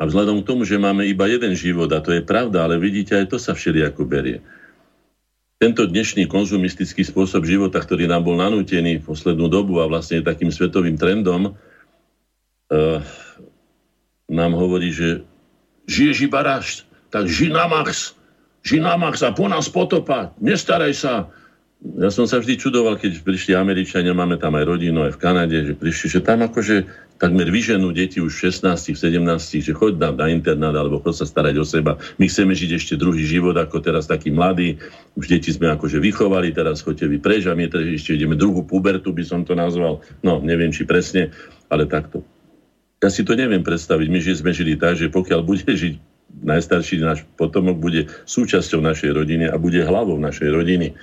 A vzhľadom k tomu, že máme iba jeden život, a to je pravda, ale vidíte, aj to sa všelijako berie. Tento dnešný konzumistický spôsob života, ktorý nám bol nanútený v poslednú dobu a vlastne je takým svetovým trendom, uh, nám hovorí, že žiješ iba raz, tak ži na max, ži na max a po nás potopa, nestaraj sa, ja som sa vždy čudoval, keď prišli Američania, máme tam aj rodinu, aj v Kanade, že prišli, že tam akože takmer vyženú deti už v 16, 17, že choď nám na internát, alebo choď sa starať o seba. My chceme žiť ešte druhý život, ako teraz taký mladý. Už deti sme akože vychovali, teraz choďte vy preč a my ešte ideme druhú pubertu, by som to nazval. No, neviem, či presne, ale takto. Ja si to neviem predstaviť. My že sme žili tak, že pokiaľ bude žiť najstarší náš potomok, bude súčasťou našej rodiny a bude hlavou našej rodiny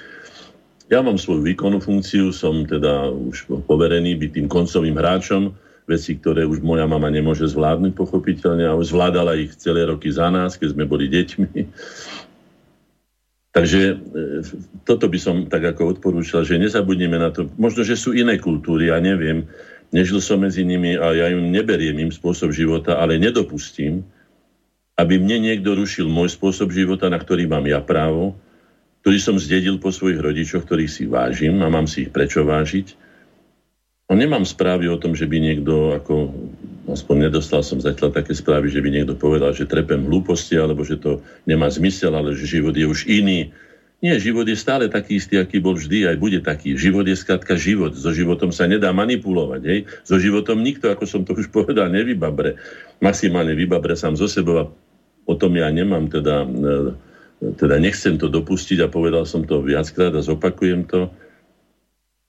ja mám svoju výkonnú funkciu, som teda už poverený byť tým koncovým hráčom, veci, ktoré už moja mama nemôže zvládnuť pochopiteľne a už zvládala ich celé roky za nás, keď sme boli deťmi. Takže e, toto by som tak ako odporúčal, že nezabudneme na to. Možno, že sú iné kultúry, ja neviem. Nežil som medzi nimi a ja im neberiem im spôsob života, ale nedopustím, aby mne niekto rušil môj spôsob života, na ktorý mám ja právo, ktorý som zdedil po svojich rodičoch, ktorých si vážim a mám si ich prečo vážiť. A nemám správy o tom, že by niekto, ako aspoň nedostal som zatiaľ také správy, že by niekto povedal, že trepem hlúposti, alebo že to nemá zmysel, ale že život je už iný. Nie, život je stále taký istý, aký bol vždy, aj bude taký. Život je skrátka život. So životom sa nedá manipulovať. Hej? So životom nikto, ako som to už povedal, nevybabre. Maximálne vybabre sám zo sebou a o tom ja nemám teda e, teda nechcem to dopustiť a povedal som to viackrát a zopakujem to,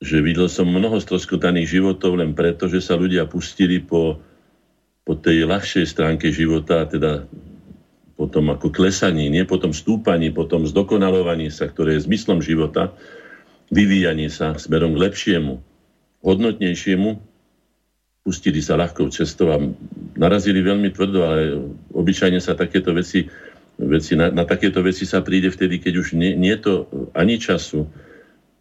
že videl som mnoho stroskotaných životov len preto, že sa ľudia pustili po, po tej ľahšej stránke života, teda po tom ako klesaní, nie po tom stúpaní, po tom zdokonalovaní sa, ktoré je zmyslom života, vyvíjanie sa smerom k lepšiemu, hodnotnejšiemu, pustili sa ľahkou cestou a narazili veľmi tvrdo, ale obyčajne sa takéto veci veci, na, na takéto veci sa príde vtedy, keď už nie, nie je to ani času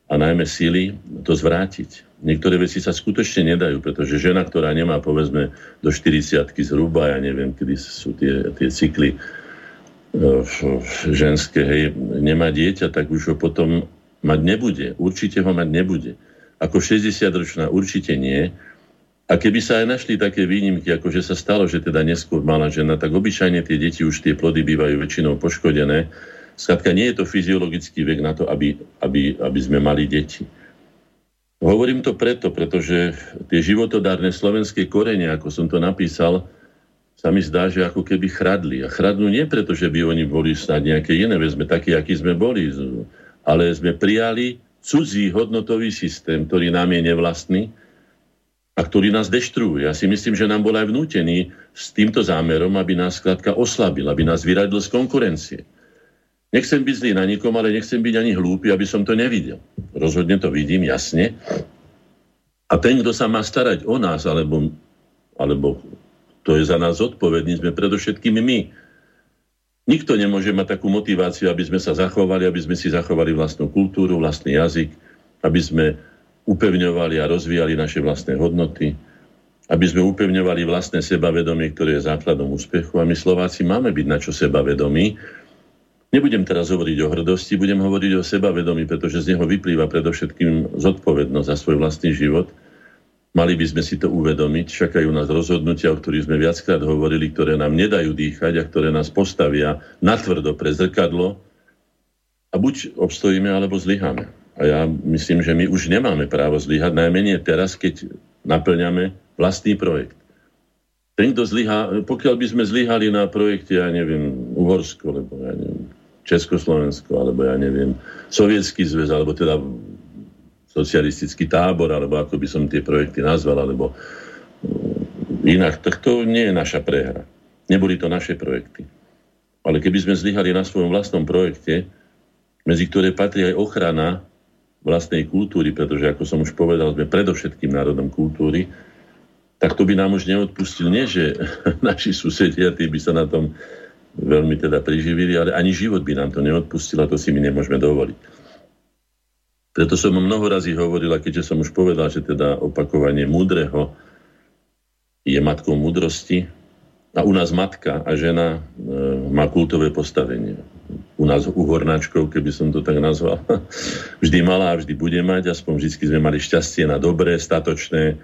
a najmä síly to zvrátiť. Niektoré veci sa skutočne nedajú, pretože žena, ktorá nemá povedzme do 40 zhruba, ja neviem, kedy sú tie, tie cykly uh, ženské, hej, nemá dieťa, tak už ho potom mať nebude. Určite ho mať nebude. Ako 60-ročná určite nie, a keby sa aj našli také výnimky, ako že sa stalo, že teda neskôr mala žena, tak obyčajne tie deti už tie plody bývajú väčšinou poškodené. Skladka, nie je to fyziologický vek na to, aby, aby, aby sme mali deti. Hovorím to preto, pretože tie životodárne slovenské korene, ako som to napísal, sa mi zdá, že ako keby chradli. A chradnú nie preto, že by oni boli snad nejaké iné, veď sme takí, akí sme boli, ale sme prijali cudzí hodnotový systém, ktorý nám je nevlastný, a ktorý nás deštruuje. Ja si myslím, že nám bol aj vnútený s týmto zámerom, aby nás skladka oslabil, aby nás vyradil z konkurencie. Nechcem byť zlý na nikom, ale nechcem byť ani hlúpy, aby som to nevidel. Rozhodne to vidím, jasne. A ten, kto sa má starať o nás, alebo, alebo to je za nás zodpovedný, sme predovšetkým my. Nikto nemôže mať takú motiváciu, aby sme sa zachovali, aby sme si zachovali vlastnú kultúru, vlastný jazyk, aby sme upevňovali a rozvíjali naše vlastné hodnoty, aby sme upevňovali vlastné sebavedomie, ktoré je základom úspechu. A my Slováci máme byť na čo sebavedomí. Nebudem teraz hovoriť o hrdosti, budem hovoriť o sebavedomí, pretože z neho vyplýva predovšetkým zodpovednosť za svoj vlastný život. Mali by sme si to uvedomiť. Čakajú nás rozhodnutia, o ktorých sme viackrát hovorili, ktoré nám nedajú dýchať a ktoré nás postavia natvrdo pre zrkadlo. A buď obstojíme, alebo zlyháme. A ja myslím, že my už nemáme právo zlyhať, najmenej teraz, keď naplňame vlastný projekt. Ten, kto zlyhá, pokiaľ by sme zlyhali na projekte, ja neviem, Uhorsko, alebo ja neviem, Československo, alebo ja neviem, Sovietský zväz, alebo teda socialistický tábor, alebo ako by som tie projekty nazval, alebo mm, inak, tak to nie je naša prehra. Neboli to naše projekty. Ale keby sme zlyhali na svojom vlastnom projekte, medzi ktoré patrí aj ochrana vlastnej kultúry, pretože ako som už povedal, sme predovšetkým národom kultúry, tak to by nám už neodpustil nie, že naši susedia, tí by sa na tom veľmi teda priživili, ale ani život by nám to neodpustil a to si my nemôžeme dovoliť. Preto som mnoho razy hovoril, a keďže som už povedal, že teda opakovanie múdreho je matkou múdrosti, a u nás matka a žena e, má kultové postavenie u nás uhornáčkov, keby som to tak nazval, vždy mala a vždy bude mať, aspoň vždy sme mali šťastie na dobré, statočné,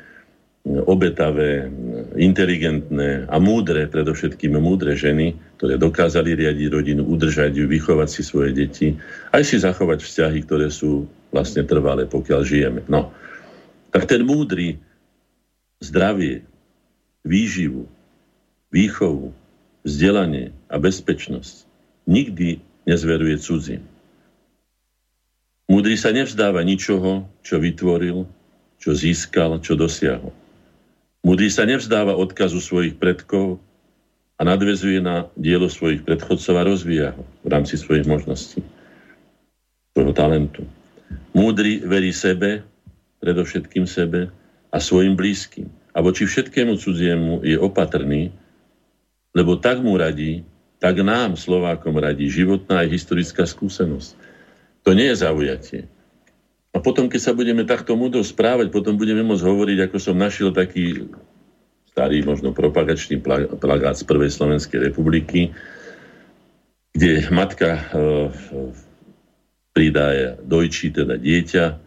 obetavé, inteligentné a múdre, predovšetkým múdre ženy, ktoré dokázali riadiť rodinu, udržať ju, vychovať si svoje deti, aj si zachovať vzťahy, ktoré sú vlastne trvalé, pokiaľ žijeme. No, tak ten múdry zdravie, výživu, výchovu, vzdelanie a bezpečnosť nikdy nezveruje cudzím. Múdry sa nevzdáva ničoho, čo vytvoril, čo získal, čo dosiahol. Múdry sa nevzdáva odkazu svojich predkov a nadvezuje na dielo svojich predchodcov a rozvíja ho v rámci svojich možností, svojho talentu. Múdry verí sebe, predovšetkým sebe a svojim blízkym. A voči všetkému cudziemu je opatrný, lebo tak mu radí, tak nám, Slovákom, radí životná aj historická skúsenosť. To nie je zaujatie. A potom, keď sa budeme takto múdro správať, potom budeme môcť hovoriť, ako som našiel taký starý, možno propagačný plagát z Prvej Slovenskej republiky, kde matka e, pridá dojčí, teda dieťa,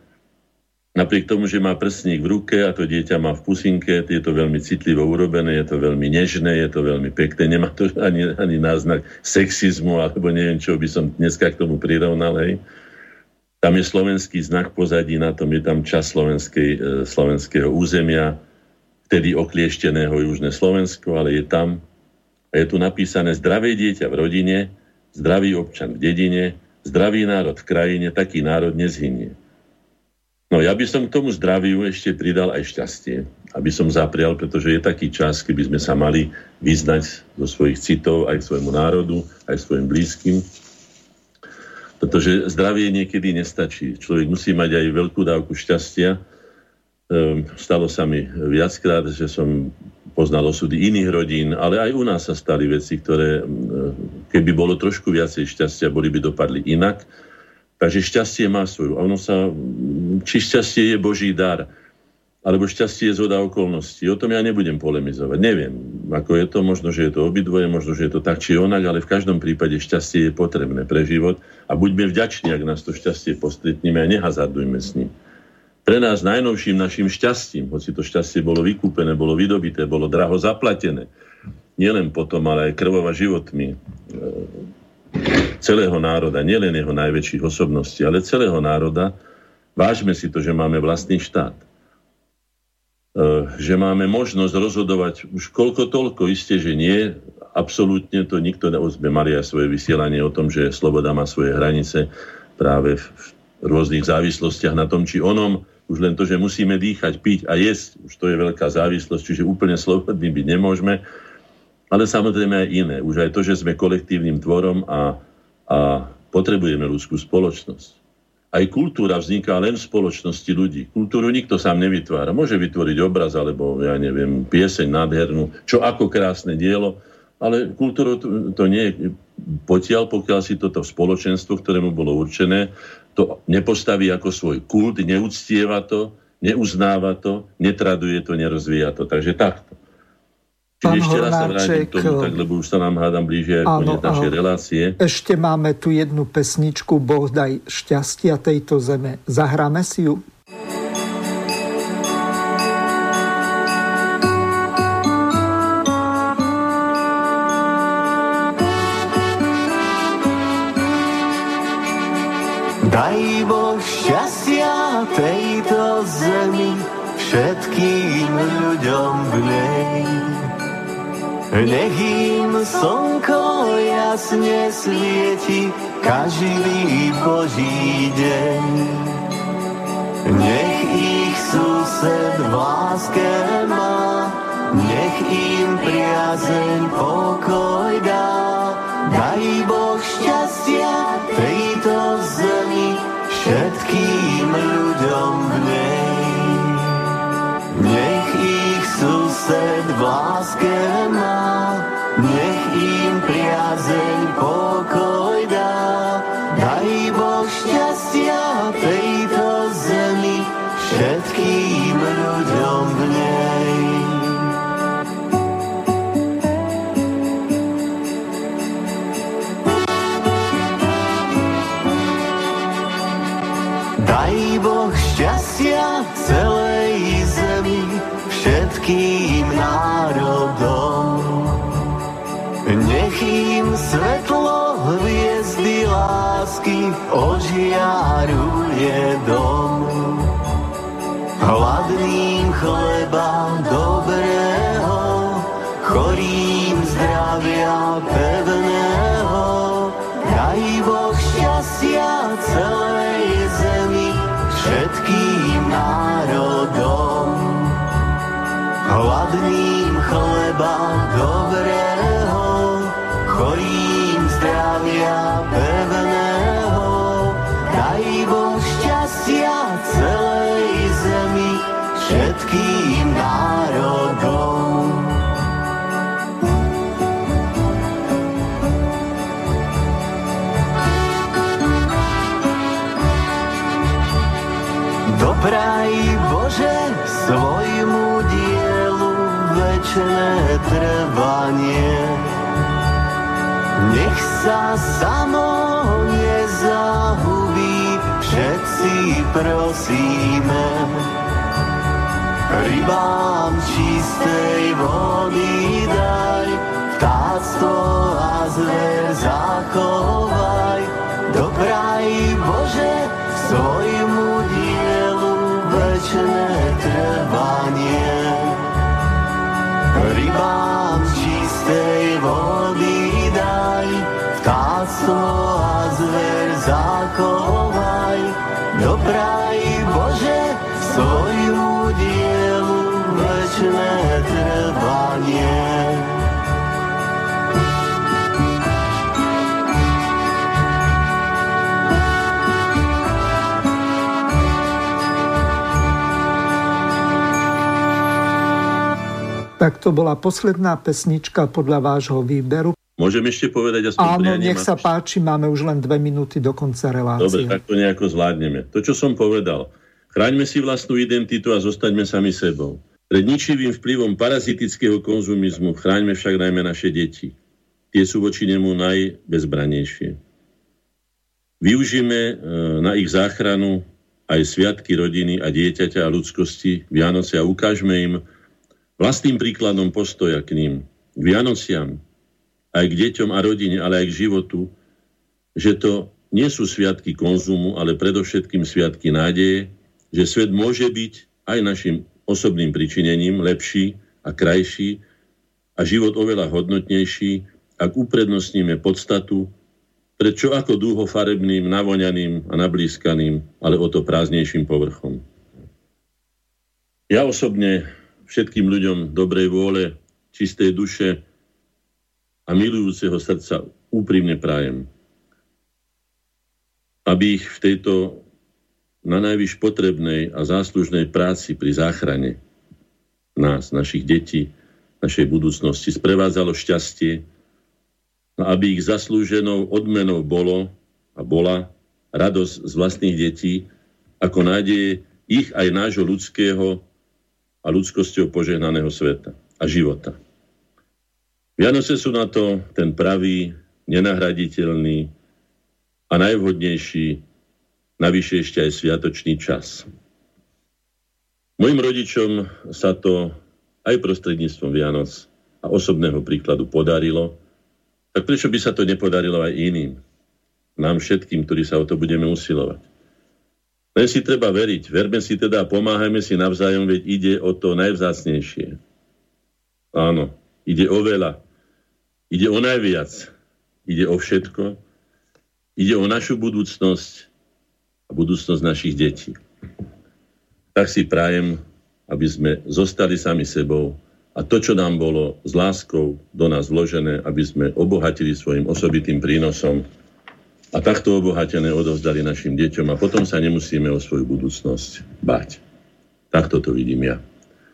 Napriek tomu, že má prstník v ruke a to dieťa má v pusinke, je to veľmi citlivo urobené, je to veľmi nežné, je to veľmi pekné, nemá to ani, ani náznak sexizmu, alebo neviem, čo by som dneska k tomu prirovnal. Hej. Tam je slovenský znak pozadí, na tom je tam čas slovenskej, e, slovenského územia, vtedy okliešteného Južné Slovensko, ale je tam. A je tu napísané zdravé dieťa v rodine, zdravý občan v dedine, zdravý národ v krajine, taký národ nezhynie. No ja by som k tomu zdraviu ešte pridal aj šťastie, aby som zaprial, pretože je taký čas, keby sme sa mali vyznať zo svojich citov aj svojmu národu, aj svojim blízkym. Pretože zdravie niekedy nestačí. Človek musí mať aj veľkú dávku šťastia. Ehm, stalo sa mi viackrát, že som poznal osudy iných rodín, ale aj u nás sa stali veci, ktoré ehm, keby bolo trošku viacej šťastia, boli by dopadli inak Takže šťastie má svoju. Ono sa, či šťastie je Boží dar, alebo šťastie je zhoda okolností. O tom ja nebudem polemizovať. Neviem, ako je to, možno, že je to obidvoje, možno, že je to tak či onak, ale v každom prípade šťastie je potrebné pre život a buďme vďační, ak nás to šťastie postretneme a nehazardujme s ním. Pre nás najnovším našim šťastím, hoci to šťastie bolo vykúpené, bolo vydobité, bolo draho zaplatené, nielen potom, ale aj krvova životmi, celého národa, nielen jeho najväčších osobností, ale celého národa, vážme si to, že máme vlastný štát. E, že máme možnosť rozhodovať už koľko toľko, isté, že nie, absolútne to nikto, sme mali aj svoje vysielanie o tom, že sloboda má svoje hranice práve v rôznych závislostiach na tom, či onom, už len to, že musíme dýchať, piť a jesť, už to je veľká závislosť, čiže úplne slobodný byť nemôžeme, ale samozrejme aj iné. Už aj to, že sme kolektívnym tvorom a a potrebujeme ľudskú spoločnosť. Aj kultúra vzniká len v spoločnosti ľudí. Kultúru nikto sám nevytvára. Môže vytvoriť obraz alebo, ja neviem, pieseň nádhernú, čo ako krásne dielo, ale kultúru to, to nie je potiaľ, pokiaľ si toto spoločenstvo, ktorému bolo určené, to nepostaví ako svoj kult, neúctieva to, neuznáva to, netraduje to, nerozvíja to. Takže takto. Čiže ešte raz sa vrátim k tomu, tak, lebo už sa nám hádam blíže aj koniec našej relácie. Ešte máme tu jednu pesničku Boh daj šťastia tejto zeme. Zahráme si ju? Daj Boh šťastia tejto zemi všetkým ľuďom v nej. Nech im slnko jasne svieti každý Boží deň. Nech ich sused v láske má, nech im priazeň pokoj dá. Daj Boh šťastia tejto zemi všetkým ľuďom v nej. Sused v láske má, nech im priazeň pokoj dá. Daj Boh šťastia tejto zemi, všetkým ľuďom v nej. Daj Boh šťastia celej zemi, všetkým národom. Nech im svetlo hviezdy lásky ožiarujú je dom. Hladným chleba dobrého, chorým zdravia pevného, daj Boh šťastia celej zemi, všetkým národom. Hladným chleba dobrého, večné trvanie. Nech sa samo nezahubí, všetci prosíme. Rybám čistej vody daj, vtáctvo a zver zachovaj. Dopraj Bože svojmu dielu večné trvanie. Rybám čistej vody daj, vtáctvo a zver zachovaj. Dopraj Bože svojmu dielu večné trvanie. Tak to bola posledná pesnička podľa vášho výberu. Môžem ešte povedať aspoň Áno, prianie, nech sa páči, máme už len dve minúty do konca Dobre, relácie. tak to nejako zvládneme. To, čo som povedal. Chráňme si vlastnú identitu a zostaňme sami sebou. Pred ničivým vplyvom parazitického konzumizmu chráňme však najmä naše deti. Tie sú voči nemu najbezbranejšie. Využíme e, na ich záchranu aj sviatky rodiny a dieťaťa a ľudskosti Vianoce a ukážme im vlastným príkladom postoja k ním, k Vianociam, aj k deťom a rodine, ale aj k životu, že to nie sú sviatky konzumu, ale predovšetkým sviatky nádeje, že svet môže byť aj našim osobným pričinením lepší a krajší a život oveľa hodnotnejší, ak uprednostníme podstatu pred čo ako dúhofarebným, navoňaným a nablískaným, ale o to prázdnejším povrchom. Ja osobne všetkým ľuďom dobrej vôle, čistej duše a milujúceho srdca úprimne prajem, aby ich v tejto na najvyš potrebnej a záslužnej práci pri záchrane nás, našich detí, našej budúcnosti sprevádzalo šťastie, aby ich zaslúženou odmenou bolo a bola radosť z vlastných detí, ako nádeje ich aj nášho ľudského a ľudskosťou požehnaného sveta a života. Vianoce sú na to ten pravý, nenahraditeľný a najvhodnejší, navyše ešte aj sviatočný čas. Mojim rodičom sa to aj prostredníctvom Vianoc a osobného príkladu podarilo, tak prečo by sa to nepodarilo aj iným? Nám všetkým, ktorí sa o to budeme usilovať. Len si treba veriť. Verme si teda a pomáhajme si navzájom, veď ide o to najvzácnejšie. Áno, ide o veľa. Ide o najviac. Ide o všetko. Ide o našu budúcnosť a budúcnosť našich detí. Tak si prajem, aby sme zostali sami sebou a to, čo nám bolo s láskou do nás vložené, aby sme obohatili svojim osobitým prínosom a takto obohatené odovzdali našim deťom a potom sa nemusíme o svoju budúcnosť báť. Takto to vidím ja.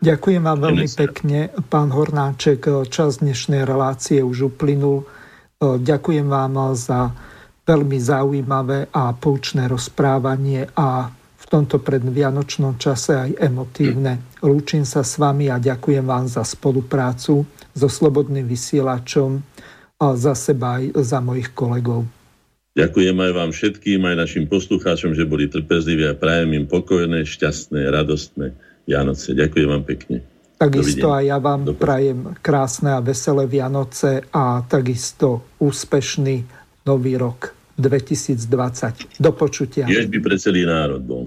Ďakujem vám veľmi pekne, pán Hornáček. Čas dnešnej relácie už uplynul. Ďakujem vám za veľmi zaujímavé a poučné rozprávanie a v tomto predvianočnom čase aj emotívne. Lúčim sa s vami a ďakujem vám za spoluprácu so Slobodným vysielačom a za seba aj za mojich kolegov. Ďakujem aj vám všetkým, aj našim poslucháčom, že boli trpezliví a prajem im pokojné, šťastné, radostné Vianoce. Ďakujem vám pekne. Takisto Dovidenia. aj ja vám Dobre. prajem krásne a veselé Vianoce a takisto úspešný nový rok. 2020. Do počutia. Jež by pre celý národ bol.